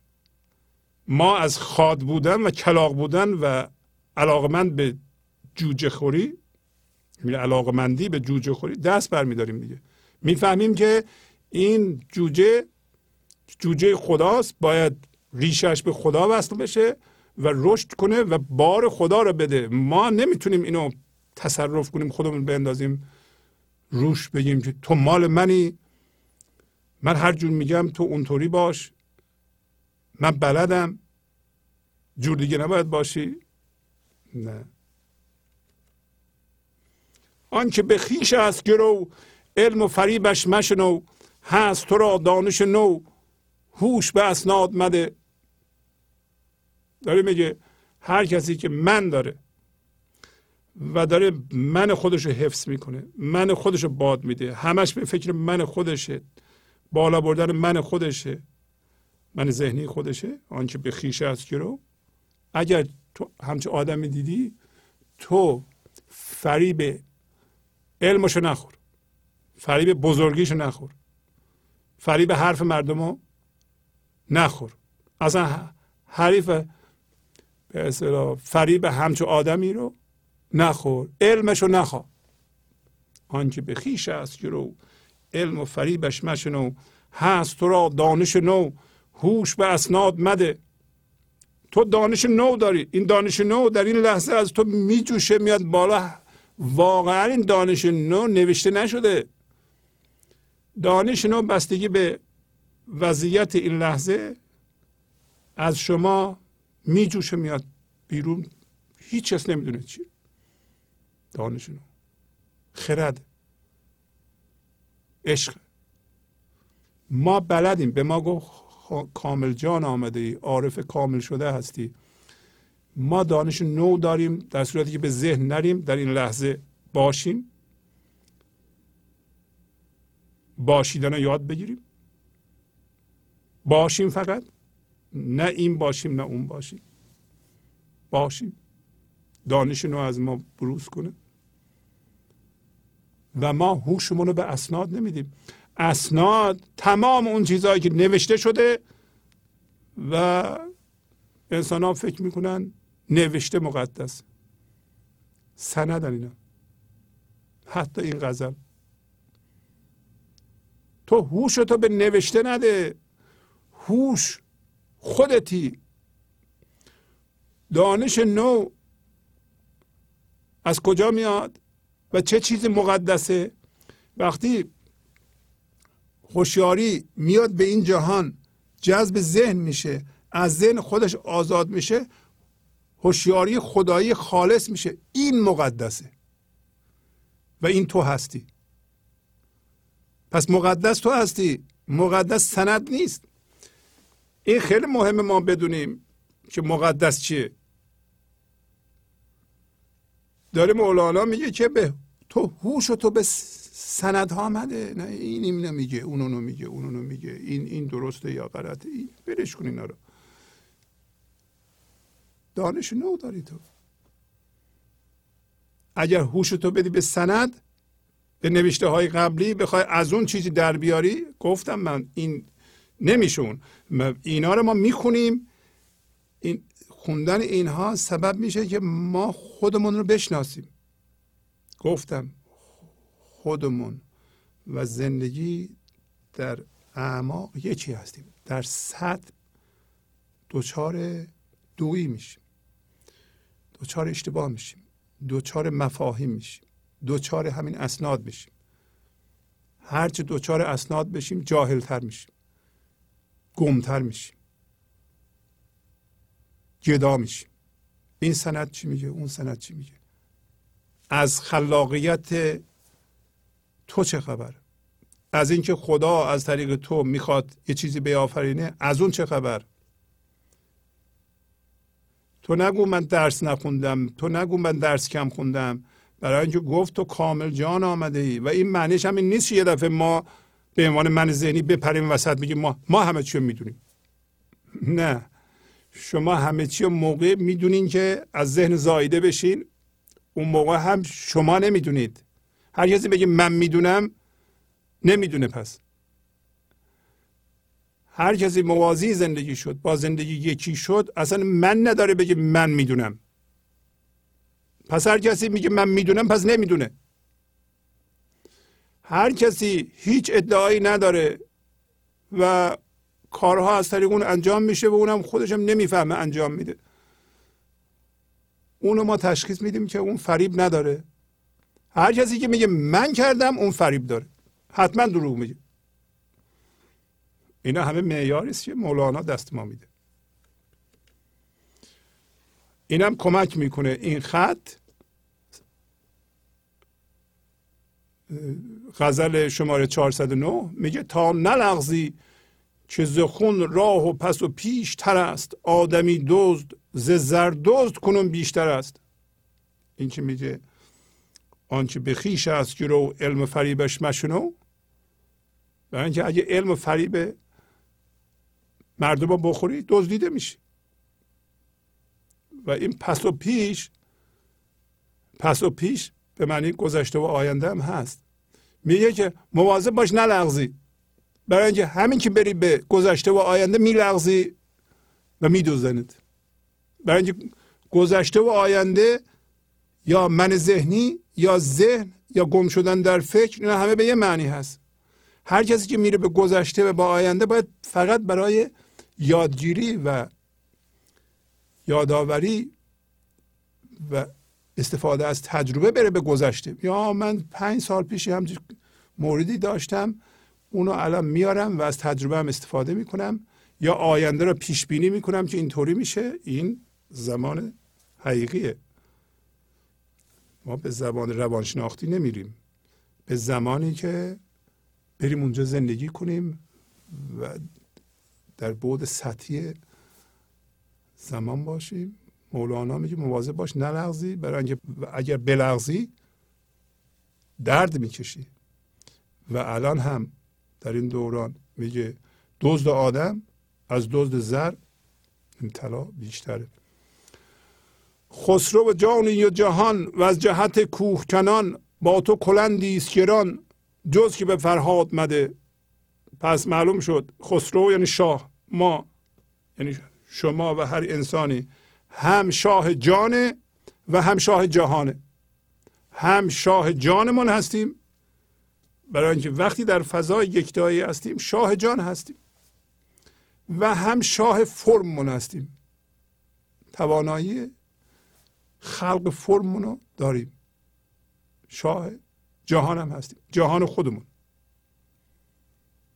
ما از خاد بودن و کلاق بودن و علاقمند به جوجه خوری یعنی علاقمندی به جوجه خوری دست برمیداریم دیگه. می‌فهمیم که این جوجه جوجه خداست باید ریشش به خدا وصل بشه و رشد کنه و بار خدا رو بده. ما نمی‌تونیم اینو تصرف کنیم خودمون بندازیم روش بگیم که تو مال منی من هر جور میگم تو اونطوری باش من بلدم جور دیگه نباید باشی. نه. آنچه به خیش است گرو علم و فریبش مشنو هست تو را دانش نو هوش به اسناد مده. داره میگه هر کسی که من داره و داره من خودش رو حفظ می‌کنه من خودش رو باد میده همش به فکر من خودشه بالا بردن من خودشه من ذهنی خودشه آنچه به خیشه است رو اگر تو همچه آدمی دیدی تو فریب علمشو نخور. فریب بزرگیشو نخور. فریب حرف مردمو نخور. اصلا حریف به اصطلاح فریب همچو آدمی رو نخور. علمشو نخوا. آنچه به خیش است رو علم و فریبش مشنو هست تو را دانش نو. هوش به اسناد مده. تو دانش نو داری. این دانش نو در این لحظه از تو میجوشه میاد بالا. واقعا این دانش نو نوشته نشده. دانش نو بستگی به وضعیت این لحظه از شما میجوشه میاد بیرون. هیچ کس نمی‌دونه چی. دانش نو. خرد. عشق. ما بلدیم. به ما گفت کامل جان آمده ای. عارف کامل شده هستی. ما دانش نو داریم. در صورتی که به ذهن نریم. در این لحظه باشیم. باشیدن رو یاد بگیریم. باشیم فقط. نه این باشیم نه اون باشیم. باشیم. دانش نو از ما بروز کنه. و ما هوشمون رو به اسناد نمیدیم. اسناد تمام اون چیزهایی که نوشته شده و انسان ها فکر می‌کنن نوشته مقدس. سندن اینا. حتی این غزل. تو هوش تو به نوشته نده. هوش خودتی. دانش نو از کجا میاد و چه چیزی مقدسه؟ وقتی هوشیاری میاد به این جهان جذب ذهن میشه. از ذهن خودش آزاد میشه هوشیاری خدایی خالص میشه. این مقدسه. و این تو هستی. پس مقدس تو هستی. مقدس سند نیست. این خیلی مهمه ما بدونیم که مقدس چیه. داره مولانا میگه که به تو هوش تو به ها مده. نه این این نمیگه اونو میگه اونو میگه. این این درسته یا غلطه؟ این برش کن اینا رو. دانش نو داری تو. اگر هوش تو بدی به سند به نوشته های قبلی بخوای از اون چیزی در بیاری؟ گفتم من این نمیشون. اینا رو ما می‌خونیم. این خوندن اینها سبب میشه که ما خودمون رو بشناسیم. گفتم خودمون و زندگی در اعماق چی هستیم. در سطح دچار دویی میشیم. دوچار اشتباه میشیم. دوچار مفاهیم میشیم. دوچار همین اسناد میشیم هرچه دوچار اسناد بشیم جاهلتر میشیم. گمتر میشیم. جدا میشیم. این سند چی میگه؟ اون سند چی میگه؟ از خلاقیت تو چه خبر؟ از اینکه خدا از طریق تو می‌خواد یه چیزی بیافرینه از اون چه خبر؟ تو نگو من درس نخوندم تو نگو من درس کم خوندم. برای اینکه گفت تو کامل جان آمده ای. و این معنیش هم این نیست یه دفعه ما به عنوان من ذهنی بپریم وسط میگیم ما ما همه چی می‌دونیم. نه. شما همه چی موقع می‌دونین که از ذهن زایده بشین. اون موقع هم شما نمی‌دونید. هر کسی بگه من می‌دونم نمی‌دونه پس. هر کسی موازی زندگی شد با زندگی یکی شد اصلا من نداره بگه من می‌دونم. پس هر کسی میگه من می‌دونم پس نمی‌دونه. هر کسی هیچ ادعایی نداره و کارها از طریق اون انجام میشه و اونم خودش هم نمی‌فهمه انجام میده. اونو ما تشخیص میدیم که اون فریب نداره. هر کسی که میگه من کردم اون فریب داره. حتما دروغ میگه. اینا همه معیاری است که مولانا دست ما میده. اینم کمک می‌کنه. این خط غزل شماره 409 میگه تا نلغزی که زخون راه و پس و پیش تر است. آدمی دزد ز زر دزد کنون بیشتر است. این که میگه؟ آنچه به خیش است که رو علم فریبش مشنو. برای اینکه اگه علم فریب مردم بخوری دزدیده میشه و این پس و پیش پس و پیش به معنی گذشته و آینده هم هست. میگه که مواظب باش نلغزی. برای اینکه همین که بری به گذشته و آینده میلغزی و میدوزنید برای اینکه گذشته و آینده یا من ذهنی یا ذهن یا گم شدن در فکر اینا همه به یه معنی هست. هر کسی که میره به گذشته و با آینده باید فقط برای یادگیری و یادآوری و استفاده از تجربه بره به گذشته. یا من پنج سال پیش هم موردی داشتم اونو الان میارم و از تجربه هم استفاده می‌کنم. یا آینده رو پیش بینی می‌کنم که اینطوری میشه. این زمان حقیقیه. ما به زبان روانشناختی نمیریم. به زمانی که بریم اونجا زندگی کنیم و در بود سطحی زمان باشیم مولانا میگه مواظب باش نلغزی. برای اینکه اگر بلغزی درد می‌کشی. و الان هم در این دوران میگه دزد آدم از دزد زر این طلا بیشتره. خسرو و جانی و جهان و از جهت کوهکنان با تو کلندی است گران جز که به فرهاد مده. پس معلوم شد خسرو یعنی شاه ما یعنی شما و هر انسانی هم شاه جانه و هم شاه جهانه هم شاه جانمون هستیم. برای اینکه وقتی در فضای یکتایی هستیم شاه جان هستیم. و هم شاه فرممون هستیم. توانایی خلق فرممون رو داریم. شاه جهان هم هستیم. جهان خودمون.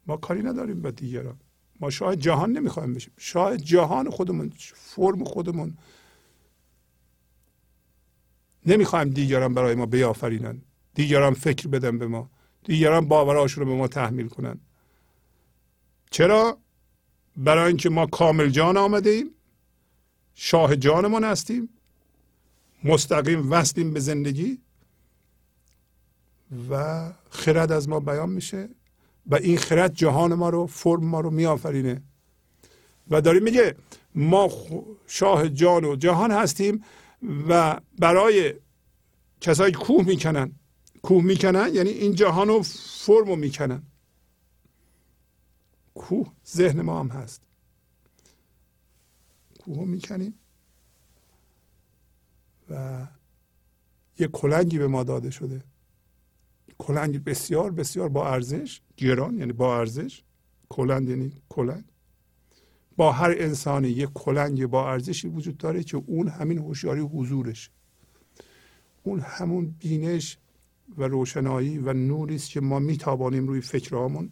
ما کاری نداریم به دیگران. ما شاه جهان نمی‌خوایم بشیم. شاه جهان خودمون فرم خودمون. نمی‌خوایم دیگران برای ما بیافرینن. دیگران فکر بدن به ما. دیگران باوراشون رو به ما تحمیل کنن. چرا؟ برای اینکه ما کامل جان آمده ایم. شاه جانمون هستیم. مستقیم وصلیم به زندگی. و خرد از ما بیان میشه. و این خرد جهان ما رو فرم ما رو میآفرینه. و داریم میگه ما شاه جان و جهان هستیم و برای کسایی کوه می‌کنن کوه می‌کنن یعنی این جهان رو فرم رو می‌کنن. کوه ذهن ما هم هست. کوه می‌کنیم و یه کلنگی به ما داده شده. کلنگ بسیار بسیار با ارزش گران یعنی با ارزش. کلند یعنی کلنگ. با هر انسانی یک کلنگ با ارزشی وجود داره که اون همین هوشیاری حضورش. اون همون بینش و روشنایی و نوری است که ما میتابانیم روی فکرهامون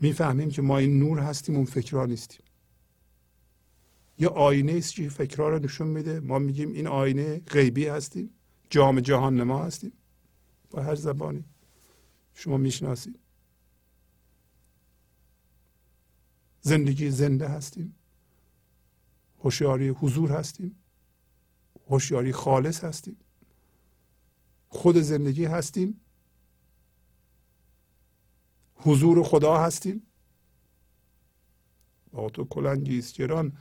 می‌فهمیم که ما این نور هستیم اون فکرها نیستیم. یه آینه است که فکرها رو نشون میده. ما میگیم این آینه غیبی هستیم. جام جهان نما هستیم. با هر زبانی شما می‌شناسید زندگی زنده هستیم. هوشیاری حضور هستیم. هوشیاری خالص هستیم. خود زندگی هستیم. حضور خدا هستیم. با تو کلنگی است گران.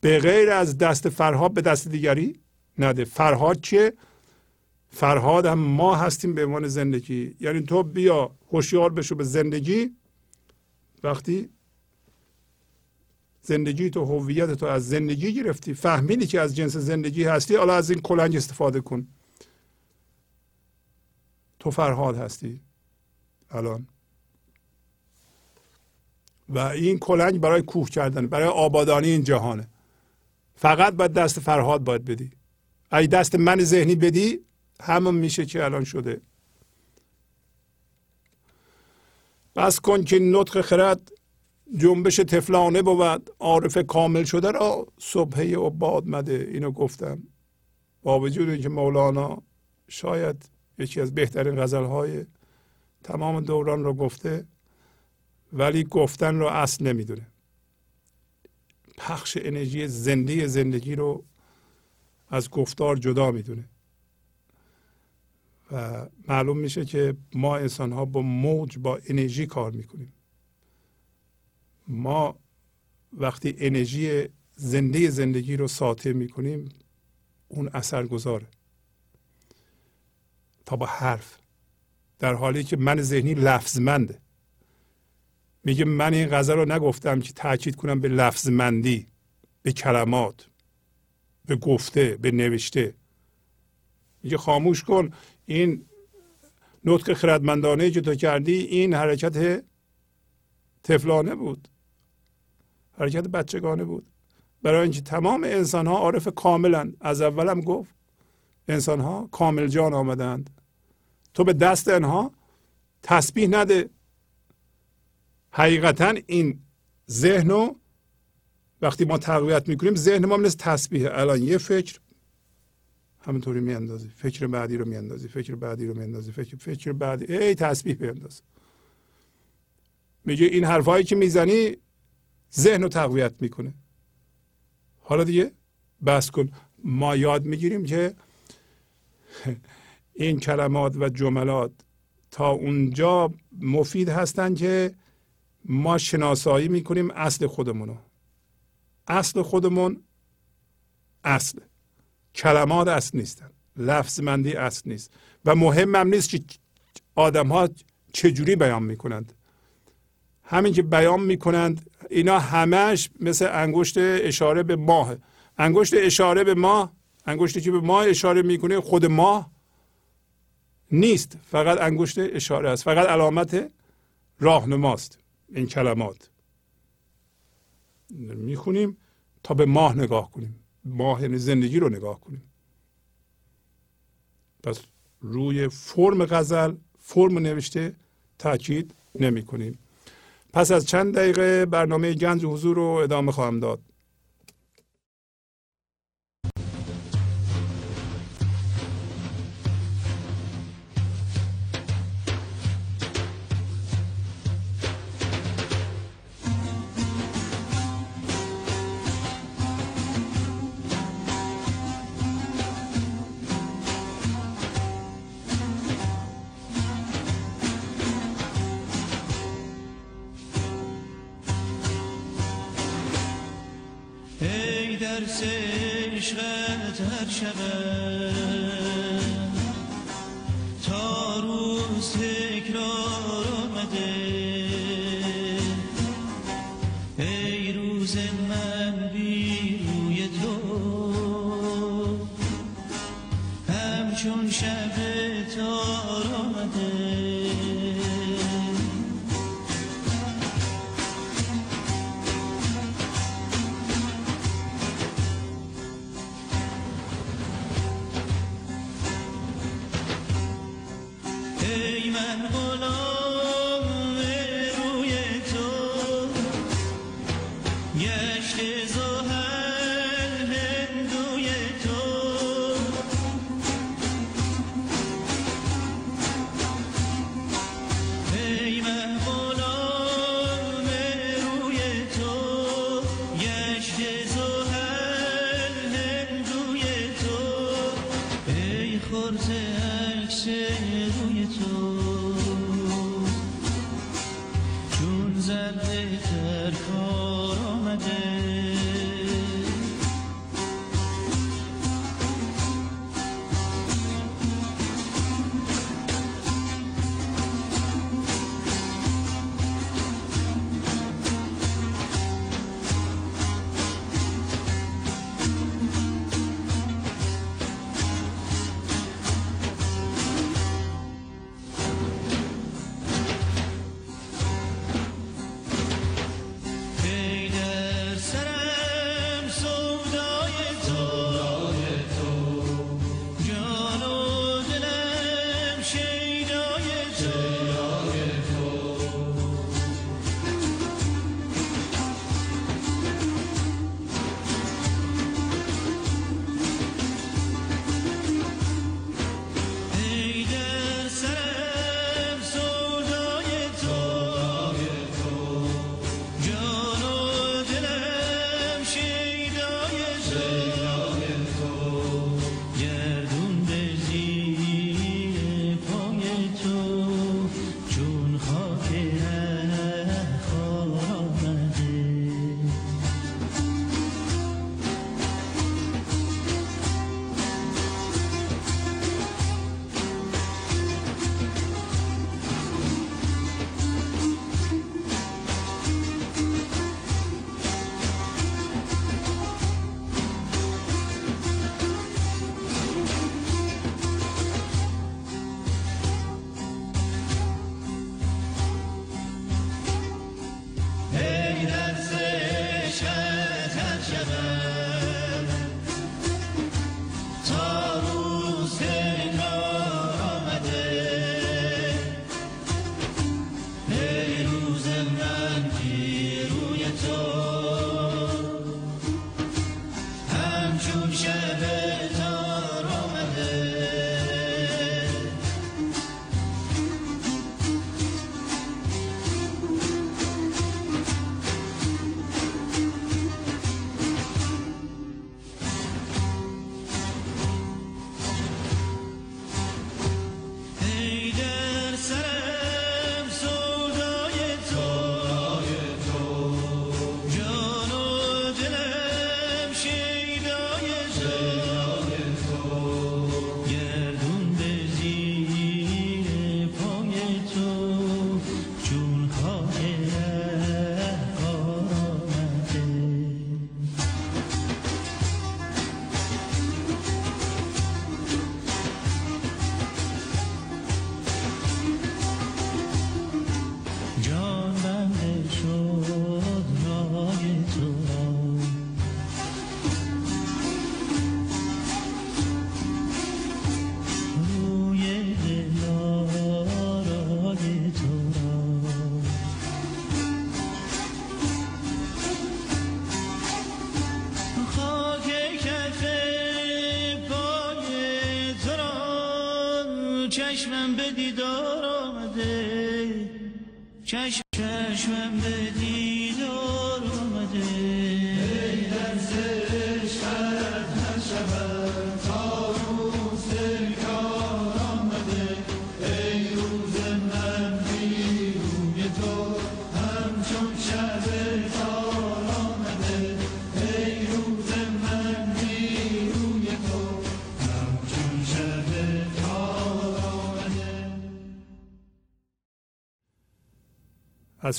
به غیر از دست فرهاد به دست دیگری نده. فرهاد چیه؟ فرهاد هم ما هستیم به عنوان زندگی. یعنی تو بیا هوشیار بشو به زندگی. وقتی زندگی تو هویت تو از زندگی گرفتی فهمیدی که از جنس زندگی هستی حالا از این کلنگ استفاده کن. تو فرهاد هستی الان. و این کلنگ برای کوه کردن برای آبادانی این جهانه. فقط باید دست فرهاد باید بدی. اگه دست من ذهنی بدی همون میشه که الان شده. بس کن که نطق خرد جنبش تفلانه بود عارف کامل شده را صبحه عباد مده. اینو گفتم. با وجود اینکه مولانا شاید یکی از بهترین غزلهای تمام دوران رو گفته ولی گفتن رو اصل نمی‌دونه. پخش انرژی زنده زندگی رو از گفتار جدا می‌دونه. و معلوم میشه که ما انسان ها با موج با انرژی کار می‌کنیم. ما وقتی انرژی زنده زندگی رو ساطع می‌کنیم اون اثر گذاره تا با حرف. در حالی که من ذهنی لفظمنده. میگه من این غزل رو نگفتم که تاکید کنم به لفظمندی به کلمات به گفته به نوشته. میگه خاموش کن این نطق خردمندانه که تو کردی این حرکت تفلانه بود. حرکت بچگانه بود. برای اینکه تمام انسان ها عارف کاملا از اولم گفت انسان ها کامل جان آمدند. تو به دست انها تسبیح نده. حقیقتا این ذهن رو وقتی ما تقویت می‌کنیم ذهن ما مثل تسبیح. الان یه فکر همینطوری میاندازی. فکر بعدی رو میاندازی. فکر بعدی رو میاندازی. فکر فکر بعدی. ای تسبیح بیانداز میگه این حرفایی که می‌زنی ذهن رو تقویت می‌کنه. حالا دیگه بس کن. ما یاد می‌گیریم که (laughs) این کلمات و جملات تا اونجا مفید هستند که ما شناسایی می‌کنیم اصل خودمونو. اصل خودمون اصل کلمات اصل نیستن لفظ مندی اصل نیست. و مهم هم نیست که آدم ها چجوری بیان می‌کنند. همین که بیان می‌کنند اینا همش مثل انگشت اشاره به ماه. انگشت اشاره به ماه انگشتی که به ماه اشاره می‌کنه خود ماه نیست. فقط انگشت اشاره است. فقط علامت راهنماست این کلمات. می‌خونیم تا به ماه نگاه کنیم. ماه یعنی زندگی رو نگاه کنیم. پس روی فرم غزل فرم نوشته تاکید نمی کنیم پس از چند دقیقه برنامه گنج حضور رو ادامه خواهم داد.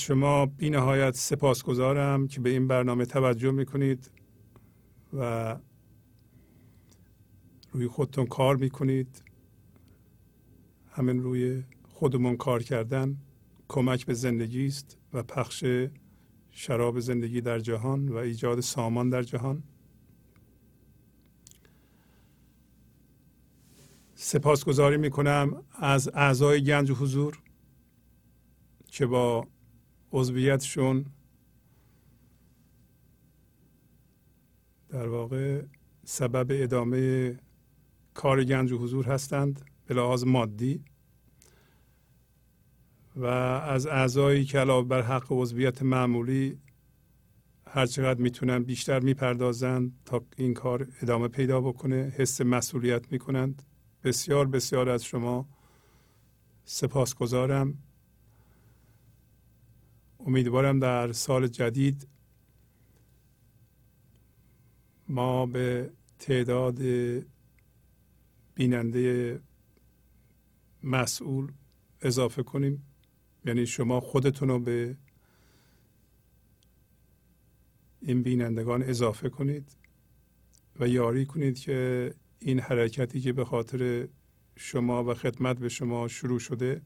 شما بی نهایت سپاسگزارم که به این برنامه توجه می‌کنید و روی خودتون کار می‌کنید. همین روی خودمون کار کردن کمک به زندگی است و پخش شراب زندگی در جهان و ایجاد سامان در جهان. سپاسگزاری می‌کنم از اعضای گنج حضور که با عضویتشون در واقع سبب ادامه کار گنج و حضور هستند به لحاظ مادی و از اعضایی که علاوه بر حق عضویت معمولی هر چقدر می‌تونن بیشتر می‌پردازند تا این کار ادامه پیدا بکنه حس مسئولیت می‌کنند. بسیار بسیار از شما سپاسگزارم. امیدوارم در سال جدید ما به تعداد بیننده مسئول اضافه کنیم. یعنی شما خودتون رو به این بینندگان اضافه کنید و یاری کنید که این حرکتی که به خاطر شما و خدمت به شما شروع شده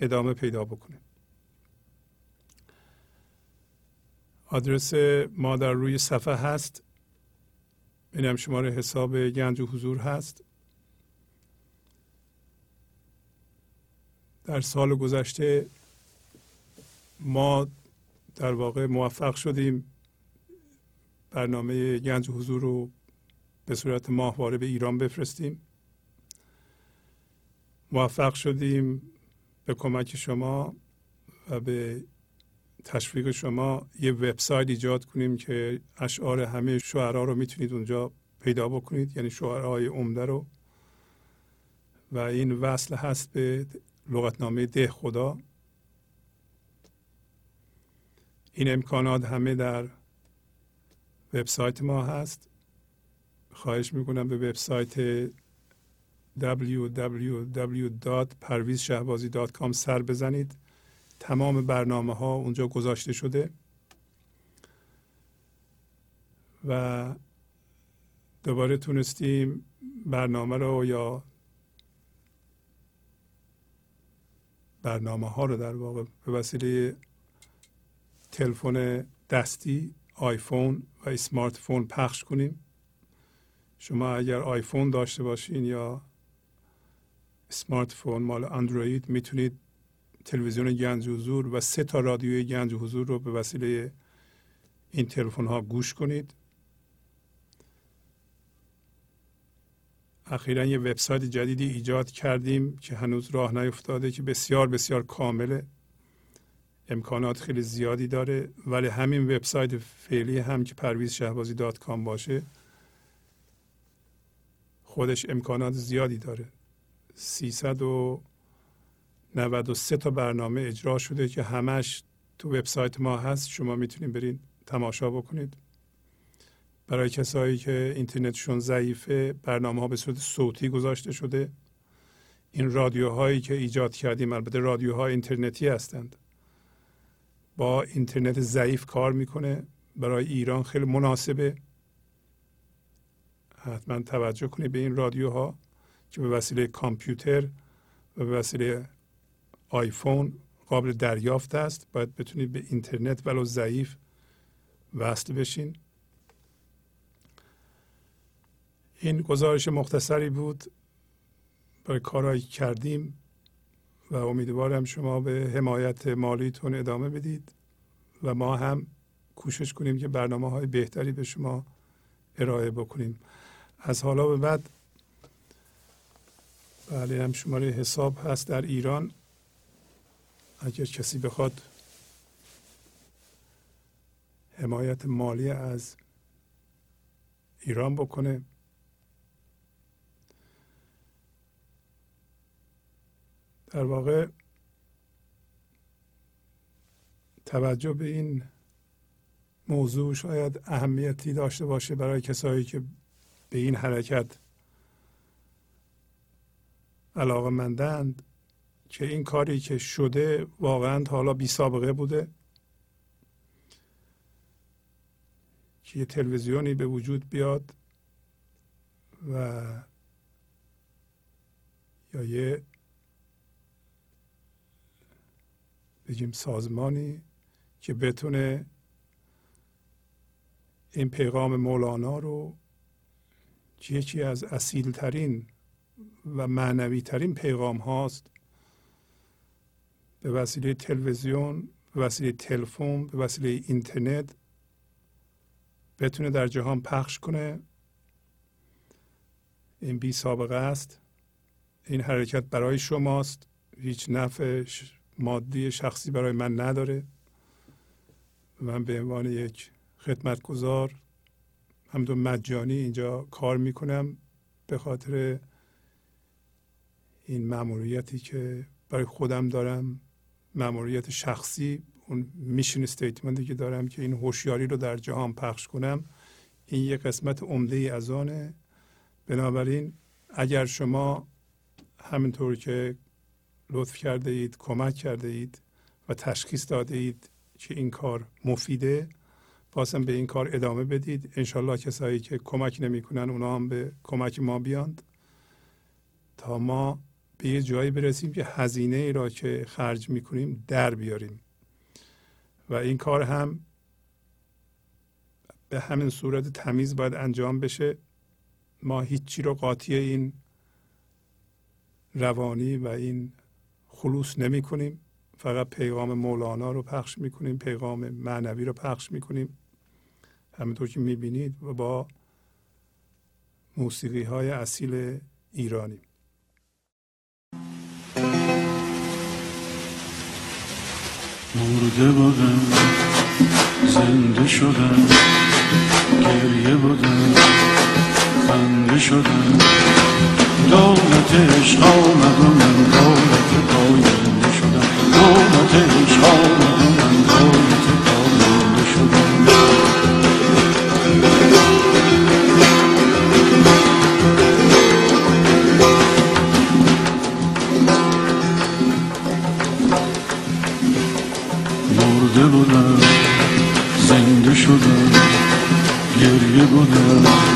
ادامه پیدا بکنه. آدرس ما در روی صفحه هست. اینم شماره حساب گنج و حضور هست. در سال گذشته ما در واقع موفق شدیم. برنامه گنج و حضور رو به صورت ماهواره به ایران بفرستیم. موفق شدیم به کمک شما و به تشویق شما یه وبسایت ایجاد کنیم که اشعار همه شعرا رو می‌تونید اونجا پیدا بکنید یعنی شعرهای عمده رو. و این وصل هست به لغتنامه ده خدا. این امکانات همه در وبسایت ما هست. خواهش می‌کنم به وبسایت www.parvizshahbazi.com سر بزنید. تمام برنامه ها اونجا گذاشته شده و دوباره تونستیم برنامه رو یا برنامه ها رو در واقع به وسیله تلفن دستی آیفون و smartphone پخش کنیم. شما اگر آیفون داشته باشین یا smartphone مال اندروید می‌تونید تلویزیون گنج حضور و سه تا رادیوی گنج حضور رو به وسیله این تلفن ها گوش کنید. اخیرا یه وبسایت جدیدی ایجاد کردیم که هنوز راه نیفتاده که بسیار بسیار کامله امکانات خیلی زیادی داره ولی همین وبسایت فعلی هم که پرویز شهبازی دات کام باشه خودش امکانات زیادی داره. 393 تا برنامه اجرا شده که همش تو وبسایت ما هست. شما می‌تونید برید تماشا بکنید. برای کسایی که اینترنتشون ضعیفه برنامه ها به صورت صوتی گذاشته شده. این رادیوهایی که ایجاد کردیم البته رادیوهای اینترنتی هستند. با اینترنت ضعیف کار می‌کنه. برای ایران خیلی مناسبه. حتما توجه کنید به این رادیوها که به وسیله کامپیوتر و به وسیله آیفون قابل دریافت است. باید بتونید به اینترنت ولو ضعیف وصل بشین. این گزارش مختصری بود. برای کارهایی کردیم و امیدوارم شما به حمایت مالیتون ادامه بدید و ما هم کوشش کنیم که برنامه های بهتری به شما ارائه بکنیم. از حالا به بعد بله هم شماره حساب هست در ایران. اگر کسی بخواد حمایت مالی از ایران بکنه در واقع توجه به این موضوع شاید اهمیتی داشته باشه برای کسایی که به این حرکت علاقه مندند که این کاری که شده واقعا حالا بی سابقه بوده. که یه تلویزیونی به وجود بیاد و یا یه بگیم سازمانی که بتونه این پیغام مولانا رو یکی از اصیل ترین و معنوی ترین پیغام هاست به وسیله تلویزیون به وسیله تلفن به وسیله اینترنت بتونه در جهان پخش کنه. این بی سابقه است. این حرکت برای شماست. هیچ نفع مادی شخصی برای من نداره. من به عنوان یک خدمتگزار همدون مجانی اینجا کار می‌کنم به خاطر این مأموریتی که برای خودم دارم. مأموریت شخصی اون میشن استیتمنتی که دارم که این هوشیاری رو در جهان پخش کنم این یک قسمت عمده ای از آنه. بنابراین اگر شما همینطور که لطف کرده اید کمک کرده اید و تشخیص داده اید که این کار مفیده بازم به این کار ادامه بدید. انشالله کسایی که کمک نمی‌کنن اونا هم به کمک ما بیاند. تا ما به یه جایی برسیم که هزینه ای را که خرج می‌کنیم در بیاریم. و این کار هم به همین صورت تمیز باید انجام بشه. ما هیچی رو قاطی این روانی و این خلوص نمی کنیم فقط پیغام مولانا رو پخش می کنیم پیغام معنوی رو پخش می کنیم همینطور که می بینید و با موسیقی های اصیل ایرانی. مرده بودم زنده شدم گریه بودم خنده شدم. دولت عشق آمد و من دولت پاینده شدم. دولت عشق آمد و من دولت گریه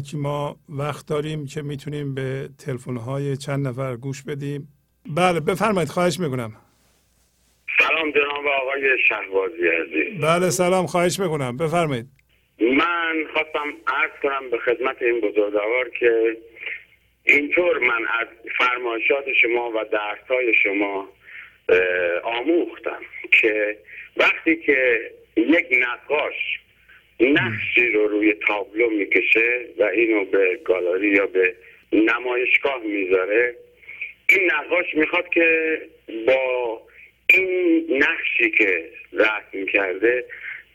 اندکی ما وقت داریم که می‌تونیم به تلفن های چند نفر گوش بدیم. بله بفرمایید خواهش می‌کنم. سلام جناب آقای شهبازی عزیز. بله سلام خواهش می‌کنم. بفرمایید. من خواستم عرض کنم به خدمت این بزرگوار که اینطور من از فرمایشات شما و درس های شما اه، آموختم که وقتی که یک نقاش نقشی رو روی تابلو می‌کشه و اینو به گالری یا به نمایشگاه می‌ذاره این نقاش می‌خواد که با این نقشی که رسم کرده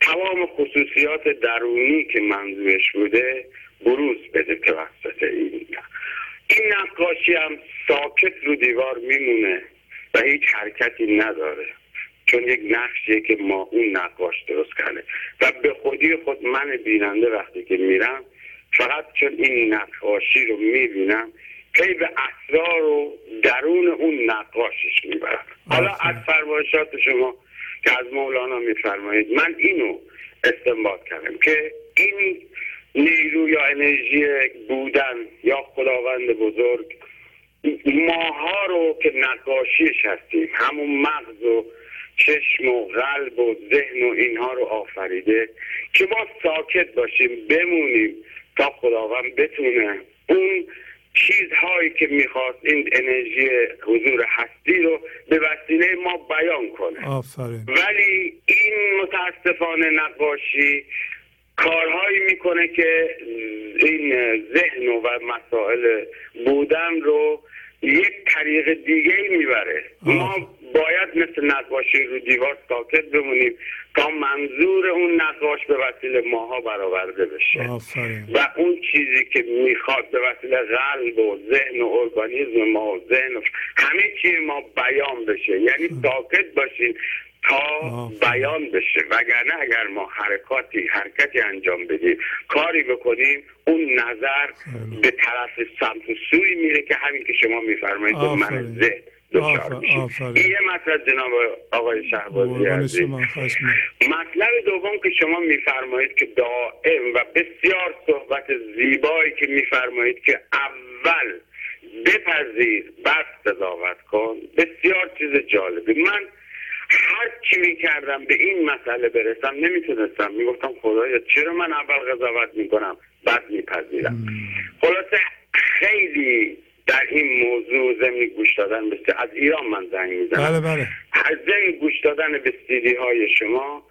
تمام خصوصیات درونی که منظورش بوده بروز بده توسط این این نقاشی هم ساکت رو دیوار میمونه و هیچ حرکتی نداره چون یک نقشیه که ما اون نقاش درست کرده و به خودی خود من بیننده وقتی که میرم فقط چون این نقاشی رو می‌بینم پی به اسرار و درون اون نقاشش می‌برم حالا از فرمایشات شما که از مولانا میفرمایید من اینو استنباط کردم که این نیرو یا انرژی بودن یا خداوند بزرگ ماها رو که نقاشیش هستیم همون مغز و چشم و قلب و ذهن و اینها رو آفریده که ما ساکت باشیم بمونیم تا خداوند بتونه اون چیزهایی که می‌خواست این انرژی حضور هستی رو به وسیله ما بیان کنه. آفرین. ولی این متاسفانه نقاشی کارهایی می‌کنه که این ذهن و مسائل بودن رو یک طریق دیگه می‌بره. ما باید مثل نقاشی رو دیوار ساکت بمونیم تا منظور اون نقاش به وسیله ماها برآورده بشه آفرین و اون چیزی که می‌خواد به وسیله قلب و ذهن و ارگانیزم ما و ذهن و همه چی ما بیان بشه یعنی ساکت باشیم تا. بیان بشه وگرنه اگر ما حرکاتی حرکتی انجام بدیم کاری بکنیم اون نظر. به طرف سمت و سوی میره که همین که شما میفرمایید من. ذهن دچار. این یه مطلب جناب آقای شهبازی عزیز. مطلب دوم که شما میفرمایید که دائم و بسیار صحبت زیبایی که میفرمایید که اول بپذیر بعد قضاوت کن. بسیار چیز جالبی. من هر چی می‌کردم به این مسئله برسم نمی‌تونستم. می‌گفتم خدایا چرا من اول قضاوت می‌کنم؟ بعد میپذیرم. خلاصه خیلی در این موضوع ضمن گوش دادن بسیار از ایران من زنگ می‌زنم. بله بله. از ضمن گوش دادن به سیدی های شما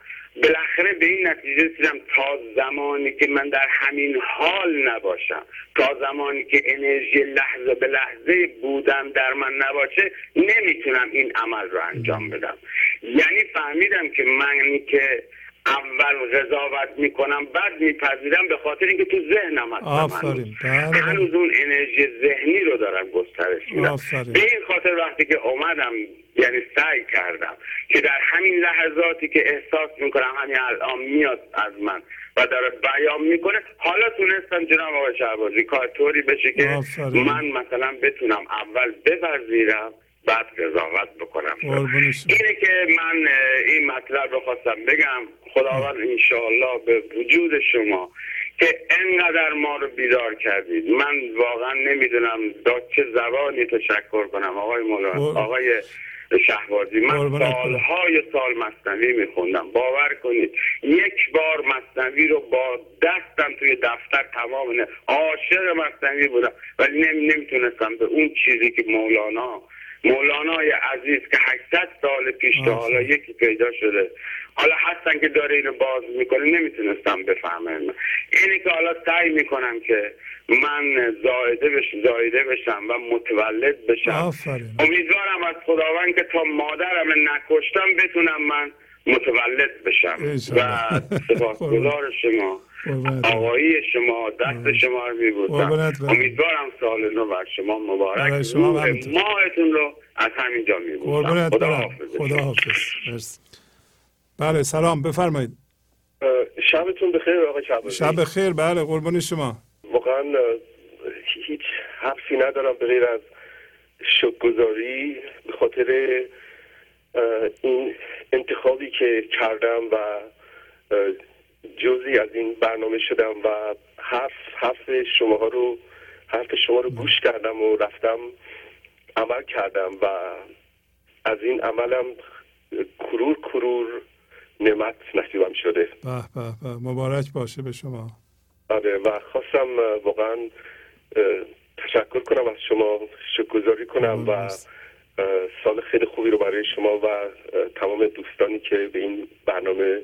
بالاخره به این نتیجه رسیدم تا زمانی که من در همین حال نباشم تا زمانی که انرژی لحظه به لحظه بودن در من نباشه نمی‌تونم این عمل رو انجام بدم. یعنی فهمیدم که من که اول قضاوت می‌کنم بعد میپذیرم به خاطر اینکه تو ذهنم هستم آفرین. بله،. هنوز اون انرژی ذهنی رو دارم گسترش میدم. به این خاطر وقتی که اومدم یعنی سعی کردم که در همین لحظاتی که احساس می‌کنم همین الان میاد از من و داره بیان می‌کنه حالا تونستم جناب آقای شهبازی کار طوری بشه که آفرین. من مثلا بتونم اول بپذیرم بعد قضاوت بکنم. اینه که من این مطلب رو خواستم بگم خداوند انشاءالله به وجود شما که انقدر ما رو بیدار کردید من واقعا نمی‌دونم دا چه زبانی تشکر کنم آقای مولانا. آقای شهبازی من. سالهای سال مصنوی میخوندم باور کنید یک بار مصنوی رو با دستم توی دفتر تمام نه عاشق مصنوی بودم ولی نمی نمی‌تونستم به اون چیزی که مولانا مولانای عزیز که 800 سال پیش تا حالا یکی پیدا شده حالا هستن که داره اینو باز می‌کنه نمی‌تونستم بفهمم اینه که حالا سعی می‌کنم که من زایده بش زایده بشم و متولد بشم آفرین. امیدوارم از خداوند که تا مادرم نکشتم بتونم من متولد بشم و. سپاسگزار شما. آقایی شما دست شما رو برم. امیدوارم سال نو بر شما مبارک برای شما. ماهتون رو از همینجا قربونت خدا حافظ. خدا حافظ. بله سلام. بفرمایید. شبتون بخیر آقای شعبازی شب خیر بله قربون شما. واقعا هیچ حرفی ندارم به غیر از شکرگزاری به خاطر این انتخابی که کردم و جزی از این برنامه شدم و حرف حرف شما رو حرف شما رو گوش کردم و رفتم عمل کردم و از این عملم کرور کرور نعمت نصیبم شده. به به به. مبارک باشه به شما. آره و خواستم واقعا تشکر کنم از شما شکرگزاری کنم و سال خیلی خوبی رو برای شما و تمام دوستانی که به این برنامه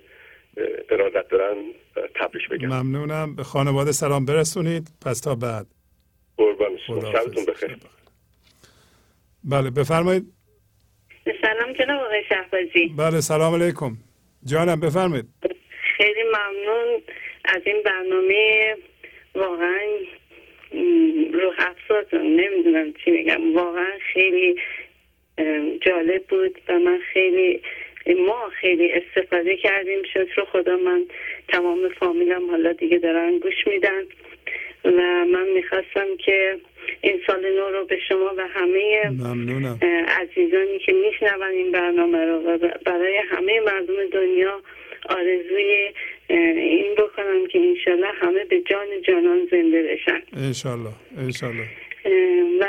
ارادت دارن اه، تبریک بگم. ممنونم. به خانواده سلام برسونید. پس تا بعد. قربان شما. شبتون بخیر. بله بفرمایید. سلام جناب آقای شهبازی. بله سلام علیکم. جانم بفرمایید. خیلی ممنون. از این برنامه واقعا م، رو افزارتون نمی‌دونم چی میگم. واقعا خیلی جالب بود و من خیلی ما خیلی استفاده کردیم شکر خدا من تمام فامیلم حالا دیگه دارن گوش میدن و من می‌خواستم که این سال نو رو به شما و همه ممنونم. عزیزانی که میشنون این برنامه رو و برای همه مردم دنیا آرزوی این بکنم که انشالله همه به جان جانان زنده بشن. انشالله انشالله. و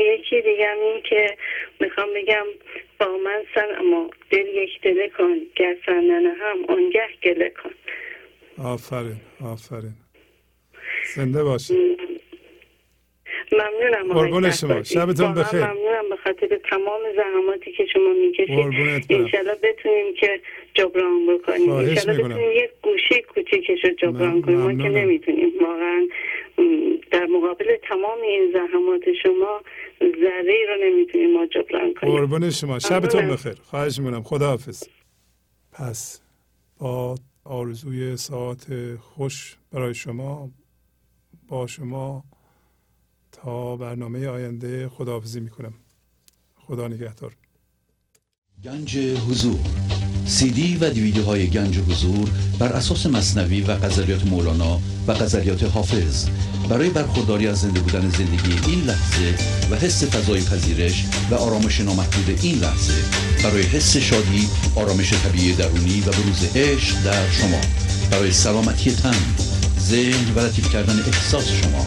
یکی دیگه هم این که می‌خوام بگم با من سن اما دل یک دله کن گر هم آنگه گله کن. آفرین آفرین. زنده باشید ممنونم قربون شما. شبتون بخیر. ممنونم به خاطر تمام زحماتی که شما می‌کشید. انشالله بتونیم که جبران بکنیم انشالله. بتونیم یک گوشه کوچیکش رو جبران کنیم ما که. نمی‌تونیم واقعا در مقابل تمام این زحمات شما ذره ای رو نمی‌تونیم ما جبران کنیم قربون شما شبتون. بخیر خواهش می‌کنم خداحافظ پس با آرزوی ساعت خوش برای شما با شما تا برنامه آینده خداحافظی می‌کنم. خدا نگهدار. گنج حضور. سی دی و دیویدیو های گنج حضور بر اساس مصنوی و غزلیات مولانا و غزلیات حافظ. برای برخورداری از زنده بودن زندگی این لحظه و حس فضای پذیرش و آرامش نامحدود این لحظه برای حس شادی آرامش طبیعی درونی و بروز عشق در شما. برای سلامتی تن ذهن و لطیف کردن احساس شما.